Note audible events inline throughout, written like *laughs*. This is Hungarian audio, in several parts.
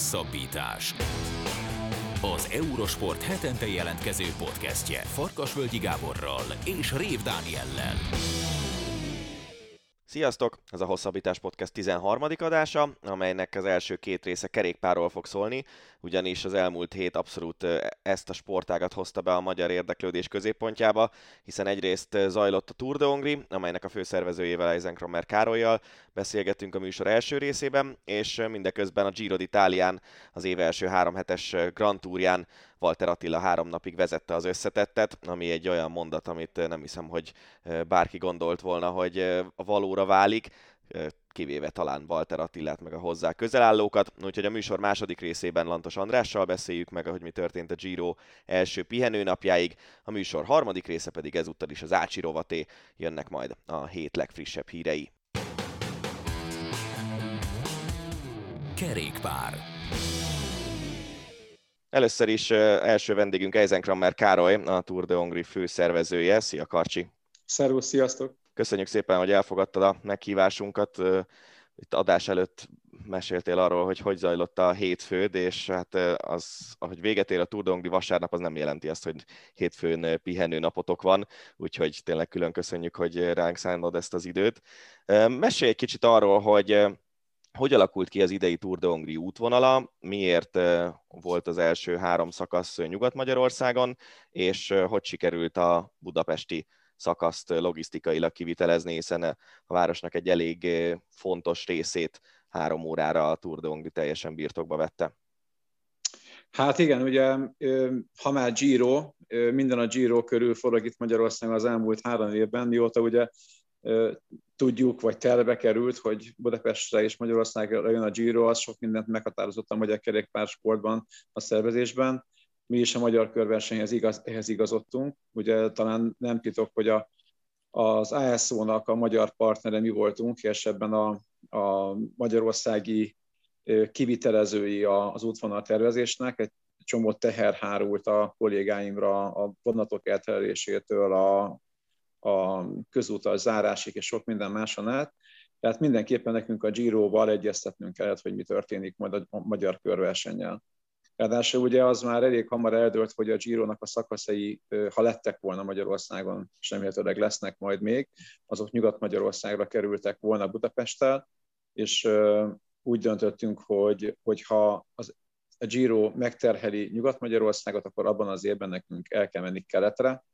Hosszabbítás. Az Eurosport hetente jelentkező podcastje Farkasvölgyi Gáborral és Rév Dániellel. Sziasztok! Ez a Hosszabbítás Podcast 13. adása, amelynek az első két része kerékpárról fog szólni, ugyanis az elmúlt hét abszolút ezt a sportágat hozta be a magyar érdeklődés középpontjába, hiszen egyrészt zajlott a Tour de Hongri, amelynek a főszervezőjével Eisenkromer Károlyjal beszélgettünk a műsor első részében, és mindeközben a Giro d'Italián az év első három hetes Grand Tourján Walter Attila három napig vezette az összetettet, ami egy olyan mondat, amit nem hiszem, hogy bárki gondolt volna, hogy valóra válik kivéve talán Walter Attilát, meg a hozzá közelállókat. Úgyhogy a műsor második részében Lantos Andrással beszéljük meg, hogy mi történt a Giro első pihenőnapjáig. A műsor harmadik része pedig ezúttal is az Ácsi rovaté. Jönnek majd a hét legfrissebb hírei. Kerékpár. Először is első vendégünk Eisenkrammer Károly, a Tour de Hongri főszervezője. Szia Karcsi! Szervusz, sziasztok! Köszönjük szépen, hogy elfogadtad a meghívásunkat. Itt adás előtt meséltél arról, hogy hogy zajlott a hétfőd, és hát az, ahogy véget ér a Tour vasárnap, az nem jelenti azt, hogy hétfőn pihenő napotok van, úgyhogy tényleg külön köszönjük, hogy ránk szánod ezt az időt. Mesélj egy kicsit arról, hogy hogy alakult ki az idei Tour de Hongri útvonala, miért volt az első három szakasz Nyugat-Magyarországon, és hogy sikerült a budapesti szakaszt logisztikailag kivitelezni, hiszen a városnak egy elég fontos részét három órára a Tour de teljesen birtokba vette. Hát igen, ugye ha már Giro, minden a Giro körül forog itt Magyarországon az elmúlt három évben, mióta ugye tudjuk, vagy terve került, hogy Budapestre és Magyarországra jön a Giro, az sok mindent meghatározott a magyar kerékpársportban, a szervezésben. Mi is a magyar körversenyhez igaz, ehhez igazodtunk. Ugye talán nem titok, hogy a, az ASO-nak a magyar partnere mi voltunk, és ebben a, a magyarországi kivitelezői az útvonal tervezésnek. Egy csomó teher hárult a kollégáimra a vonatok elterelésétől, a, a közútas zárásig és sok minden máson át. Tehát mindenképpen nekünk a Giro-val egyeztetnünk kellett, hogy mi történik majd a magyar körversennyel. Ráadásul ugye az már elég hamar eldőlt, hogy a Giro-nak a szakaszai, ha lettek volna Magyarországon, és remélhetőleg lesznek majd még, azok Nyugat-Magyarországra kerültek volna Budapesttel, és úgy döntöttünk, hogy, hogyha az, a Giro megterheli Nyugat-Magyarországot, akkor abban az évben nekünk el kell menni keletre,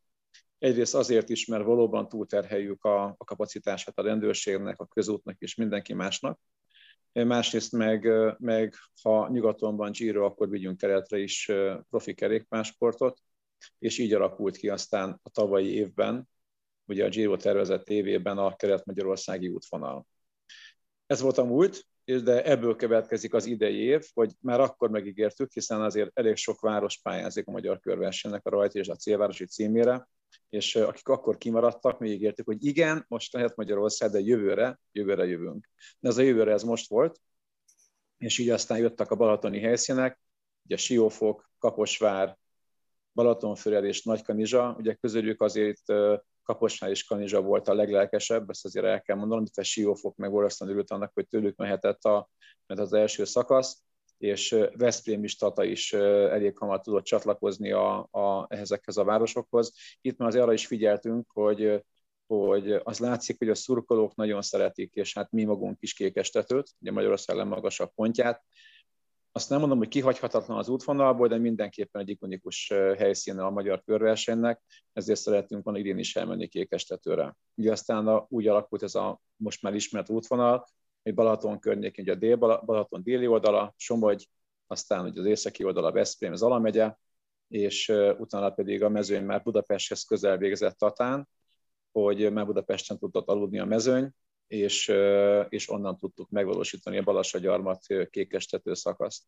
Egyrészt azért is, mert valóban túlterheljük a, a kapacitását a rendőrségnek, a közútnak és mindenki másnak. Másrészt meg, meg ha nyugaton van Giro, akkor vigyünk keletre is profi kerékpársportot, és így alakult ki aztán a tavalyi évben, ugye a Giro tervezett évében a kelet-magyarországi útvonal. Ez volt a múlt, de ebből következik az idei év, hogy már akkor megígértük, hiszen azért elég sok város pályázik a magyar körversenynek a rajt és a célvárosi címére, és akik akkor kimaradtak, még ígértük, hogy igen, most lehet Magyarország, de jövőre, jövőre jövünk. De ez a jövőre ez most volt, és így aztán jöttek a balatoni helyszínek, ugye Siófok, Kaposvár, Balatonfüred és Nagykanizsa, ugye közülük azért Kaposvár és Kanizsa volt a leglelkesebb, ezt azért el kell mondanom, a Siófok meg valószínűleg örült annak, hogy tőlük mehetett a, mert az első szakasz, és Veszprém is, Tata is elég hamar tudott csatlakozni a, a, ezekhez a városokhoz. Itt már azért arra is figyeltünk, hogy hogy az látszik, hogy a szurkolók nagyon szeretik, és hát mi magunk is kékestetőt, ugye Magyarország legmagasabb pontját. Azt nem mondom, hogy kihagyhatatlan az útvonalból, de mindenképpen egy ikonikus helyszíne a magyar körversenynek, ezért szeretünk van idén is elmenni kékestetőre. Ugye aztán a, úgy alakult ez a most már ismert útvonal, egy Balaton környékén, ugye a dél Balaton déli oldala, Somogy, aztán ugye az északi oldala Veszprém, az Alamegye, és utána pedig a mezőny már Budapesthez közel végzett Tatán, hogy már Budapesten tudott aludni a mezőny, és, és onnan tudtuk megvalósítani a Balassagyarmat kékestető szakaszt.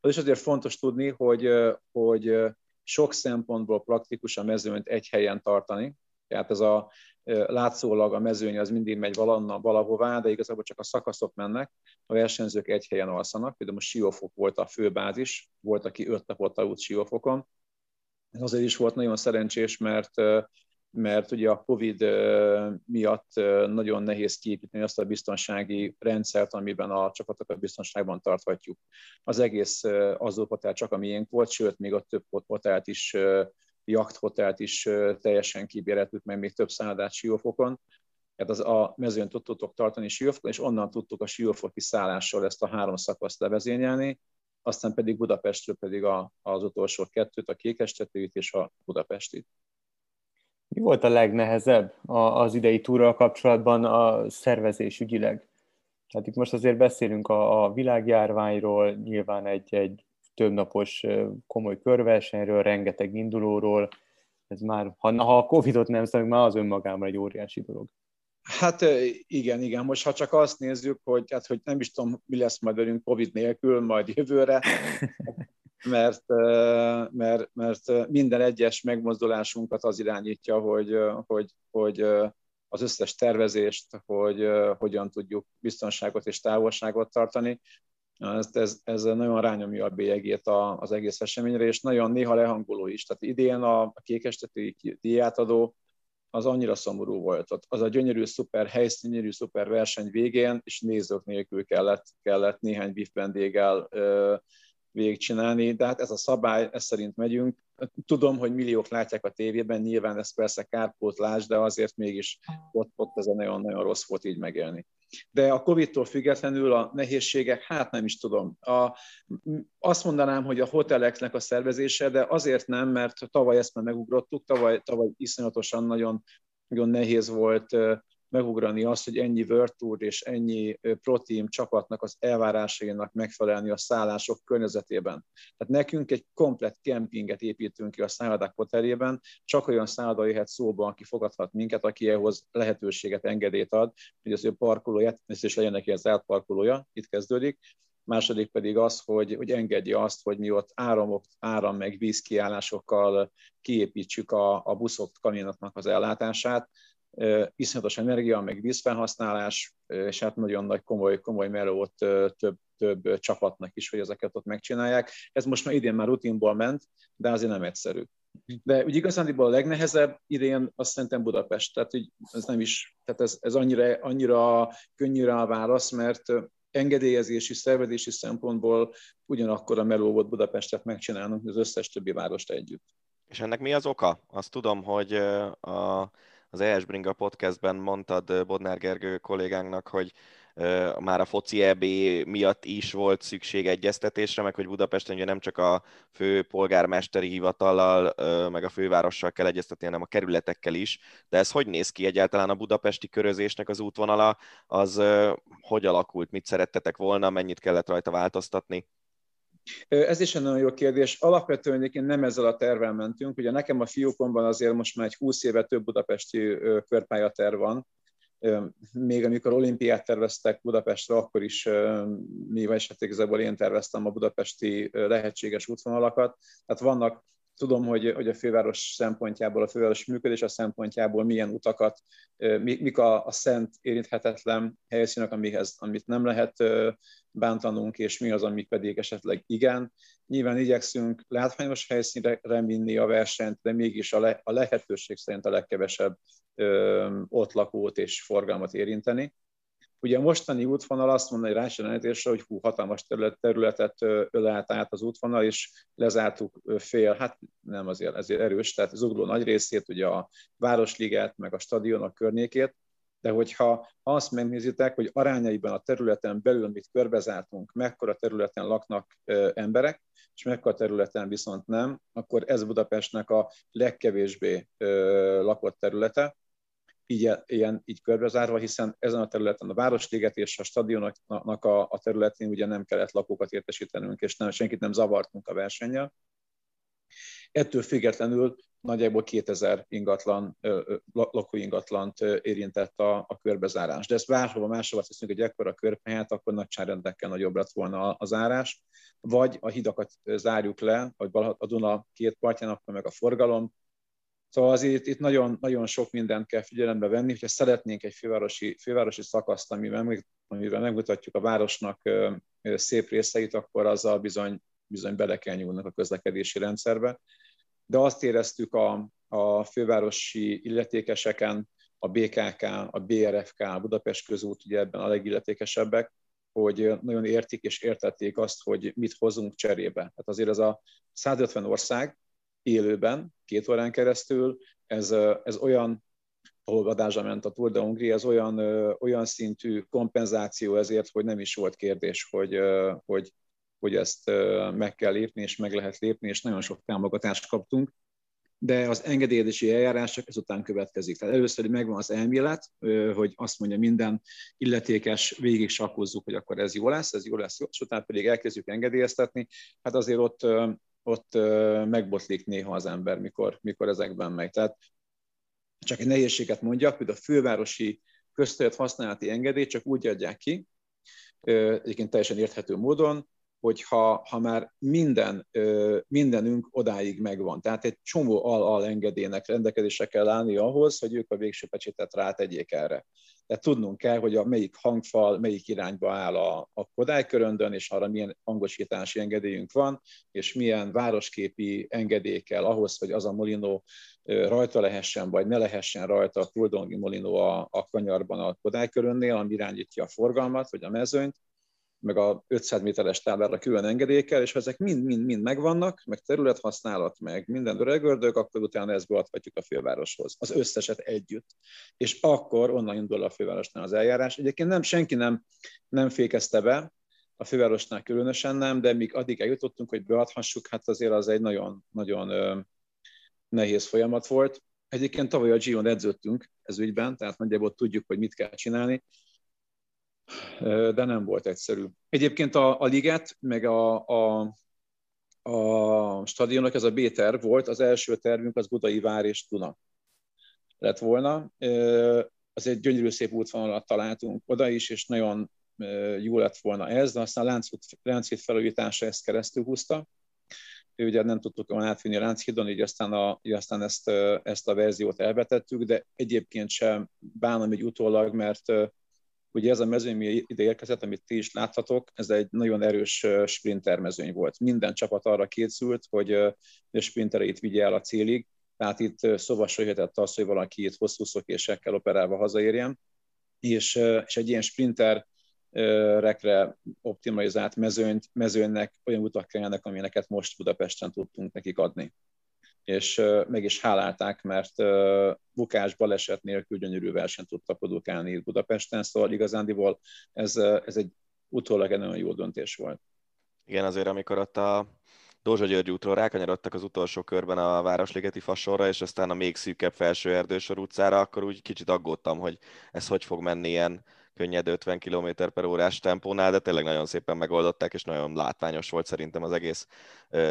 Az is azért fontos tudni, hogy, hogy sok szempontból praktikus a mezőnyt egy helyen tartani, tehát ez a látszólag a mezőny az mindig megy valanna, valahová, de igazából csak a szakaszok mennek, a versenyzők egy helyen alszanak, például most Siófok volt a főbázis, volt, aki öt napot aludt Siófokon. Ez azért is volt nagyon szerencsés, mert mert ugye a Covid miatt nagyon nehéz kiépíteni azt a biztonsági rendszert, amiben a csapatokat biztonságban tarthatjuk. Az egész azóhotel csak a miénk volt, sőt, még a több hotelt is, hotelt is teljesen kibéreltük, meg még több szállodát Siófokon. Tehát az a mezőn tudtuk tartani Siófokon, és onnan tudtuk a Siófoki szállással ezt a három szakaszt levezényelni, aztán pedig Budapestről pedig a, az utolsó kettőt, a Kékestetőit és a Budapestit. Mi volt a legnehezebb az idei túrral kapcsolatban a szervezés ügyileg? Tehát itt most azért beszélünk a, a világjárványról, nyilván egy, egy többnapos komoly körversenyről, rengeteg indulóról. Ez már, ha, ha a Covid-ot nem szemünk, már az önmagában egy óriási dolog. Hát igen, igen. Most ha csak azt nézzük, hogy, hát, hogy nem is tudom, mi lesz majd velünk Covid nélkül, majd jövőre, *laughs* mert, mert, mert minden egyes megmozdulásunkat az irányítja, hogy, hogy, hogy az összes tervezést, hogy hogyan tudjuk biztonságot és távolságot tartani. Ez, ez, ez nagyon rányomja a bélyegét az egész eseményre, és nagyon néha lehangoló is. Tehát idén a kékesteti díjátadó az annyira szomorú volt. Az a gyönyörű, szuper helyszín, gyönyörű, szuper verseny végén, és nézők nélkül kellett, kellett néhány VIP vendéggel végigcsinálni, de hát ez a szabály, ez szerint megyünk. Tudom, hogy milliók látják a tévében, nyilván ez persze kárpótlás, de azért mégis ott, ott ez a nagyon-nagyon rossz volt így megélni. De a Covid-tól függetlenül a nehézségek, hát nem is tudom. A, azt mondanám, hogy a hoteleknek a szervezése, de azért nem, mert tavaly ezt már megugrottuk, tavaly, tavaly iszonyatosan nagyon, nagyon nehéz volt megugrani azt, hogy ennyi Tour és ennyi Pro Team csapatnak az elvárásainak megfelelni a szállások környezetében. Tehát nekünk egy komplet kempinget építünk ki a szállodák hoteljében, csak olyan szálloda jöhet szóba, aki fogadhat minket, aki ehhoz lehetőséget, engedélyt ad, hogy az ő parkolóját, is legyen neki az átparkolója, itt kezdődik, második pedig az, hogy, hogy engedje azt, hogy mi ott áramok, áram meg vízkiállásokkal kiépítsük a, a buszok, kamionoknak az ellátását, iszonyatos energia, meg vízfelhasználás, és hát nagyon nagy komoly, komoly melót több, több csapatnak is, hogy ezeket ott megcsinálják. Ez most már idén már rutinból ment, de azért nem egyszerű. De úgy igazándiból a legnehezebb idén azt szerintem Budapest. Tehát úgy, ez nem is, tehát ez, ez annyira, annyira könnyűre a válasz, mert engedélyezési, szervezési szempontból ugyanakkor a meló volt Budapestet megcsinálnunk, az összes többi várost együtt. És ennek mi az oka? Azt tudom, hogy a az ES Bringa podcastben mondtad Bodnár Gergő kollégánknak, hogy már a foci EB miatt is volt szükség egyeztetésre, meg hogy Budapesten ugye nem csak a fő polgármesteri hivatallal, meg a fővárossal kell egyeztetni, hanem a kerületekkel is. De ez hogy néz ki egyáltalán a budapesti körözésnek az útvonala? Az hogy alakult? Mit szerettetek volna? Mennyit kellett rajta változtatni? Ez is egy nagyon jó kérdés. Alapvetően én nem ezzel a tervel mentünk. Ugye nekem a fiúkomban azért most már egy 20 éve több budapesti körpályaterv van. Még amikor olimpiát terveztek Budapestre, akkor is mi, vagy hát igazából én terveztem a budapesti lehetséges útvonalakat. Tehát vannak tudom, hogy, hogy a főváros szempontjából, a főváros működés a szempontjából milyen utakat, mik a, a szent érinthetetlen helyszínek, amihez, amit nem lehet bántanunk, és mi az, ami pedig esetleg igen. Nyilván igyekszünk látványos helyszínre vinni a versenyt, de mégis a, le, a lehetőség szerint a legkevesebb ö, ott lakót és forgalmat érinteni. Ugye a mostani útvonal azt mondja egy rácselentésre, hogy hú, hatalmas terület, területet ölelt át az útvonal, és lezártuk fél, hát nem azért, ezért erős, tehát az ugló nagy részét, ugye a Városliget, meg a stadionok környékét, de hogyha azt megnézitek, hogy arányaiban a területen belül, amit körbezártunk, mekkora területen laknak emberek, és mekkora területen viszont nem, akkor ez Budapestnek a legkevésbé lakott területe, így, ilyen, így körbezárva, hiszen ezen a területen a Városliget és a stadionoknak a, a területén ugye nem kellett lakókat értesítenünk, és nem, senkit nem zavartunk a versennyel. Ettől függetlenül nagyjából 2000 ingatlan, lakóingatlant érintett a, a körbezárás. De ezt bárhova máshova teszünk egy ekkora körpályát, akkor nagyságrendekkel nagyobb lett volna az árás. Vagy a hidakat zárjuk le, vagy a Duna két partján, akkor meg a forgalom. Szóval azért itt nagyon, nagyon sok mindent kell figyelembe venni, hogyha szeretnénk egy fővárosi, fővárosi szakaszt, amivel, amivel megmutatjuk a városnak szép részeit, akkor azzal bizony, bizony bele kell nyúlnak a közlekedési rendszerbe de azt éreztük a, a fővárosi illetékeseken, a BKK, a BRFK, a Budapest közút ugye ebben a legilletékesebbek, hogy nagyon értik és értették azt, hogy mit hozunk cserébe. Tehát azért ez a 150 ország élőben, két órán keresztül, ez, ez olyan ahol adásra ment a Tour de Hongrie, ez olyan, olyan szintű kompenzáció ezért, hogy nem is volt kérdés, hogy, hogy, hogy ezt meg kell lépni, és meg lehet lépni, és nagyon sok támogatást kaptunk de az engedélyezési eljárás csak ezután következik. Tehát először megvan az elmélet, hogy azt mondja minden illetékes, végig sakkozzuk, hogy akkor ez jó lesz, ez jó lesz, és utána pedig elkezdjük engedélyeztetni. Hát azért ott, ott megbotlik néha az ember, mikor, mikor ezekben megy. Tehát csak egy nehézséget mondjak, hogy a fővárosi közterület használati engedélyt csak úgy adják ki, egyébként teljesen érthető módon, hogyha ha már minden, mindenünk odáig megvan. Tehát egy csomó al-al engedélynek rendelkezésre kell állni ahhoz, hogy ők a végső pecsétet rátegyék erre. Tehát tudnunk kell, hogy a melyik hangfal melyik irányba áll a, a Kodály és arra milyen hangosítási engedélyünk van, és milyen városképi engedély kell ahhoz, hogy az a molinó rajta lehessen, vagy ne lehessen rajta a Kuldongi molinó a, a kanyarban a Kodály ami irányítja a forgalmat, vagy a mezőnyt, meg a 500 méteres táblára külön engedélyekkel, és ha ezek mind-mind-mind megvannak, meg területhasználat, meg minden öregördög, akkor utána ezt beadhatjuk a fővároshoz, az összeset együtt. És akkor onnan indul a fővárosnál az eljárás. Egyébként nem, senki nem, nem fékezte be, a fővárosnál különösen nem, de míg addig eljutottunk, hogy beadhassuk, hát azért az egy nagyon, nagyon nehéz folyamat volt. Egyébként tavaly a Gion edződtünk ez ügyben, tehát nagyjából tudjuk, hogy mit kell csinálni de nem volt egyszerű. Egyébként a, a liget, meg a, a, a stadionok, ez a B-terv volt, az első tervünk az Budai Vár és Duna lett volna. Az egy gyönyörű szép útvonalat találtunk oda is, és nagyon jó lett volna ez, de aztán Lánchíd, Lánchíd felújítása ezt keresztül húzta. Ugye nem tudtuk volna átvinni a Lánchídon, így aztán, a, így aztán ezt, ezt a verziót elvetettük, de egyébként sem bánom egy utólag, mert Ugye ez a mezőny, ami ide érkezett, amit ti is láthatok, ez egy nagyon erős sprinter mezőny volt. Minden csapat arra készült, hogy a sprintereit vigye el a célig, tehát itt szóval jöhetett az, hogy valaki itt hosszú szokésekkel operálva hazaérjen, és, és egy ilyen sprinter rekre optimalizált mezőnyt, mezőnynek olyan utak kellene, amilyeneket most Budapesten tudtunk nekik adni és meg is hálálták, mert bukás, baleset nélkül gyönyörű versenyt tudtak produkálni itt Budapesten, szóval igazándiból ez, ez egy utólag egy nagyon jó döntés volt. Igen, azért amikor ott a Dózsa György útról rákanyarodtak az utolsó körben a Városligeti fasorra, és aztán a még szűkebb felső erdősor utcára, akkor úgy kicsit aggódtam, hogy ez hogy fog menni ilyen könnyed 50 km per órás tempónál, de tényleg nagyon szépen megoldották, és nagyon látványos volt szerintem az egész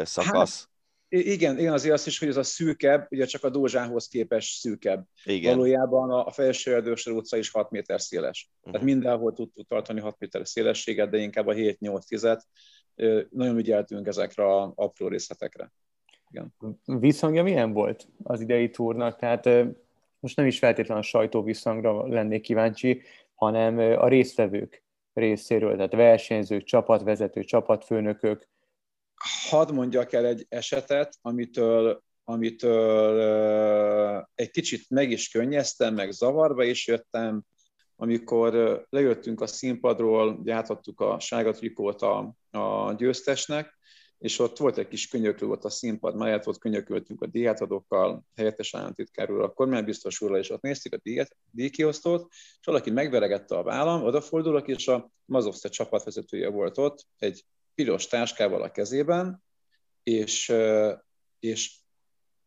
szakasz. Hát, igen, igen, azért azt is, hogy ez a szűkebb, ugye csak a Dózsához képes szűkebb. Igen. Valójában a, a felső Erdősor utca is 6 méter széles. Uh-huh. Tehát mhm. mindenhol tudtuk tartani 6 méter szélességet, de inkább a 7-8 tizet. Nagyon ügyeltünk ezekre a apró részletekre. Igen. Visszhangja milyen volt az idei túrnak? Tehát most nem is feltétlenül a sajtó visszhangra lennék kíváncsi, hanem a résztvevők részéről, tehát versenyzők, csapatvezető, csapatfőnökök, hadd mondjak el egy esetet, amitől, amitől egy kicsit meg is könnyeztem, meg zavarba is jöttem, amikor lejöttünk a színpadról, gyártottuk a sárga trikót a, a győztesnek, és ott volt egy kis könyöklő ott a színpad mellett, ott könyököltünk a díjátadókkal, helyettes államtitkár a kormánybiztos úrral, és ott néztük a díjat, díjkiosztót, és valaki megveregette a vállam, odafordulok, és a Mazovsze csapatvezetője volt ott, egy piros táskával a kezében, és, és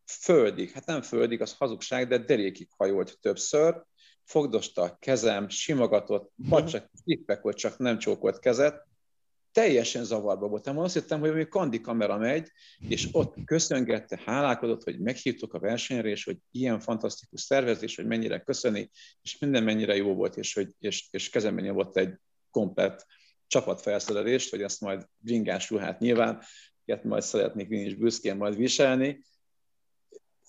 földig, hát nem földig, az hazugság, de derékig hajolt többször, fogdosta a kezem, simogatott, vagy csak hogy csak nem csókolt kezet, teljesen zavarba voltam. Azt hittem, hogy még kandi kamera megy, és ott köszöngette, hálálkodott, hogy meghívtuk a versenyre, és hogy ilyen fantasztikus szervezés, hogy mennyire köszöni, és minden mennyire jó volt, és, hogy, és, és kezemben nyomott egy komplet csapatfelszerelést, hogy ezt majd bringás ruhát nyilván, ilyet majd szeretnék én is büszkén majd viselni,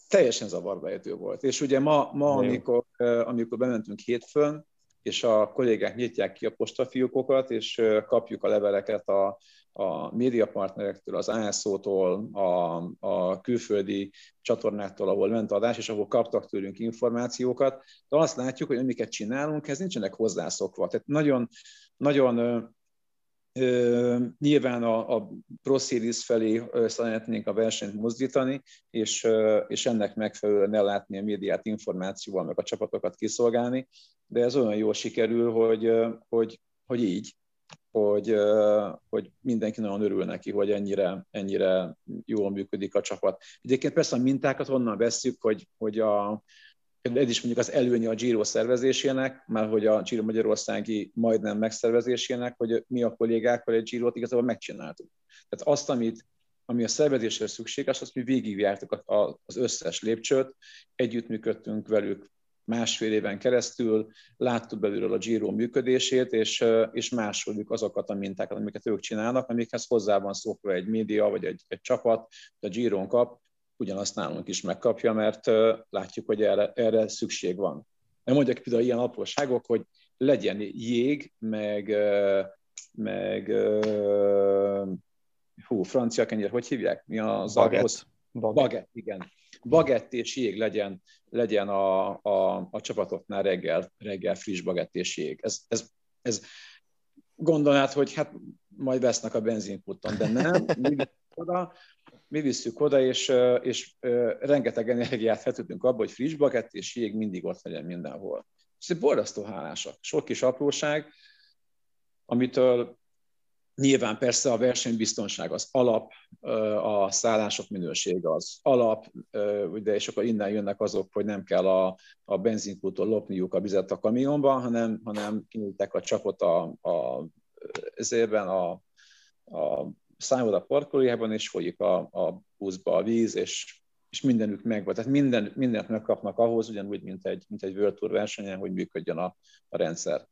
teljesen zavarba ejtő volt. És ugye ma, ma amikor, amikor bementünk hétfőn, és a kollégák nyitják ki a postafiókokat, és kapjuk a leveleket a, a médiapartnerektől, az ASO-tól, a, a külföldi csatornáktól, ahol ment adás, és ahol kaptak tőlünk információkat, de azt látjuk, hogy amiket csinálunk, ez nincsenek hozzászokva. Tehát nagyon, nagyon Nyilván a, a Pro Series felé szeretnénk a versenyt mozdítani, és, és ennek megfelelően ellátni a médiát információval, meg a csapatokat kiszolgálni, de ez olyan jól sikerül, hogy, hogy, hogy így, hogy, hogy mindenki nagyon örül neki, hogy ennyire, ennyire jól működik a csapat. Egyébként persze a mintákat honnan vesszük, hogy, hogy a, ez is mondjuk az előnye a Giro szervezésének, már hogy a Giro Magyarországi majdnem megszervezésének, hogy mi a kollégákkal egy Girot igazából megcsináltuk. Tehát azt, amit, ami a szervezésre szükséges, azt mi végigjártuk az összes lépcsőt, együttműködtünk velük másfél éven keresztül, láttuk belülről a Giro működését, és, és másoljuk azokat a mintákat, amiket ők csinálnak, amikhez hozzá van szokva egy média vagy egy, egy csapat, a Giron kap, ugyanazt nálunk is megkapja, mert látjuk, hogy erre, erre szükség van. Nem mondjak például ilyen apróságok, hogy legyen jég, meg, meg hú, francia kenyér, hogy hívják? Mi az Bagett. Bagett, igen. Bagett és jég legyen, legyen a, a, a csapatoknál reggel, reggel friss bagett és jég. Ez, ez, ez gondolnád, hogy hát majd vesznek a benzinputon, de nem, oda, mi visszük oda, és, és rengeteg energiát fetődünk abba, hogy friss bagett és jég mindig ott legyen mindenhol. Ez borzasztó hálásak. Sok kis apróság, amitől nyilván persze a versenybiztonság az alap, a szállások minősége az alap, de és akkor innen jönnek azok, hogy nem kell a, a benzinkútól lopniuk a vizet a kamionban, hanem, hanem kinyújták a csapot a, a ezérben a, a a parkolójában, és folyik a, a buszba a víz, és, és mindenük megvan. Tehát minden, mindent megkapnak ahhoz, ugyanúgy, mint egy, mint egy World Tour versenyen, hogy működjön a, a rendszer.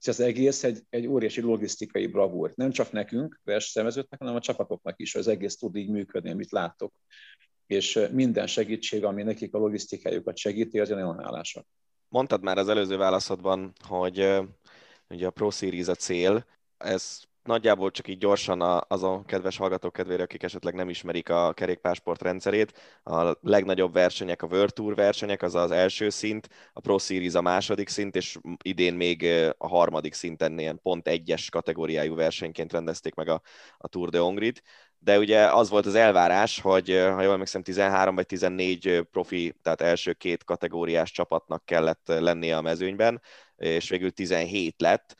És az egész egy, egy óriási logisztikai bravúr. Nem csak nekünk, versenyszervezőknek, hanem a csapatoknak is, hogy az egész tud így működni, amit láttok. És minden segítség, ami nekik a logisztikájukat segíti, az nagyon hálásak. Mondtad már az előző válaszodban, hogy ugye a Pro Series a cél, ez nagyjából csak így gyorsan azon kedves hallgatók kedvére, akik esetleg nem ismerik a kerékpásport rendszerét, a legnagyobb versenyek a World Tour versenyek, az az első szint, a Pro Series a második szint, és idén még a harmadik szinten ilyen pont egyes kategóriájú versenyként rendezték meg a, a Tour de Hongrit. De ugye az volt az elvárás, hogy ha jól emlékszem, 13 vagy 14 profi, tehát első két kategóriás csapatnak kellett lennie a mezőnyben, és végül 17 lett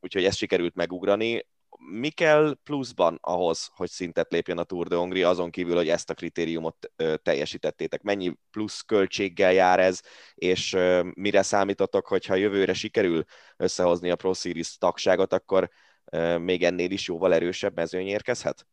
úgyhogy ezt sikerült megugrani. Mi kell pluszban ahhoz, hogy szintet lépjen a Tour de Hongrie, azon kívül, hogy ezt a kritériumot teljesítettétek? Mennyi plusz költséggel jár ez, és mire számítotok, hogyha jövőre sikerül összehozni a Pro Series tagságot, akkor még ennél is jóval erősebb mezőny érkezhet?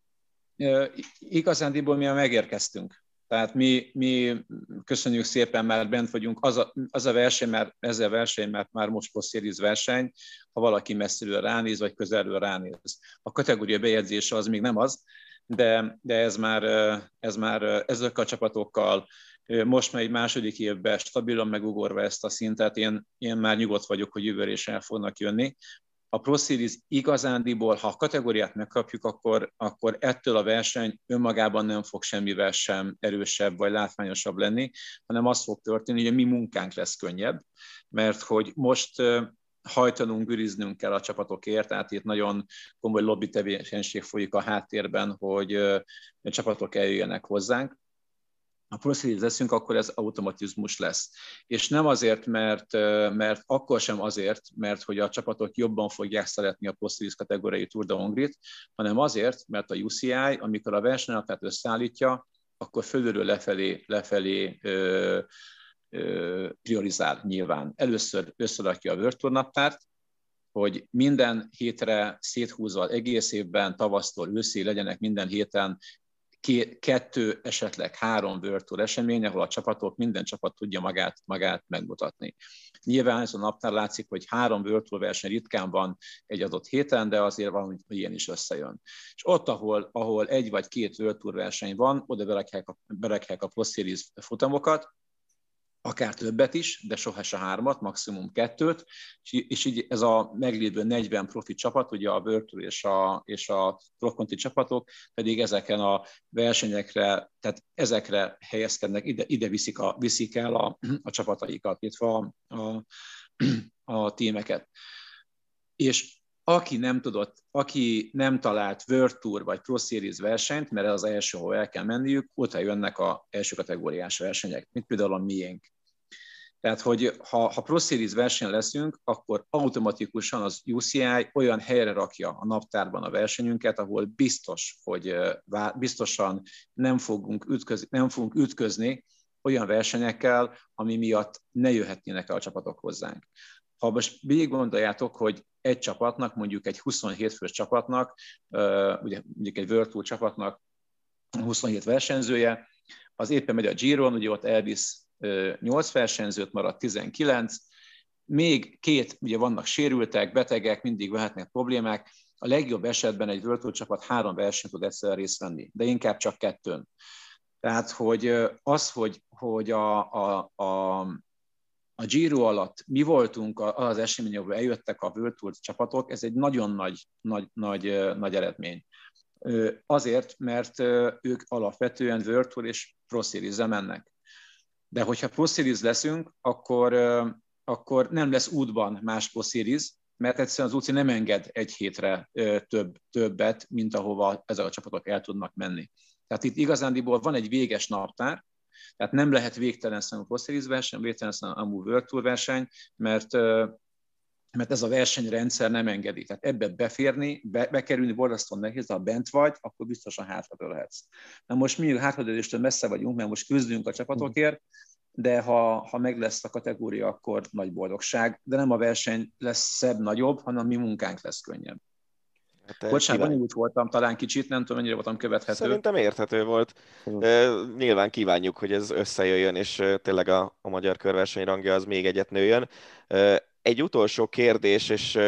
Igazándiból mi megérkeztünk. Tehát mi, mi köszönjük szépen, már bent vagyunk. Az a, az a verseny, mert ez a verseny, mert már most Series verseny, ha valaki messziről ránéz, vagy közelről ránéz. A kategória bejegyzése az még nem az, de, de ez már, ez már ezekkel a csapatokkal most már egy második évben stabilan megugorva ezt a szintet, én, én már nyugodt vagyok, hogy jövőre is el fognak jönni a Pro Series igazándiból, ha a kategóriát megkapjuk, akkor, akkor ettől a verseny önmagában nem fog semmivel sem erősebb vagy látványosabb lenni, hanem az fog történni, hogy a mi munkánk lesz könnyebb, mert hogy most hajtanunk, güriznünk kell a csapatokért, tehát itt nagyon komoly lobby tevékenység folyik a háttérben, hogy a csapatok eljöjjenek hozzánk ha proceedings leszünk, akkor ez automatizmus lesz. És nem azért, mert, mert akkor sem azért, mert hogy a csapatok jobban fogják szeretni a proceedings kategóriai Tour de Hongrit, hanem azért, mert a UCI, amikor a versenynapját összeállítja, akkor fölülről lefelé, lefelé ö, ö, priorizál nyilván. Először összerakja a World Tour naptárt, hogy minden hétre széthúzva egész évben, tavasztól őszi legyenek minden héten kettő, esetleg három World Tour esemény, ahol a csapatok, minden csapat tudja magát, magát megmutatni. Nyilván ez a napnál látszik, hogy három World verseny ritkán van egy adott héten, de azért van, hogy ilyen is összejön. És ott, ahol, ahol egy vagy két World Tour verseny van, oda berekják a, berekják a Pro Series futamokat, akár többet is, de soha se hármat, maximum kettőt, és így ez a meglévő 40 profi csapat, ugye a Virtual és a, és a Proconti csapatok pedig ezeken a versenyekre, tehát ezekre helyezkednek, ide, ide viszik, a, viszik el a, a csapataikat, illetve a, a, a tímeket. És aki nem tudott, aki nem talált World Tour vagy Pro Series versenyt, mert az első, ahol el kell menniük, ott jönnek a első kategóriás versenyek, mint például a miénk. Tehát, hogy ha, ha Pro Series versenyen leszünk, akkor automatikusan az UCI olyan helyre rakja a naptárban a versenyünket, ahol biztos, hogy biztosan nem fogunk ütközni, nem fogunk ütközni olyan versenyekkel, ami miatt ne jöhetnének el a csapatok hozzánk. Ha most végig gondoljátok, hogy egy csapatnak, mondjuk egy 27 fős csapatnak, ugye mondjuk egy World Tour csapatnak 27 versenyzője, az éppen megy a Giron, ugye ott elvisz 8 versenyzőt, maradt 19, még két, ugye vannak sérültek, betegek, mindig vehetnek problémák, a legjobb esetben egy World Tour csapat három versenyt tud egyszerre részt venni, de inkább csak kettőn. Tehát, hogy az, hogy, hogy a, a, a, a Giro alatt mi voltunk az esemény, ahol eljöttek a World Tour csapatok, ez egy nagyon nagy, nagy, nagy, nagy eredmény. Azért, mert ők alapvetően World Tour és Pro series mennek. De hogyha Pro Series leszünk, akkor, akkor nem lesz útban más Pro Series, mert egyszerűen az UCI nem enged egy hétre több, többet, mint ahova ezek a csapatok el tudnak menni. Tehát itt igazándiból van egy véges naptár, tehát nem lehet végtelen a Pro verseny, végtelen a World Tour verseny, mert mert ez a versenyrendszer nem engedi. Tehát ebbe beférni, be, bekerülni borzasztóan nehéz, de ha bent vagy, akkor biztosan hátradőlhetsz. Na most mi hátradőléstől messze vagyunk, mert most küzdünk a csapatokért, de ha, ha meg lesz a kategória, akkor nagy boldogság. De nem a verseny lesz szebb, nagyobb, hanem mi munkánk lesz könnyebb. Hát Bocsánat, úgy voltam talán kicsit, nem tudom, mennyire voltam követhető. Szerintem érthető volt. Uh, nyilván kívánjuk, hogy ez összejöjjön, és tényleg a, a magyar körverseny rangja az még egyet nőjön. Egy utolsó kérdés, és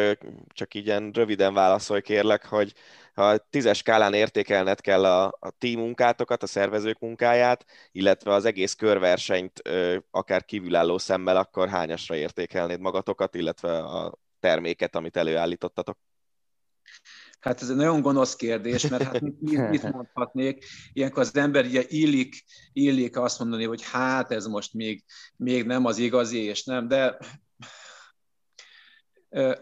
csak így röviden válaszolj kérlek, hogy ha tízes skálán értékelned kell a, a ti munkátokat, a szervezők munkáját, illetve az egész körversenyt akár kívülálló szemmel, akkor hányasra értékelnéd magatokat, illetve a terméket, amit előállítottatok? Hát ez egy nagyon gonosz kérdés, mert hát mit, mit *laughs* mondhatnék? Ilyenkor az ember ugye illik, illik azt mondani, hogy hát ez most még, még nem az igazi, és nem, de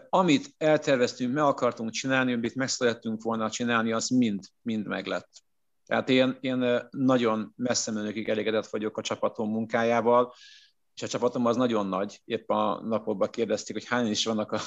amit elterveztünk, meg akartunk csinálni, amit meg szerettünk volna csinálni, az mind, mind meglett. Tehát én, én nagyon messze menőkig elégedett vagyok a csapatom munkájával, és a csapatom az nagyon nagy. Épp a napokban kérdezték, hogy hány is vannak a,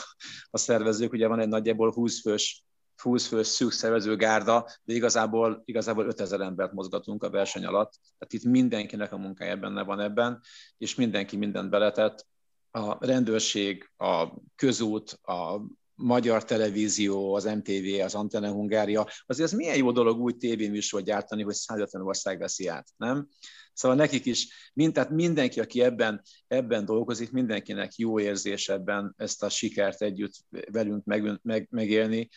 a szervezők, ugye van egy nagyjából 20 fős 20 fős szűk szervezőgárda, de igazából, igazából 5000 embert mozgatunk a verseny alatt. Tehát itt mindenkinek a munkája benne van ebben, és mindenki mindent beletett a rendőrség, a közút, a magyar televízió, az MTV, az Antenne Hungária, azért ez milyen jó dolog úgy tévéműsor gyártani, hogy 150 ország veszi át, nem? Szóval nekik is, mind, tehát mindenki, aki ebben, ebben dolgozik, mindenkinek jó érzés ebben ezt a sikert együtt velünk meg, meg, megélni.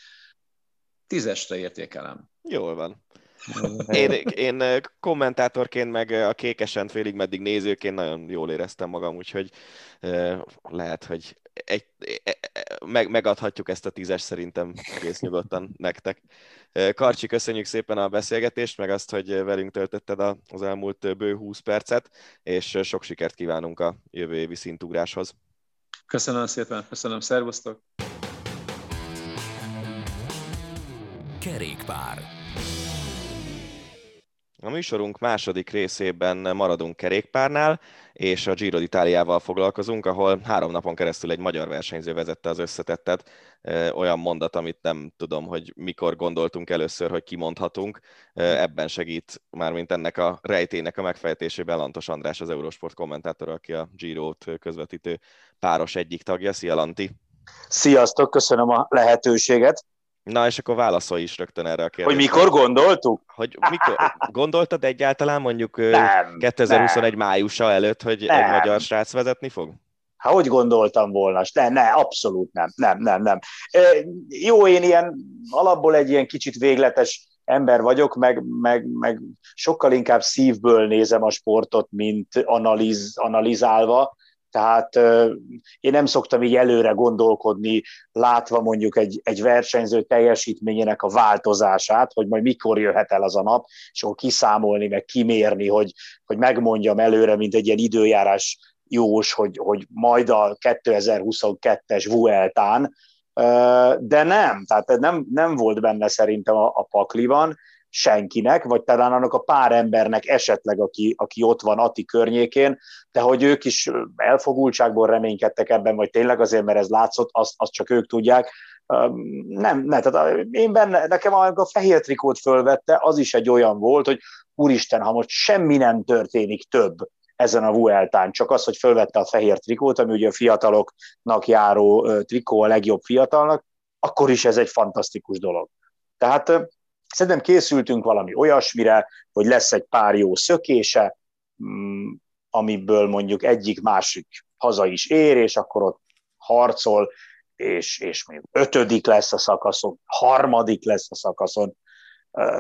Tízesre értékelem. Jól van. Én, én kommentátorként, meg a kékesen félig meddig nézőként nagyon jól éreztem magam, úgyhogy lehet, hogy egy, meg, megadhatjuk ezt a tízes szerintem kész nyugodtan nektek. Karcsi, köszönjük szépen a beszélgetést, meg azt, hogy velünk töltötted az elmúlt bő 20 percet, és sok sikert kívánunk a jövő évi szintugráshoz. Köszönöm szépen, köszönöm, szervusztok! Kerékpár. A műsorunk második részében maradunk kerékpárnál, és a Giro d'Italiával foglalkozunk, ahol három napon keresztül egy magyar versenyző vezette az összetettet. Olyan mondat, amit nem tudom, hogy mikor gondoltunk először, hogy kimondhatunk. Ebben segít, mármint ennek a rejtének a megfejtésében Lantos András, az Eurosport kommentátor, aki a Giro-t közvetítő páros egyik tagja. Szia, Lanti! Sziasztok, köszönöm a lehetőséget! Na, és akkor válaszolj is rögtön erre a kérdésre. Hogy mikor gondoltuk? Hogy mikor, gondoltad egyáltalán mondjuk nem, 2021 nem. májusa előtt, hogy nem. egy magyar srác vezetni fog? Hát hogy gondoltam volna? Nem, nem, abszolút nem, nem, nem, nem. Jó, én ilyen alapból egy ilyen kicsit végletes ember vagyok, meg, meg, meg sokkal inkább szívből nézem a sportot, mint analiz, analizálva, tehát én nem szoktam így előre gondolkodni, látva mondjuk egy, egy versenyző teljesítményének a változását, hogy majd mikor jöhet el az a nap, és akkor kiszámolni, meg kimérni, hogy, hogy megmondjam előre, mint egy ilyen időjárás jós, hogy, hogy majd a 2022-es Vueltán, de nem, tehát nem, nem volt benne szerintem a, a pakliban senkinek, vagy talán annak a pár embernek esetleg, aki, aki ott van Ati környékén, de hogy ők is elfogultságból reménykedtek ebben, vagy tényleg azért, mert ez látszott, azt, azt csak ők tudják. Nem, nem, tehát én benne, nekem a fehér trikót fölvette, az is egy olyan volt, hogy úristen, ha most semmi nem történik több, ezen a Vueltán, csak az, hogy fölvette a fehér trikót, ami ugye a fiataloknak járó trikó a legjobb fiatalnak, akkor is ez egy fantasztikus dolog. Tehát szerintem készültünk valami olyasmire, hogy lesz egy pár jó szökése, mm, amiből mondjuk egyik másik haza is ér, és akkor ott harcol, és, és még ötödik lesz a szakaszon, harmadik lesz a szakaszon.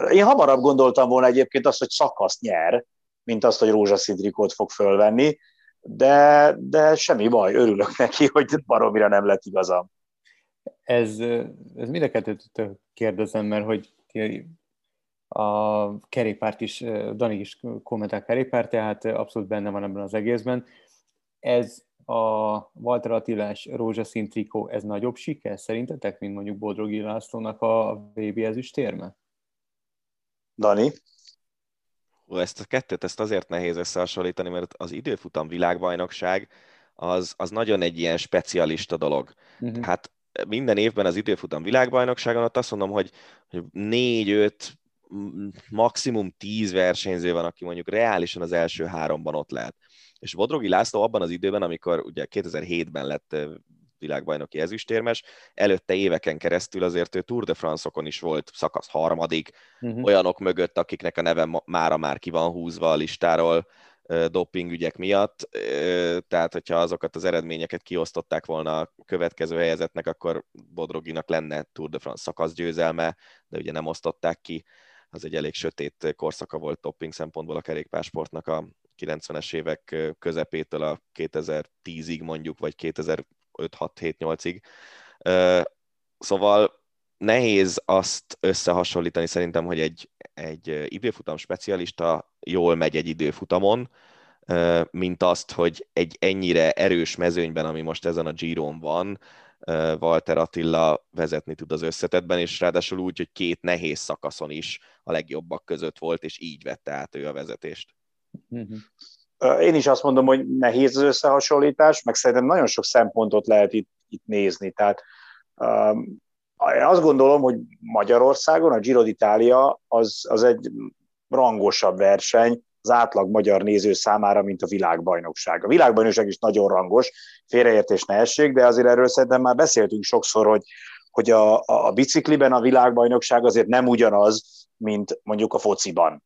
Én hamarabb gondoltam volna egyébként azt, hogy szakaszt nyer, mint azt, hogy rózsaszín trikót fog fölvenni, de, de semmi baj, örülök neki, hogy baromira nem lett igazam. Ez, ez mind a kettőt kérdezem, mert hogy a kerékpárt is, Dani is kommentál kerékpárt, tehát abszolút benne van ebben az egészben. Ez a Walter Attilás rózsaszín trikó, ez nagyobb siker szerintetek, mint mondjuk Bodrogi Lászlónak a VB ezüstérme? Dani? ezt a kettőt ezt azért nehéz összehasonlítani, mert az időfutam világbajnokság az, az nagyon egy ilyen specialista dolog. Uh-huh. Hát minden évben az időfutam világbajnokságon ott azt mondom, hogy, hogy négy-öt, maximum tíz versenyző van, aki mondjuk reálisan az első háromban ott lehet. És Vodrogi László abban az időben, amikor ugye 2007-ben lett világbajnoki ezüstérmes, előtte éveken keresztül azért ő Tour de France-okon is volt szakasz harmadik, uh-huh. olyanok mögött, akiknek a neve mára már ki van húzva a listáról, dopingügyek miatt, tehát hogyha azokat az eredményeket kiosztották volna a következő helyezetnek, akkor Bodroginak lenne Tour de France szakasz győzelme, de ugye nem osztották ki, az egy elég sötét korszaka volt doping szempontból a kerékpársportnak a 90-es évek közepétől a 2010-ig mondjuk, vagy 5-6-7-8-ig. Szóval nehéz azt összehasonlítani szerintem, hogy egy, egy időfutam specialista jól megy egy időfutamon, mint azt, hogy egy ennyire erős mezőnyben, ami most ezen a Giron van, Walter Attila vezetni tud az összetetben, és ráadásul úgy, hogy két nehéz szakaszon is a legjobbak között volt, és így vette át ő a vezetést. Mm-hmm. Én is azt mondom, hogy nehéz az összehasonlítás, meg szerintem nagyon sok szempontot lehet itt, itt nézni. Tehát um, azt gondolom, hogy Magyarországon a Giro d'Italia az, az egy rangosabb verseny az átlag magyar néző számára, mint a világbajnokság. A világbajnokság is nagyon rangos, félreértés ne essék, de azért erről szerintem már beszéltünk sokszor, hogy, hogy a, a, bicikliben a világbajnokság azért nem ugyanaz, mint mondjuk a fociban.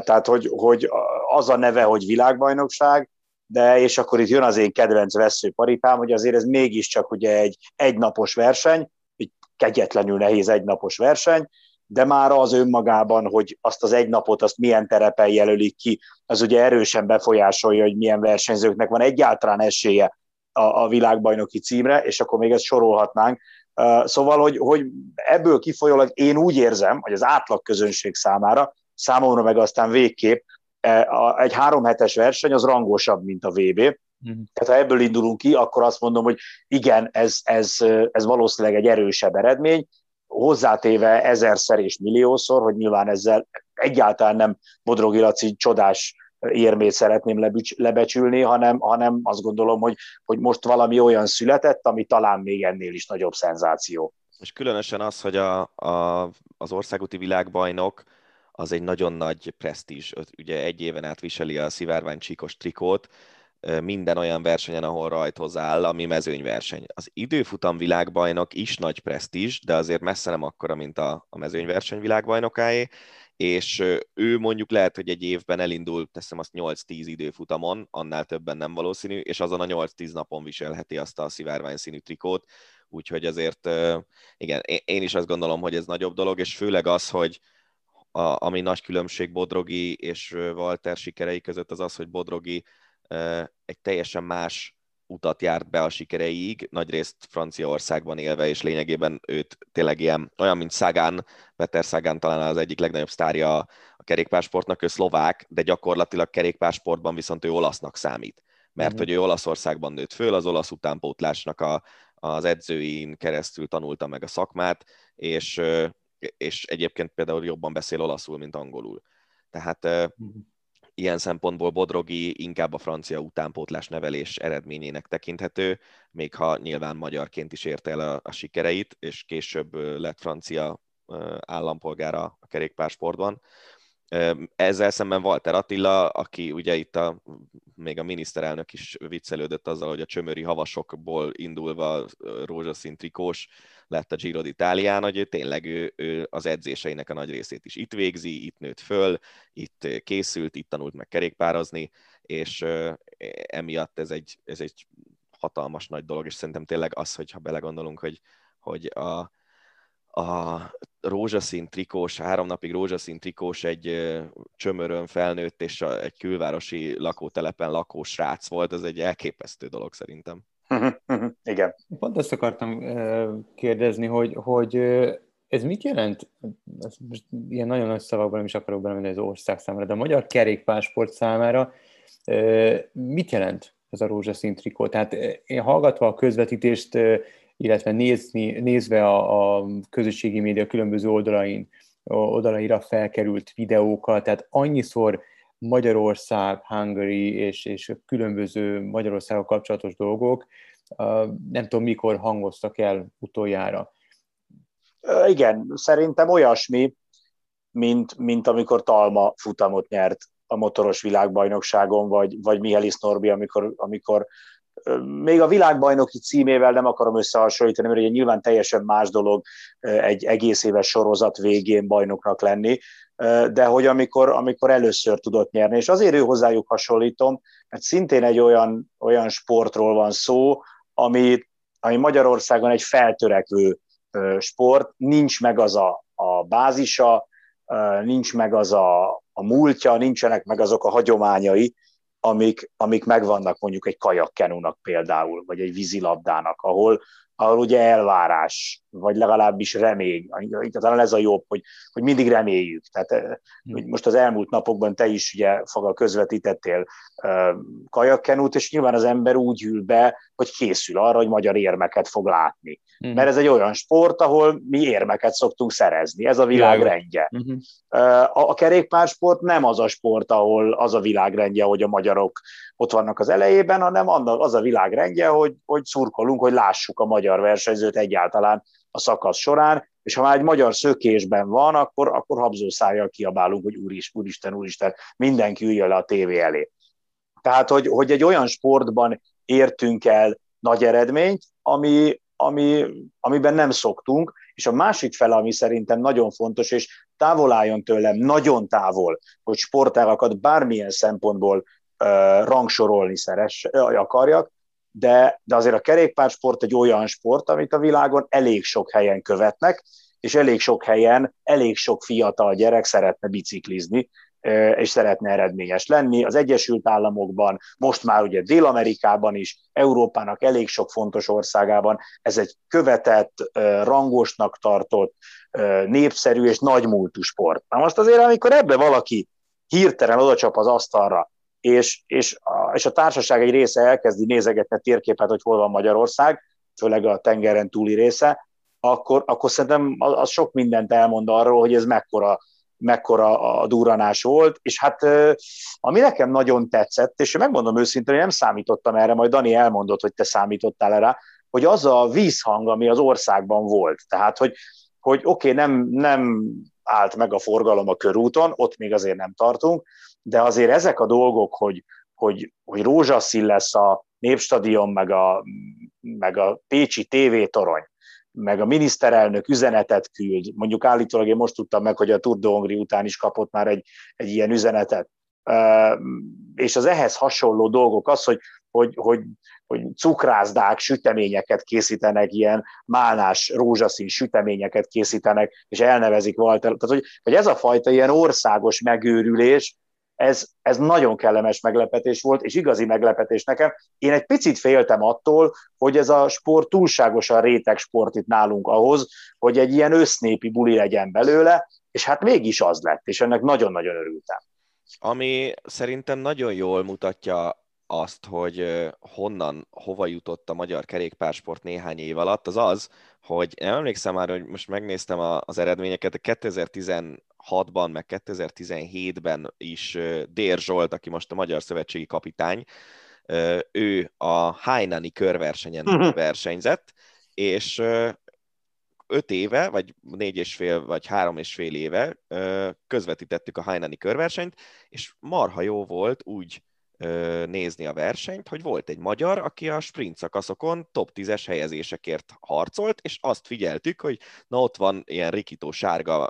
Tehát, hogy, hogy az a neve, hogy világbajnokság, de és akkor itt jön az én kedvenc veszőparipám, hogy azért ez mégiscsak ugye egy egynapos verseny, kegyetlenül nehéz egynapos verseny, de már az önmagában, hogy azt az egy napot, azt milyen terepen jelölik ki, az ugye erősen befolyásolja, hogy milyen versenyzőknek van egyáltalán esélye a, a világbajnoki címre, és akkor még ezt sorolhatnánk. Szóval, hogy, hogy ebből kifolyólag én úgy érzem, hogy az átlag közönség számára számomra meg aztán végképp e, egy három hetes verseny az rangosabb, mint a VB. Mm. Tehát ha ebből indulunk ki, akkor azt mondom, hogy igen, ez, ez, ez valószínűleg egy erősebb eredmény, hozzátéve ezerszer és milliószor, hogy nyilván ezzel egyáltalán nem Bodrogi Laci csodás érmét szeretném lebecsülni, hanem, hanem azt gondolom, hogy, hogy most valami olyan született, ami talán még ennél is nagyobb szenzáció. És különösen az, hogy a, a, az országúti világbajnok az egy nagyon nagy presztízs. Ugye egy éven át viseli a szivárvány csíkos trikót, minden olyan versenyen, ahol rajthoz áll, ami mezőnyverseny. Az időfutam világbajnok is nagy presztízs, de azért messze nem akkora, mint a, a mezőnyverseny világbajnokáé, és ő mondjuk lehet, hogy egy évben elindul, teszem azt 8-10 időfutamon, annál többen nem valószínű, és azon a 8-10 napon viselheti azt a szivárvány színű trikót, úgyhogy azért igen, én is azt gondolom, hogy ez nagyobb dolog, és főleg az, hogy a, ami nagy különbség Bodrogi és Walter sikerei között az az, hogy Bodrogi egy teljesen más utat járt be a sikereiig, nagyrészt Franciaországban élve, és lényegében őt tényleg ilyen, olyan, mint Szagán, Peter Szagán talán az egyik legnagyobb sztárja a kerékpársportnak, ő szlovák, de gyakorlatilag kerékpársportban viszont ő olasznak számít. Mert mm. hogy ő Olaszországban nőtt föl, az olasz utánpótlásnak a, az edzőin keresztül tanulta meg a szakmát, és, és egyébként például jobban beszél olaszul, mint angolul. Tehát mm ilyen szempontból Bodrogi inkább a francia utánpótlás nevelés eredményének tekinthető, még ha nyilván magyarként is érte el a, a sikereit, és később lett francia állampolgára a kerékpársportban. Ezzel szemben Walter Attila, aki ugye itt a, még a miniszterelnök is viccelődött azzal, hogy a csömöri havasokból indulva rózsaszín trikós lett a Giro d'Italián, hogy ő tényleg ő, ő az edzéseinek a nagy részét is itt végzi, itt nőtt föl, itt készült, itt tanult meg kerékpározni, és emiatt ez egy, ez egy hatalmas nagy dolog, és szerintem tényleg az, hogyha belegondolunk, hogy, hogy a, a rózsaszín trikós, három napig rózsaszín trikós egy csömörön felnőtt és egy külvárosi lakótelepen lakó srác volt, ez egy elképesztő dolog szerintem. *laughs* Igen. Pont ezt akartam kérdezni, hogy, hogy ez mit jelent? Ez most ilyen nagyon nagy szavakban nem is akarok belemenni az ország számára, de a magyar kerékpársport számára mit jelent ez a rózsaszín trikó? Tehát én hallgatva a közvetítést illetve nézni, nézve a, a közösségi média különböző oldalain, oldalaira felkerült videókat, tehát annyiszor Magyarország, Hungary és, és különböző Magyarországgal kapcsolatos dolgok, nem tudom mikor hangoztak el utoljára. Igen, szerintem olyasmi, mint, mint amikor Talma futamot nyert a motoros világbajnokságon, vagy, vagy Mihelis Norbi, amikor, amikor még a világbajnoki címével nem akarom összehasonlítani, mert ugye nyilván teljesen más dolog egy egész éves sorozat végén bajnoknak lenni, de hogy amikor, amikor először tudott nyerni, és azért ő hozzájuk hasonlítom, mert szintén egy olyan, olyan sportról van szó, ami, ami Magyarországon egy feltörekvő sport, nincs meg az a, a bázisa, nincs meg az a, a múltja, nincsenek meg azok a hagyományai, amik, amik megvannak mondjuk egy kajakkenúnak például, vagy egy vízilabdának, ahol, ahol ugye elvárás, vagy legalábbis remény, talán ez a jobb, hogy, hogy mindig reméljük. Tehát hmm. hogy most az elmúlt napokban te is ugye faga közvetítettél uh, kajakkenút, és nyilván az ember úgy ül be, hogy készül arra, hogy magyar érmeket fog látni. Hmm. Mert ez egy olyan sport, ahol mi érmeket szoktunk szerezni, ez a világrendje. Uh, a, a kerékpársport nem az a sport, ahol az a világrendje, hogy a magyarok ott vannak az elejében, hanem az a világrendje, hogy, hogy szurkolunk, hogy lássuk a magyar versenyzőt egyáltalán a szakasz során, és ha már egy magyar szökésben van, akkor, akkor habzószájjal kiabálunk, hogy úristen, úristen, úristen, mindenki üljön le a tévé elé. Tehát, hogy, hogy egy olyan sportban értünk el nagy eredményt, ami, ami, amiben nem szoktunk, és a másik fele, ami szerintem nagyon fontos, és távol álljon tőlem, nagyon távol, hogy sportágakat bármilyen szempontból rangsorolni szeres, akarjak, de, de azért a kerékpársport egy olyan sport, amit a világon elég sok helyen követnek, és elég sok helyen elég sok fiatal gyerek szeretne biciklizni, és szeretne eredményes lenni. Az Egyesült Államokban, most már ugye Dél-Amerikában is, Európának elég sok fontos országában ez egy követett, rangosnak tartott, népszerű és nagy múltú sport. Na most azért, amikor ebbe valaki hirtelen odacsap az asztalra, és, és, a, és a társaság egy része elkezdi nézegetni a térképet, hogy hol van Magyarország, főleg a tengeren túli része, akkor, akkor szerintem az, az sok mindent elmond arról, hogy ez mekkora, mekkora a duranás volt, és hát ami nekem nagyon tetszett, és megmondom őszintén, hogy nem számítottam erre, majd Dani elmondott, hogy te számítottál erre, hogy az a vízhang, ami az országban volt, tehát, hogy, hogy oké, okay, nem, nem állt meg a forgalom a körúton, ott még azért nem tartunk, de azért ezek a dolgok, hogy, hogy, hogy rózsaszín lesz a Népstadion, meg a, meg a Pécsi tévétorony, meg a miniszterelnök üzenetet küld, mondjuk állítólag én most tudtam meg, hogy a Tour de Hongrie után is kapott már egy, egy ilyen üzenetet, és az ehhez hasonló dolgok az, hogy hogy, hogy, hogy cukrászdák, süteményeket készítenek, ilyen málnás, rózsaszín süteményeket készítenek, és elnevezik Walter. Tehát, hogy, hogy ez a fajta ilyen országos megőrülés, ez, ez nagyon kellemes meglepetés volt, és igazi meglepetés nekem. Én egy picit féltem attól, hogy ez a sport túlságosan réteg sport itt nálunk ahhoz, hogy egy ilyen össznépi buli legyen belőle, és hát mégis az lett, és ennek nagyon-nagyon örültem. Ami szerintem nagyon jól mutatja azt, hogy honnan, hova jutott a magyar kerékpársport néhány év alatt, az az, hogy nem emlékszem már, hogy most megnéztem az eredményeket, 2016-ban, meg 2017-ben is Dér Zsolt, aki most a Magyar Szövetségi kapitány, ő a Hainani körversenyen uh-huh. versenyzett, és öt éve, vagy négy és fél, vagy három és fél éve közvetítettük a Hainani körversenyt, és marha jó volt úgy nézni a versenyt, hogy volt egy magyar, aki a sprint szakaszokon top 10-es helyezésekért harcolt, és azt figyeltük, hogy na ott van ilyen rikító sárga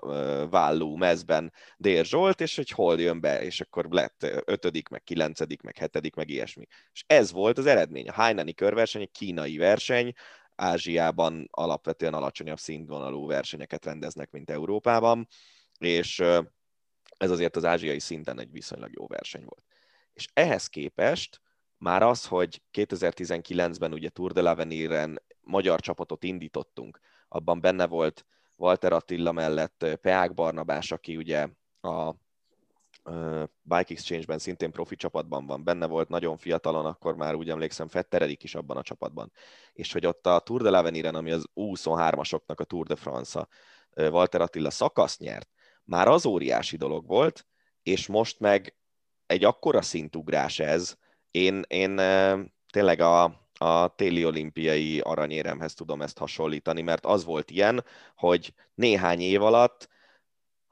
vállú mezben Dér Zsolt, és hogy hol jön be, és akkor lett ötödik, meg kilencedik, meg hetedik, meg ilyesmi. És ez volt az eredmény. A Hainani körverseny egy kínai verseny, Ázsiában alapvetően alacsonyabb színvonalú versenyeket rendeznek, mint Európában, és ez azért az ázsiai szinten egy viszonylag jó verseny volt. És ehhez képest már az, hogy 2019-ben ugye Tour de l'Avenir-en magyar csapatot indítottunk, abban benne volt Walter Attila mellett Peák Barnabás, aki ugye a Bike Exchange-ben szintén profi csapatban van, benne volt nagyon fiatalon, akkor már úgy emlékszem Fetteredik is abban a csapatban. És hogy ott a Tour de l'Avenir-en, ami az U23-asoknak a Tour de France-a, Walter Attila szakasz nyert, már az óriási dolog volt, és most meg egy akkora szintugrás ez, én, én tényleg a, a téli olimpiai aranyéremhez tudom ezt hasonlítani, mert az volt ilyen, hogy néhány év alatt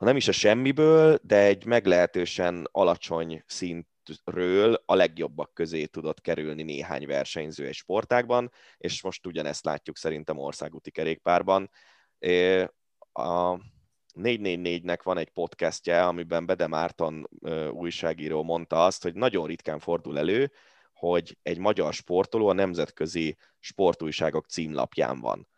ha nem is a semmiből, de egy meglehetősen alacsony szintről a legjobbak közé tudott kerülni néhány versenyző egy sportágban, és most ugyanezt látjuk szerintem országúti kerékpárban. A 444-nek van egy podcastje, amiben Bede Márton újságíró mondta azt, hogy nagyon ritkán fordul elő, hogy egy magyar sportoló a nemzetközi sportújságok címlapján van.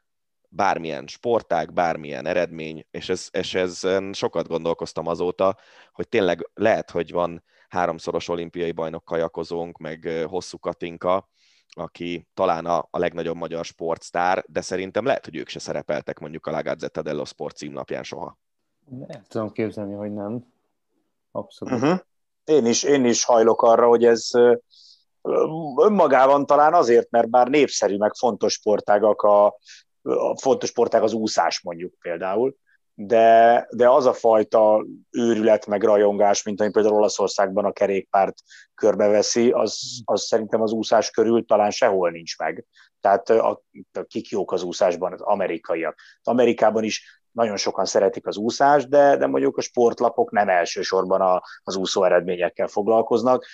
Bármilyen sportág, bármilyen eredmény, és ez, és ez sokat gondolkoztam azóta, hogy tényleg lehet, hogy van háromszoros olimpiai bajnok kajakozónk, meg hosszú Katinka, aki talán a, a legnagyobb magyar sportsztár, de szerintem lehet, hogy ők se szerepeltek mondjuk a La Gazzetta dello Sport címlapján soha. Nem tudom képzelni, hogy nem. Abszolút. Uh-huh. Én, is, én is hajlok arra, hogy ez önmagában talán azért, mert bár népszerű, meg fontos sportágak a, a fontos sportág az úszás mondjuk például, de, de az a fajta őrület meg rajongás, mint ami például Olaszországban a kerékpárt körbeveszi, az, az szerintem az úszás körül talán sehol nincs meg. Tehát a, a kik jók az úszásban, az amerikaiak. Az Amerikában is nagyon sokan szeretik az úszást, de, de mondjuk a sportlapok nem elsősorban a, az úszó eredményekkel foglalkoznak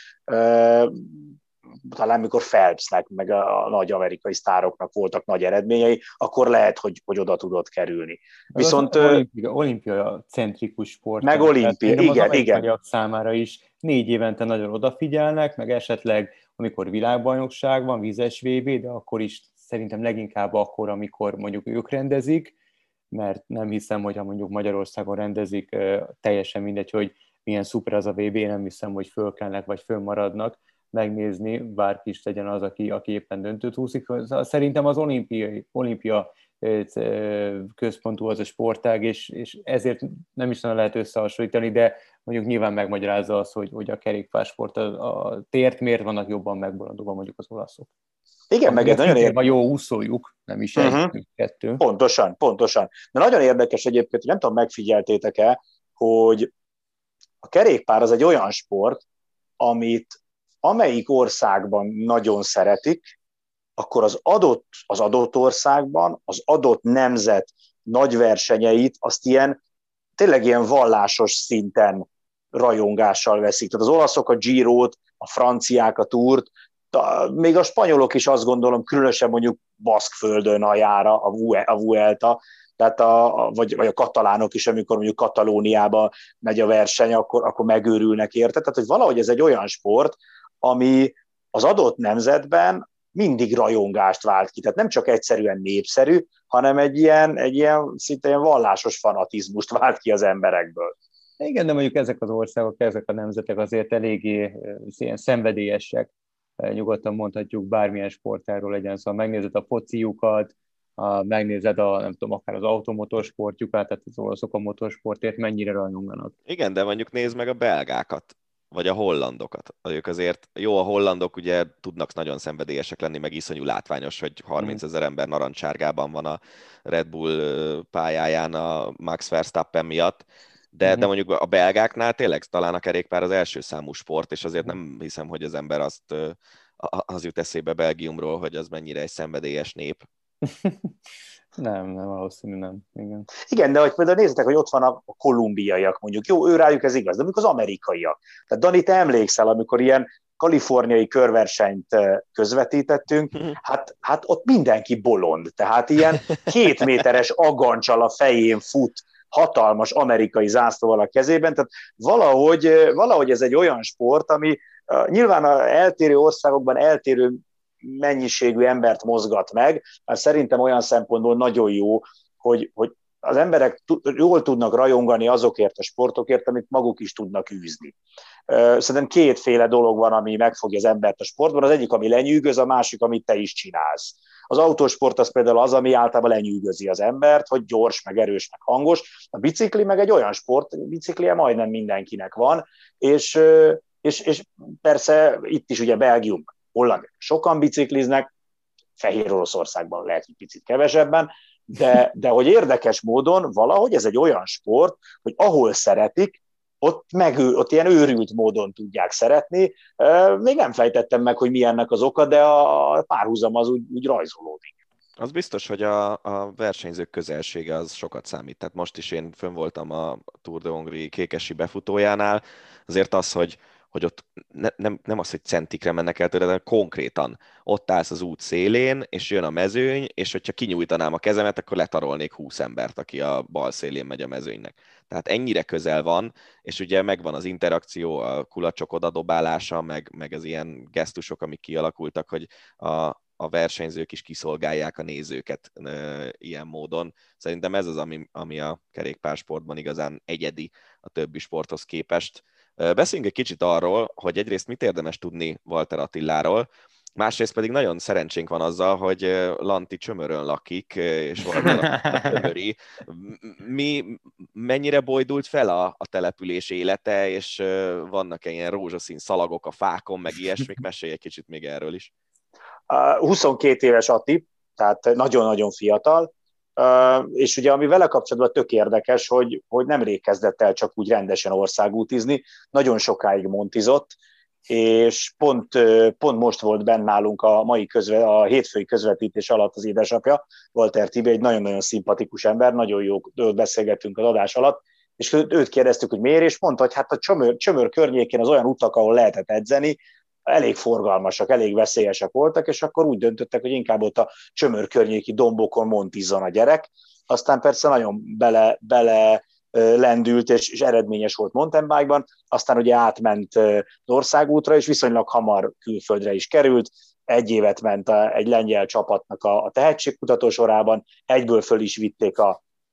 talán mikor Phelpsnek, meg a, a nagy amerikai sztároknak voltak nagy eredményei, akkor lehet, hogy, hogy oda tudott kerülni. Viszont... olimpia, olimpia centrikus sport. Meg olimpia, igen, igen. számára is négy évente nagyon odafigyelnek, meg esetleg, amikor világbajnokság van, vízes VB, de akkor is szerintem leginkább akkor, amikor mondjuk ők rendezik, mert nem hiszem, hogy ha mondjuk Magyarországon rendezik, teljesen mindegy, hogy milyen szuper az a VB, nem hiszem, hogy fölkelnek vagy fölmaradnak, megnézni, bárki is legyen az, aki, aki éppen döntőt húzik. Szerintem az olimpiai, olimpia központú az a sportág, és, és ezért nem is lehet összehasonlítani, de mondjuk nyilván megmagyarázza az, hogy, hogy a kerékpársport a, a tért miért vannak jobban megbolondulva mondjuk az olaszok. Igen, meg ez nagyon érdekes. jó úszójuk, nem is uh-huh. egy, kettő. Pontosan, pontosan. De nagyon érdekes egyébként, nem tudom, megfigyeltétek-e, hogy a kerékpár az egy olyan sport, amit amelyik országban nagyon szeretik, akkor az adott, az adott országban, az adott nemzet nagy versenyeit azt ilyen, tényleg ilyen vallásos szinten rajongással veszik. Tehát az olaszok a Girót, a franciák a Túrt, még a spanyolok is azt gondolom, különösen mondjuk Baszkföldön a jára, a Vuelta, tehát a, a, vagy, vagy a katalánok is, amikor mondjuk Katalóniába megy a verseny, akkor, akkor megőrülnek érte. Tehát, hogy valahogy ez egy olyan sport, ami az adott nemzetben mindig rajongást vált ki. Tehát nem csak egyszerűen népszerű, hanem egy ilyen, egy ilyen szinte ilyen vallásos fanatizmust vált ki az emberekből. Igen, de mondjuk ezek az országok, ezek a nemzetek azért eléggé ilyen szenvedélyesek. Nyugodtan mondhatjuk bármilyen sportáról legyen, szóval megnézed a fociukat, a, megnézed a, nem tudom, akár az automotorsportjukat, tehát az olaszok a motorsportért mennyire rajonganak. Igen, de mondjuk nézd meg a belgákat vagy a hollandokat. Ők azért, jó, a hollandok ugye tudnak nagyon szenvedélyesek lenni, meg iszonyú látványos, hogy 30 ezer ember narancsárgában van a Red Bull pályáján a Max Verstappen miatt, de, de mondjuk a belgáknál tényleg talán a kerékpár az első számú sport, és azért nem hiszem, hogy az ember azt az jut eszébe Belgiumról, hogy az mennyire egy szenvedélyes nép. *laughs* Nem, nem, valószínű nem. Igen. Igen, de hogy például nézzétek, hogy ott van a kolumbiaiak mondjuk. Jó, ő rájuk ez igaz, de mondjuk az amerikaiak. Tehát Dani, te emlékszel, amikor ilyen kaliforniai körversenyt közvetítettünk, mhm. hát, hát ott mindenki bolond, tehát ilyen két méteres agancsal a fején fut, hatalmas amerikai zászlóval a kezében, tehát valahogy, valahogy ez egy olyan sport, ami nyilván a eltérő országokban eltérő mennyiségű embert mozgat meg, mert szerintem olyan szempontból nagyon jó, hogy, hogy az emberek jól tudnak rajongani azokért a sportokért, amit maguk is tudnak űzni. Szerintem kétféle dolog van, ami megfogja az embert a sportban. Az egyik, ami lenyűgöz, a másik, amit te is csinálsz. Az autósport az például az, ami általában lenyűgözi az embert, hogy gyors, meg erős, meg hangos. A bicikli meg egy olyan sport, a biciklie majdnem mindenkinek van, és, és, és persze itt is ugye Belgium Holland sokan bicikliznek, Fehér Oroszországban lehet egy picit kevesebben, de, de hogy érdekes módon valahogy ez egy olyan sport, hogy ahol szeretik, ott, meg, ott ilyen őrült módon tudják szeretni. Még nem fejtettem meg, hogy mi ennek az oka, de a párhuzam az úgy, úgy rajzolódik. Az biztos, hogy a, a versenyzők közelsége az sokat számít. Tehát most is én fönn voltam a Tour de Hongrie kékesi befutójánál, azért az, hogy hogy ott ne, nem, nem az, hogy centikre mennek el tőle, de konkrétan ott állsz az út szélén, és jön a mezőny, és hogyha kinyújtanám a kezemet, akkor letarolnék 20 embert, aki a bal szélén megy a mezőnynek. Tehát ennyire közel van, és ugye megvan az interakció, a kulacsok odadobálása, meg, meg az ilyen gesztusok, amik kialakultak, hogy a, a versenyzők is kiszolgálják a nézőket ö, ilyen módon. Szerintem ez az, ami, ami a kerékpársportban igazán egyedi a többi sporthoz képest. Beszéljünk egy kicsit arról, hogy egyrészt mit érdemes tudni Walter Attiláról, másrészt pedig nagyon szerencsénk van azzal, hogy Lanti csömörön lakik, és Walter csömöri. Mi, mennyire bojdult fel a, a település élete, és vannak-e ilyen rózsaszín szalagok a fákon, meg ilyesmik? Mesélj egy kicsit még erről is. 22 éves Ati, tehát nagyon-nagyon fiatal, és ugye ami vele kapcsolatban tök érdekes, hogy, hogy nemrég kezdett el csak úgy rendesen országútizni, nagyon sokáig montizott, és pont, pont most volt benne nálunk a mai közve, a hétfői közvetítés alatt az édesapja, Walter Tibi, egy nagyon-nagyon szimpatikus ember, nagyon jó beszélgettünk az adás alatt, és őt kérdeztük, hogy miért, és mondta, hogy hát a csömör, csömör környékén az olyan utak, ahol lehetett edzeni, elég forgalmasak, elég veszélyesek voltak, és akkor úgy döntöttek, hogy inkább ott a csömör környéki dombokon montizzon a gyerek. Aztán persze nagyon bele, bele lendült, és, és eredményes volt mountain bike-ban, aztán ugye átment az országútra, és viszonylag hamar külföldre is került, egy évet ment a, egy lengyel csapatnak a, a tehetségkutató sorában, egyből föl is vitték a,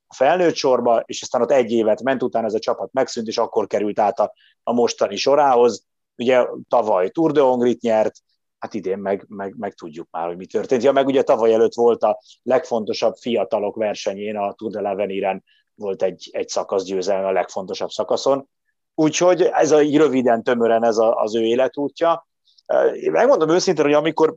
a felnőtt sorba, és aztán ott egy évet ment, utána ez a csapat megszűnt, és akkor került át a, a mostani sorához. Ugye tavaly Tour de Hongrit nyert, hát idén meg, meg, meg tudjuk már, hogy mi történt. Ja, meg ugye tavaly előtt volt a legfontosabb fiatalok versenyén, a Tour de Laveniren volt egy, egy szakasz győzelme a legfontosabb szakaszon. Úgyhogy ez a röviden, tömören ez a, az ő életútja. Én megmondom őszintén, hogy amikor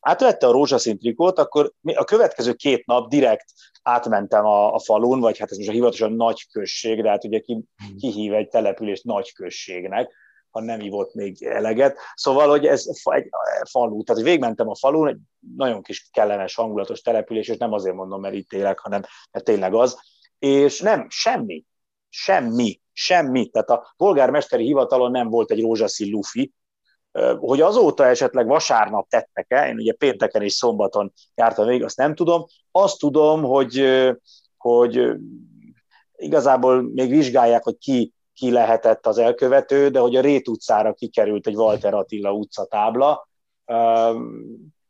átvette a rózsaszín trikót, akkor a következő két nap direkt átmentem a, a falun, vagy hát ez most a hivatalosan nagy község, de hát ugye ki, ki hív egy települést nagy községnek, ha nem ivott még eleget. Szóval, hogy ez egy falu, tehát végmentem a falun, egy nagyon kis kellemes, hangulatos település, és nem azért mondom, mert itt élek, hanem mert tényleg az. És nem, semmi, semmi, semmi. Tehát a polgármesteri hivatalon nem volt egy rózsaszín lufi, hogy azóta esetleg vasárnap tettek-e, én ugye pénteken és szombaton jártam végig, azt nem tudom. Azt tudom, hogy, hogy igazából még vizsgálják, hogy ki ki lehetett az elkövető, de hogy a Rét utcára kikerült egy Walter Attila utca tábla,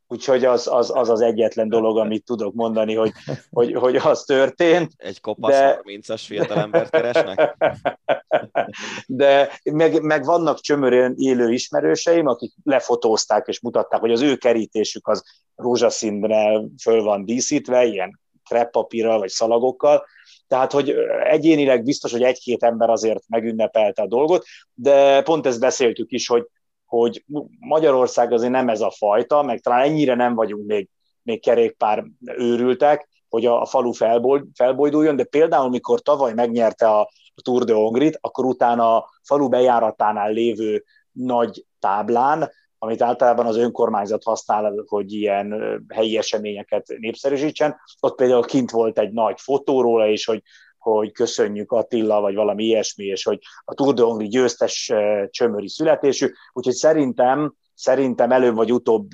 Úgyhogy az az, az az egyetlen dolog, amit tudok mondani, hogy, hogy, hogy az történt. Egy kopasz de... 30-as fiatalembert keresnek? *laughs* De meg, meg vannak csömörön élő ismerőseim, akik lefotózták és mutatták, hogy az ő kerítésük az rózsaszínre föl van díszítve, ilyen kreppapírral vagy szalagokkal, tehát, hogy egyénileg biztos, hogy egy-két ember azért megünnepelte a dolgot, de pont ezt beszéltük is, hogy hogy Magyarország azért nem ez a fajta, meg talán ennyire nem vagyunk még, még kerékpár őrültek, hogy a, a falu felboly, felbojduljon, de például, mikor tavaly megnyerte a, a Tour de Hongrit, akkor utána a falu bejáratánál lévő nagy táblán, amit általában az önkormányzat használ, hogy ilyen helyi eseményeket népszerűsítsen. Ott például kint volt egy nagy fotó róla, és hogy hogy köszönjük Attila, vagy valami ilyesmi, és hogy a Tour de Hongri győztes csömöri születésű, úgyhogy szerintem szerintem előbb vagy utóbb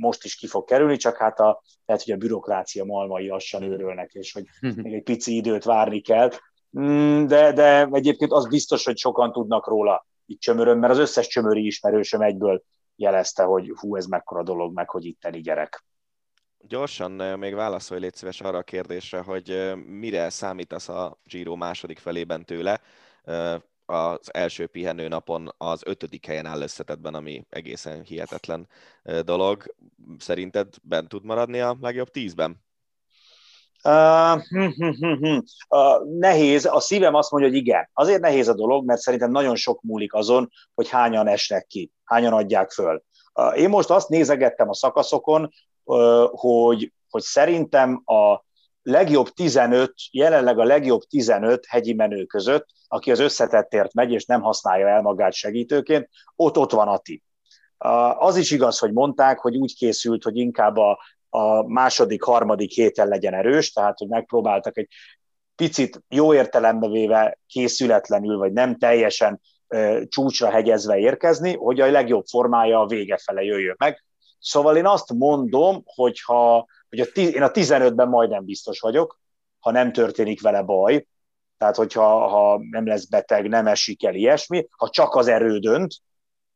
most is ki fog kerülni, csak hát a, lehet, hogy a bürokrácia malmai lassan őrölnek, és hogy még egy pici időt várni kell. Mm, de, de egyébként az biztos, hogy sokan tudnak róla itt csömörön, mert az összes csömöri ismerősöm egyből jelezte, hogy hú, ez mekkora dolog, meg hogy itteni gyerek. Gyorsan még válaszolj légy szíves arra a kérdésre, hogy mire számítasz a Giro második felében tőle. Az első pihenő napon az ötödik helyen áll összetetben, ami egészen hihetetlen dolog. Szerinted bent tud maradni a legjobb tízben? Uh, nehéz, a szívem azt mondja, hogy igen. Azért nehéz a dolog, mert szerintem nagyon sok múlik azon, hogy hányan esnek ki, hányan adják föl. Uh, én most azt nézegettem a szakaszokon, hogy, hogy szerintem a legjobb 15, jelenleg a legjobb 15 hegyi menő között, aki az összetettért megy, és nem használja el magát segítőként, ott ott van Ati. Az is igaz, hogy mondták, hogy úgy készült, hogy inkább a, a második, harmadik héten legyen erős, tehát hogy megpróbáltak egy picit jó értelembe véve készületlenül, vagy nem teljesen csúcsra hegyezve érkezni, hogy a legjobb formája a vége fele jöjjön meg. Szóval én azt mondom, hogy, ha, hogy a, én a 15-ben majdnem biztos vagyok, ha nem történik vele baj, tehát hogyha ha nem lesz beteg, nem esik el ilyesmi, ha csak az erő dönt,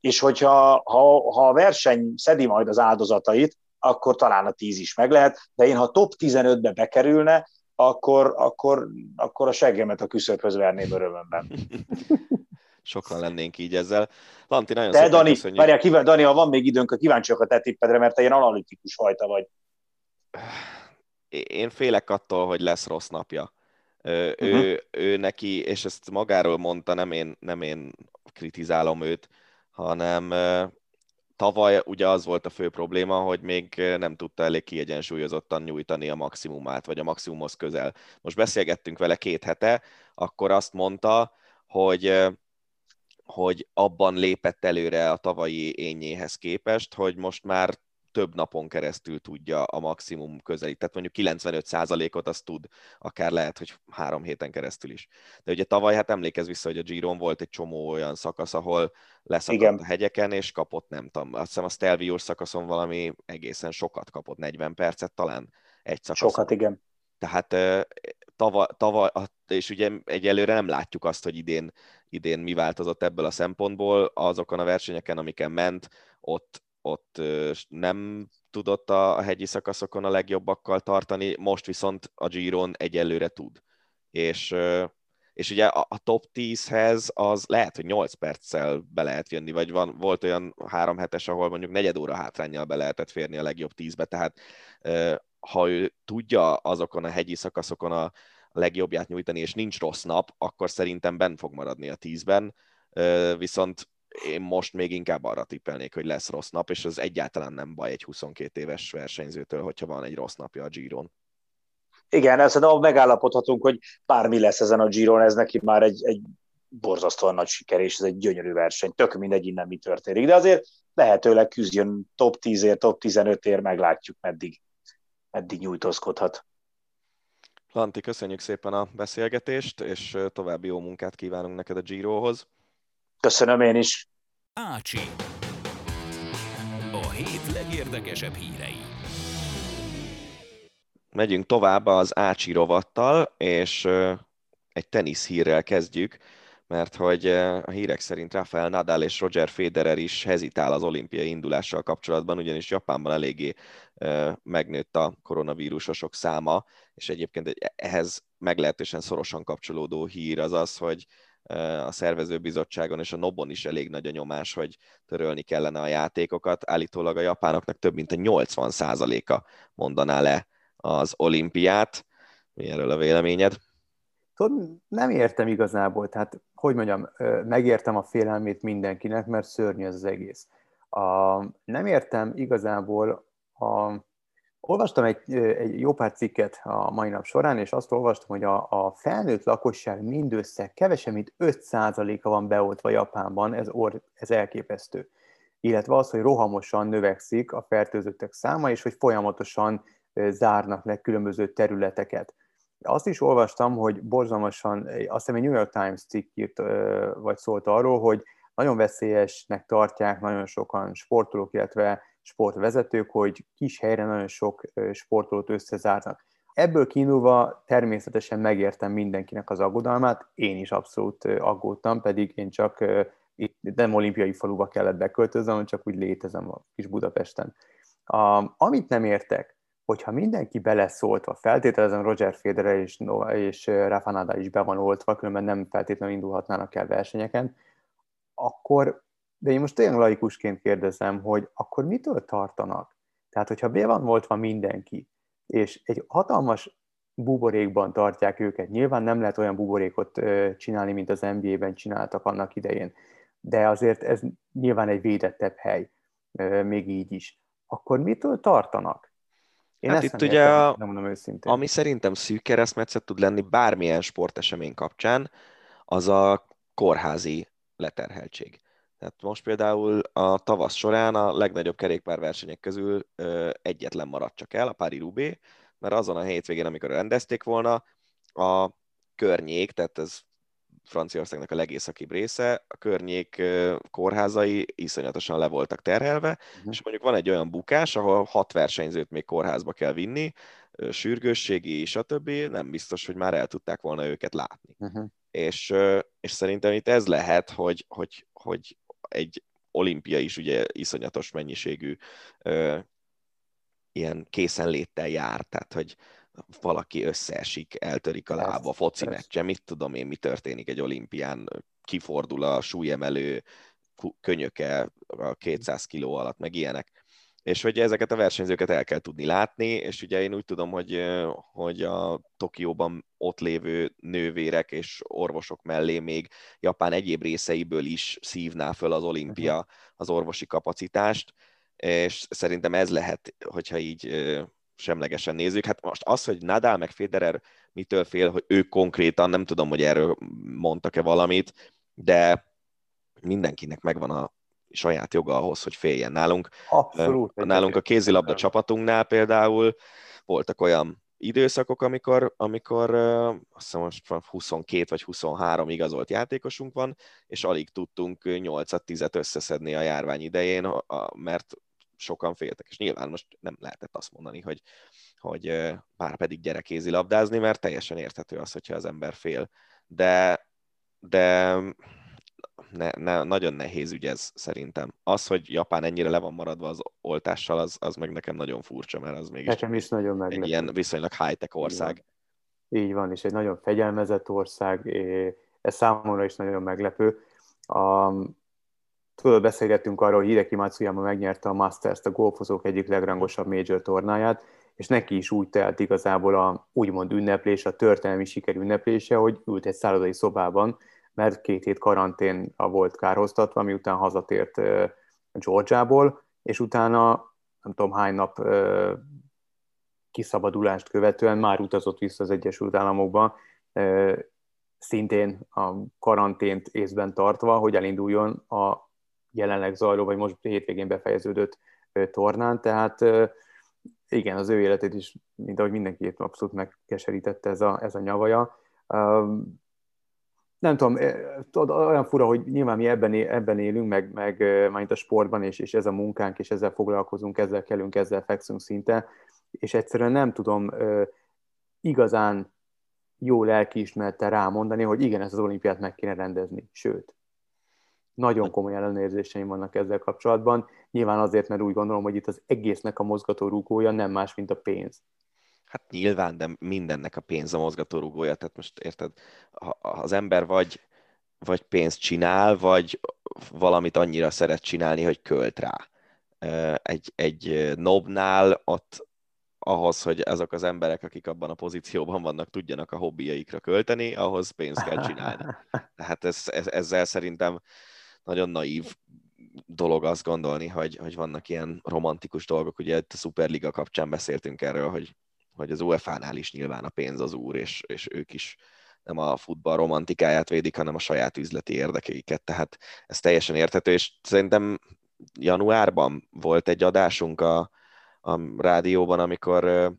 és hogyha ha, ha a verseny szedi majd az áldozatait, akkor talán a 10 is meg lehet, de én ha top 15-be bekerülne, akkor, akkor, akkor a seggemet a küszöbhöz verném örömömben. *laughs* sokan lennénk így ezzel. Lanti, nagyon De Dani, köszönjük. várjál, kíván, Dani, ha van még időnk, kíváncsiak a te tippedre, mert te ilyen analitikus fajta vagy. Én félek attól, hogy lesz rossz napja. Ő, uh-huh. ő, ő neki, és ezt magáról mondta, nem én, nem én kritizálom őt, hanem tavaly ugye az volt a fő probléma, hogy még nem tudta elég kiegyensúlyozottan nyújtani a maximumát, vagy a maximumhoz közel. Most beszélgettünk vele két hete, akkor azt mondta, hogy hogy abban lépett előre a tavalyi ényéhez képest, hogy most már több napon keresztül tudja a maximum közelít. Tehát mondjuk 95%-ot azt tud, akár lehet, hogy három héten keresztül is. De ugye tavaly, hát emlékez vissza, hogy a Giron volt egy csomó olyan szakasz, ahol leszakadt Igen. a hegyeken, és kapott, nem tudom, azt hiszem a Stelvio szakaszon valami egészen sokat kapott, 40 percet talán egy szakaszon. Sokat, igen. Tehát tavaly, tava, és ugye egyelőre nem látjuk azt, hogy idén, idén mi változott ebből a szempontból. Azokon a versenyeken, amiken ment, ott, ott nem tudott a hegyi szakaszokon a legjobbakkal tartani, most viszont a Giron egyelőre tud. És, és ugye a, top 10-hez az lehet, hogy 8 perccel be lehet jönni, vagy van, volt olyan három hetes, ahol mondjuk negyed óra hátrányjal be lehetett férni a legjobb 10-be, tehát ha ő tudja azokon a hegyi szakaszokon a legjobbját nyújtani, és nincs rossz nap, akkor szerintem ben fog maradni a tízben, viszont én most még inkább arra tippelnék, hogy lesz rossz nap, és ez egyáltalán nem baj egy 22 éves versenyzőtől, hogyha van egy rossz napja a Giron. Igen, ezt a megállapodhatunk, hogy bármi lesz ezen a Giron, ez neki már egy, egy borzasztóan nagy siker, és ez egy gyönyörű verseny. Tök mindegy innen mi történik, de azért lehetőleg küzdjön top 10-ért, top 15-ért, meglátjuk, meddig eddig nyújtózkodhat. Lanti, köszönjük szépen a beszélgetést, és további jó munkát kívánunk neked a Girohoz. Köszönöm én is. Ácsi. A hét legérdekesebb hírei. Megyünk tovább az Ácsi rovattal, és egy tenisz hírrel kezdjük, mert hogy a hírek szerint Rafael Nadal és Roger Federer is hezitál az olimpiai indulással kapcsolatban, ugyanis Japánban eléggé megnőtt a koronavírusosok száma, és egyébként ehhez meglehetősen szorosan kapcsolódó hír az az, hogy a szervezőbizottságon és a Nobon is elég nagy a nyomás, hogy törölni kellene a játékokat. Állítólag a japánoknak több mint a 80%-a mondaná le az olimpiát. Mi erről a véleményed? Tudod, nem értem igazából, tehát hogy mondjam, megértem a félelmét mindenkinek, mert szörnyű ez az egész. A, nem értem igazából a, Olvastam egy, egy jó pár cikket a mai nap során, és azt olvastam, hogy a, a felnőtt lakosság mindössze kevesebb, mint 5%-a van beoltva Japánban, ez, or, ez elképesztő. Illetve az, hogy rohamosan növekszik a fertőzöttek száma, és hogy folyamatosan zárnak le különböző területeket. Azt is olvastam, hogy borzalmasan, azt hiszem egy New York Times cikk írt, vagy szólt arról, hogy nagyon veszélyesnek tartják nagyon sokan sportolók, illetve sportvezetők, hogy kis helyre nagyon sok sportolót összezárnak. Ebből kiindulva természetesen megértem mindenkinek az aggodalmát, én is abszolút aggódtam, pedig én csak itt nem olimpiai faluba kellett beköltöznem, csak úgy létezem a kis Budapesten. A, amit nem értek, hogyha mindenki beleszóltva, feltételezem Roger Federer és, és Rafa Nadal is be van oltva, különben nem feltétlenül indulhatnának el versenyeken, akkor de én most tényleg laikusként kérdezem, hogy akkor mitől tartanak? Tehát, hogyha be van voltva mindenki, és egy hatalmas buborékban tartják őket, nyilván nem lehet olyan buborékot csinálni, mint az NBA-ben csináltak annak idején, de azért ez nyilván egy védettebb hely, még így is. Akkor mitől tartanak? Én hát itt ugye, értem, nem mondom őszintén. ami szerintem szűk keresztmetszet tud lenni bármilyen sportesemény kapcsán, az a kórházi leterheltség. Tehát most például a tavasz során a legnagyobb kerékpárversenyek közül ö, egyetlen maradt csak el, a Pári Rubé, mert azon a hétvégén, amikor rendezték volna, a környék, tehát ez Franciaországnak a legészakibb része, a környék kórházai iszonyatosan le voltak terhelve, uh-huh. és mondjuk van egy olyan bukás, ahol hat versenyzőt még kórházba kell vinni, sürgősségi, stb. Nem biztos, hogy már el tudták volna őket látni. Uh-huh. És, és szerintem itt ez lehet, hogy, hogy, hogy egy olimpia is ugye iszonyatos mennyiségű ö, ilyen készenléttel jár, tehát hogy valaki összeesik, eltörik a lába, foci meccse, mit tudom én, mi történik egy olimpián, kifordul a súlyemelő könyöke a 200 kiló alatt, meg ilyenek és hogy ezeket a versenyzőket el kell tudni látni, és ugye én úgy tudom, hogy, hogy a Tokióban ott lévő nővérek és orvosok mellé még Japán egyéb részeiből is szívná föl az olimpia mhm. az orvosi kapacitást, és szerintem ez lehet, hogyha így semlegesen nézzük. Hát most az, hogy Nadal meg Federer mitől fél, hogy ők konkrétan, nem tudom, hogy erről mondtak-e valamit, de mindenkinek megvan a saját joga ahhoz, hogy féljen nálunk. Abszolút. Nálunk a kézilabda csapatunknál például voltak olyan időszakok, amikor, amikor azt hiszem most 22 vagy 23 igazolt játékosunk van, és alig tudtunk 8-10-et összeszedni a járvány idején, mert sokan féltek, és nyilván most nem lehetett azt mondani, hogy, hogy már pedig gyere kézilabdázni, mert teljesen érthető az, hogyha az ember fél. De, de ne, ne, nagyon nehéz ügy ez szerintem. Az, hogy Japán ennyire le van maradva az oltással, az, az meg nekem nagyon furcsa, mert az mégis nekem is nagyon meglepő. egy ilyen viszonylag high-tech ország. Így van, és egy nagyon fegyelmezett ország, ez számomra is nagyon meglepő. A, tudod, beszélgettünk arról, hogy Hideki Matsuyama megnyerte a Masters-t, a golfozók egyik legrangosabb major tornáját, és neki is úgy telt igazából a úgymond ünneplés, a történelmi siker ünneplése, hogy ült egy szállodai szobában, mert két hét karanténra volt kárhoztatva, miután hazatért Georgiából, és utána nem tudom hány nap kiszabadulást követően már utazott vissza az Egyesült Államokba, szintén a karantént észben tartva, hogy elinduljon a jelenleg zajló, vagy most hétvégén befejeződött tornán, tehát igen, az ő életét is, mint ahogy mindenki abszolút megkeserítette ez a, ez a nyavaja nem tudom, olyan fura, hogy nyilván mi ebben, ebben élünk, meg, meg majd a sportban, és, és ez a munkánk, és ezzel foglalkozunk, ezzel kelünk, ezzel fekszünk szinte, és egyszerűen nem tudom igazán jó lelkiismerettel rámondani, hogy igen, ezt az olimpiát meg kéne rendezni. Sőt, nagyon komoly ellenérzéseim vannak ezzel kapcsolatban. Nyilván azért, mert úgy gondolom, hogy itt az egésznek a mozgatórugója nem más, mint a pénz. Hát nyilván, de mindennek a pénz a mozgatórugója. Tehát most érted, ha az ember vagy, vagy pénzt csinál, vagy valamit annyira szeret csinálni, hogy költ rá. Egy, egy nobnál ott ahhoz, hogy ezek az emberek, akik abban a pozícióban vannak, tudjanak a hobbiaikra költeni, ahhoz pénzt kell csinálni. Tehát ez, ez, ezzel szerintem nagyon naív dolog azt gondolni, hogy, hogy vannak ilyen romantikus dolgok. Ugye itt a Superliga kapcsán beszéltünk erről, hogy, hogy az UEFA-nál is nyilván a pénz az úr, és, és ők is nem a futball romantikáját védik, hanem a saját üzleti érdekeiket. Tehát ez teljesen érthető, és szerintem januárban volt egy adásunk a, a rádióban, amikor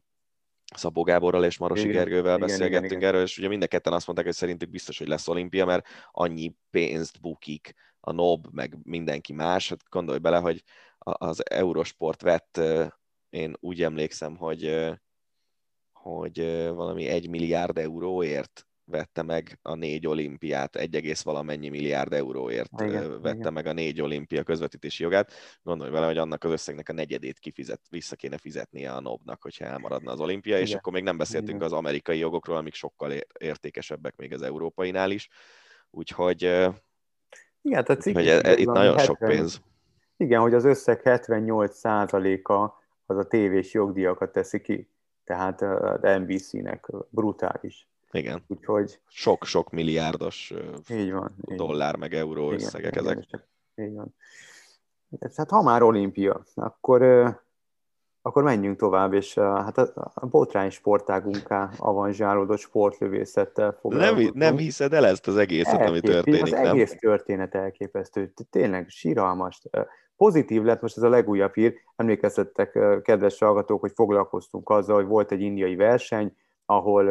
Szabó Gáborral és Marosi igen, Gergővel igen, beszélgettünk igen, igen. erről, és ugye mind a ketten azt mondták, hogy szerintük biztos, hogy lesz olimpia, mert annyi pénzt bukik a NOB, meg mindenki más. Hát gondolj bele, hogy az Eurosport vett, én úgy emlékszem, hogy, hogy valami egy milliárd euróért vette meg a négy olimpiát, egy valamennyi milliárd euróért igen, vette igen. meg a négy olimpia közvetítési jogát. Gondolj vele, hogy annak az összegnek a negyedét kifizet, vissza kéne fizetnie a NOB-nak, hogyha elmaradna az olimpia, igen. és akkor még nem beszéltünk igen. az amerikai jogokról, amik sokkal értékesebbek még az európainál is. Úgyhogy, igen, tehát úgyhogy e, itt nagyon 70, sok pénz. Igen, hogy az összeg 78%-a az a tévés jogdíjakat teszi ki. Tehát az NBC-nek brutális. Igen. Úgyhogy... Sok-sok milliárdos így van, dollár meg euró igen, összegek igen, ezek. Így van. Hát ha már olimpia, akkor, akkor menjünk tovább, és hát a, a botrány sportágunká avanzsálódott sportlövészettel foglalkozunk. Nem, nem hiszed el ezt az egészet, Elkép, ami történik, az nem? egész történet elképesztő. Tényleg síralmas. Pozitív lett most ez a legújabb hír. Emlékeztettek, kedves hallgatók, hogy foglalkoztunk azzal, hogy volt egy indiai verseny, ahol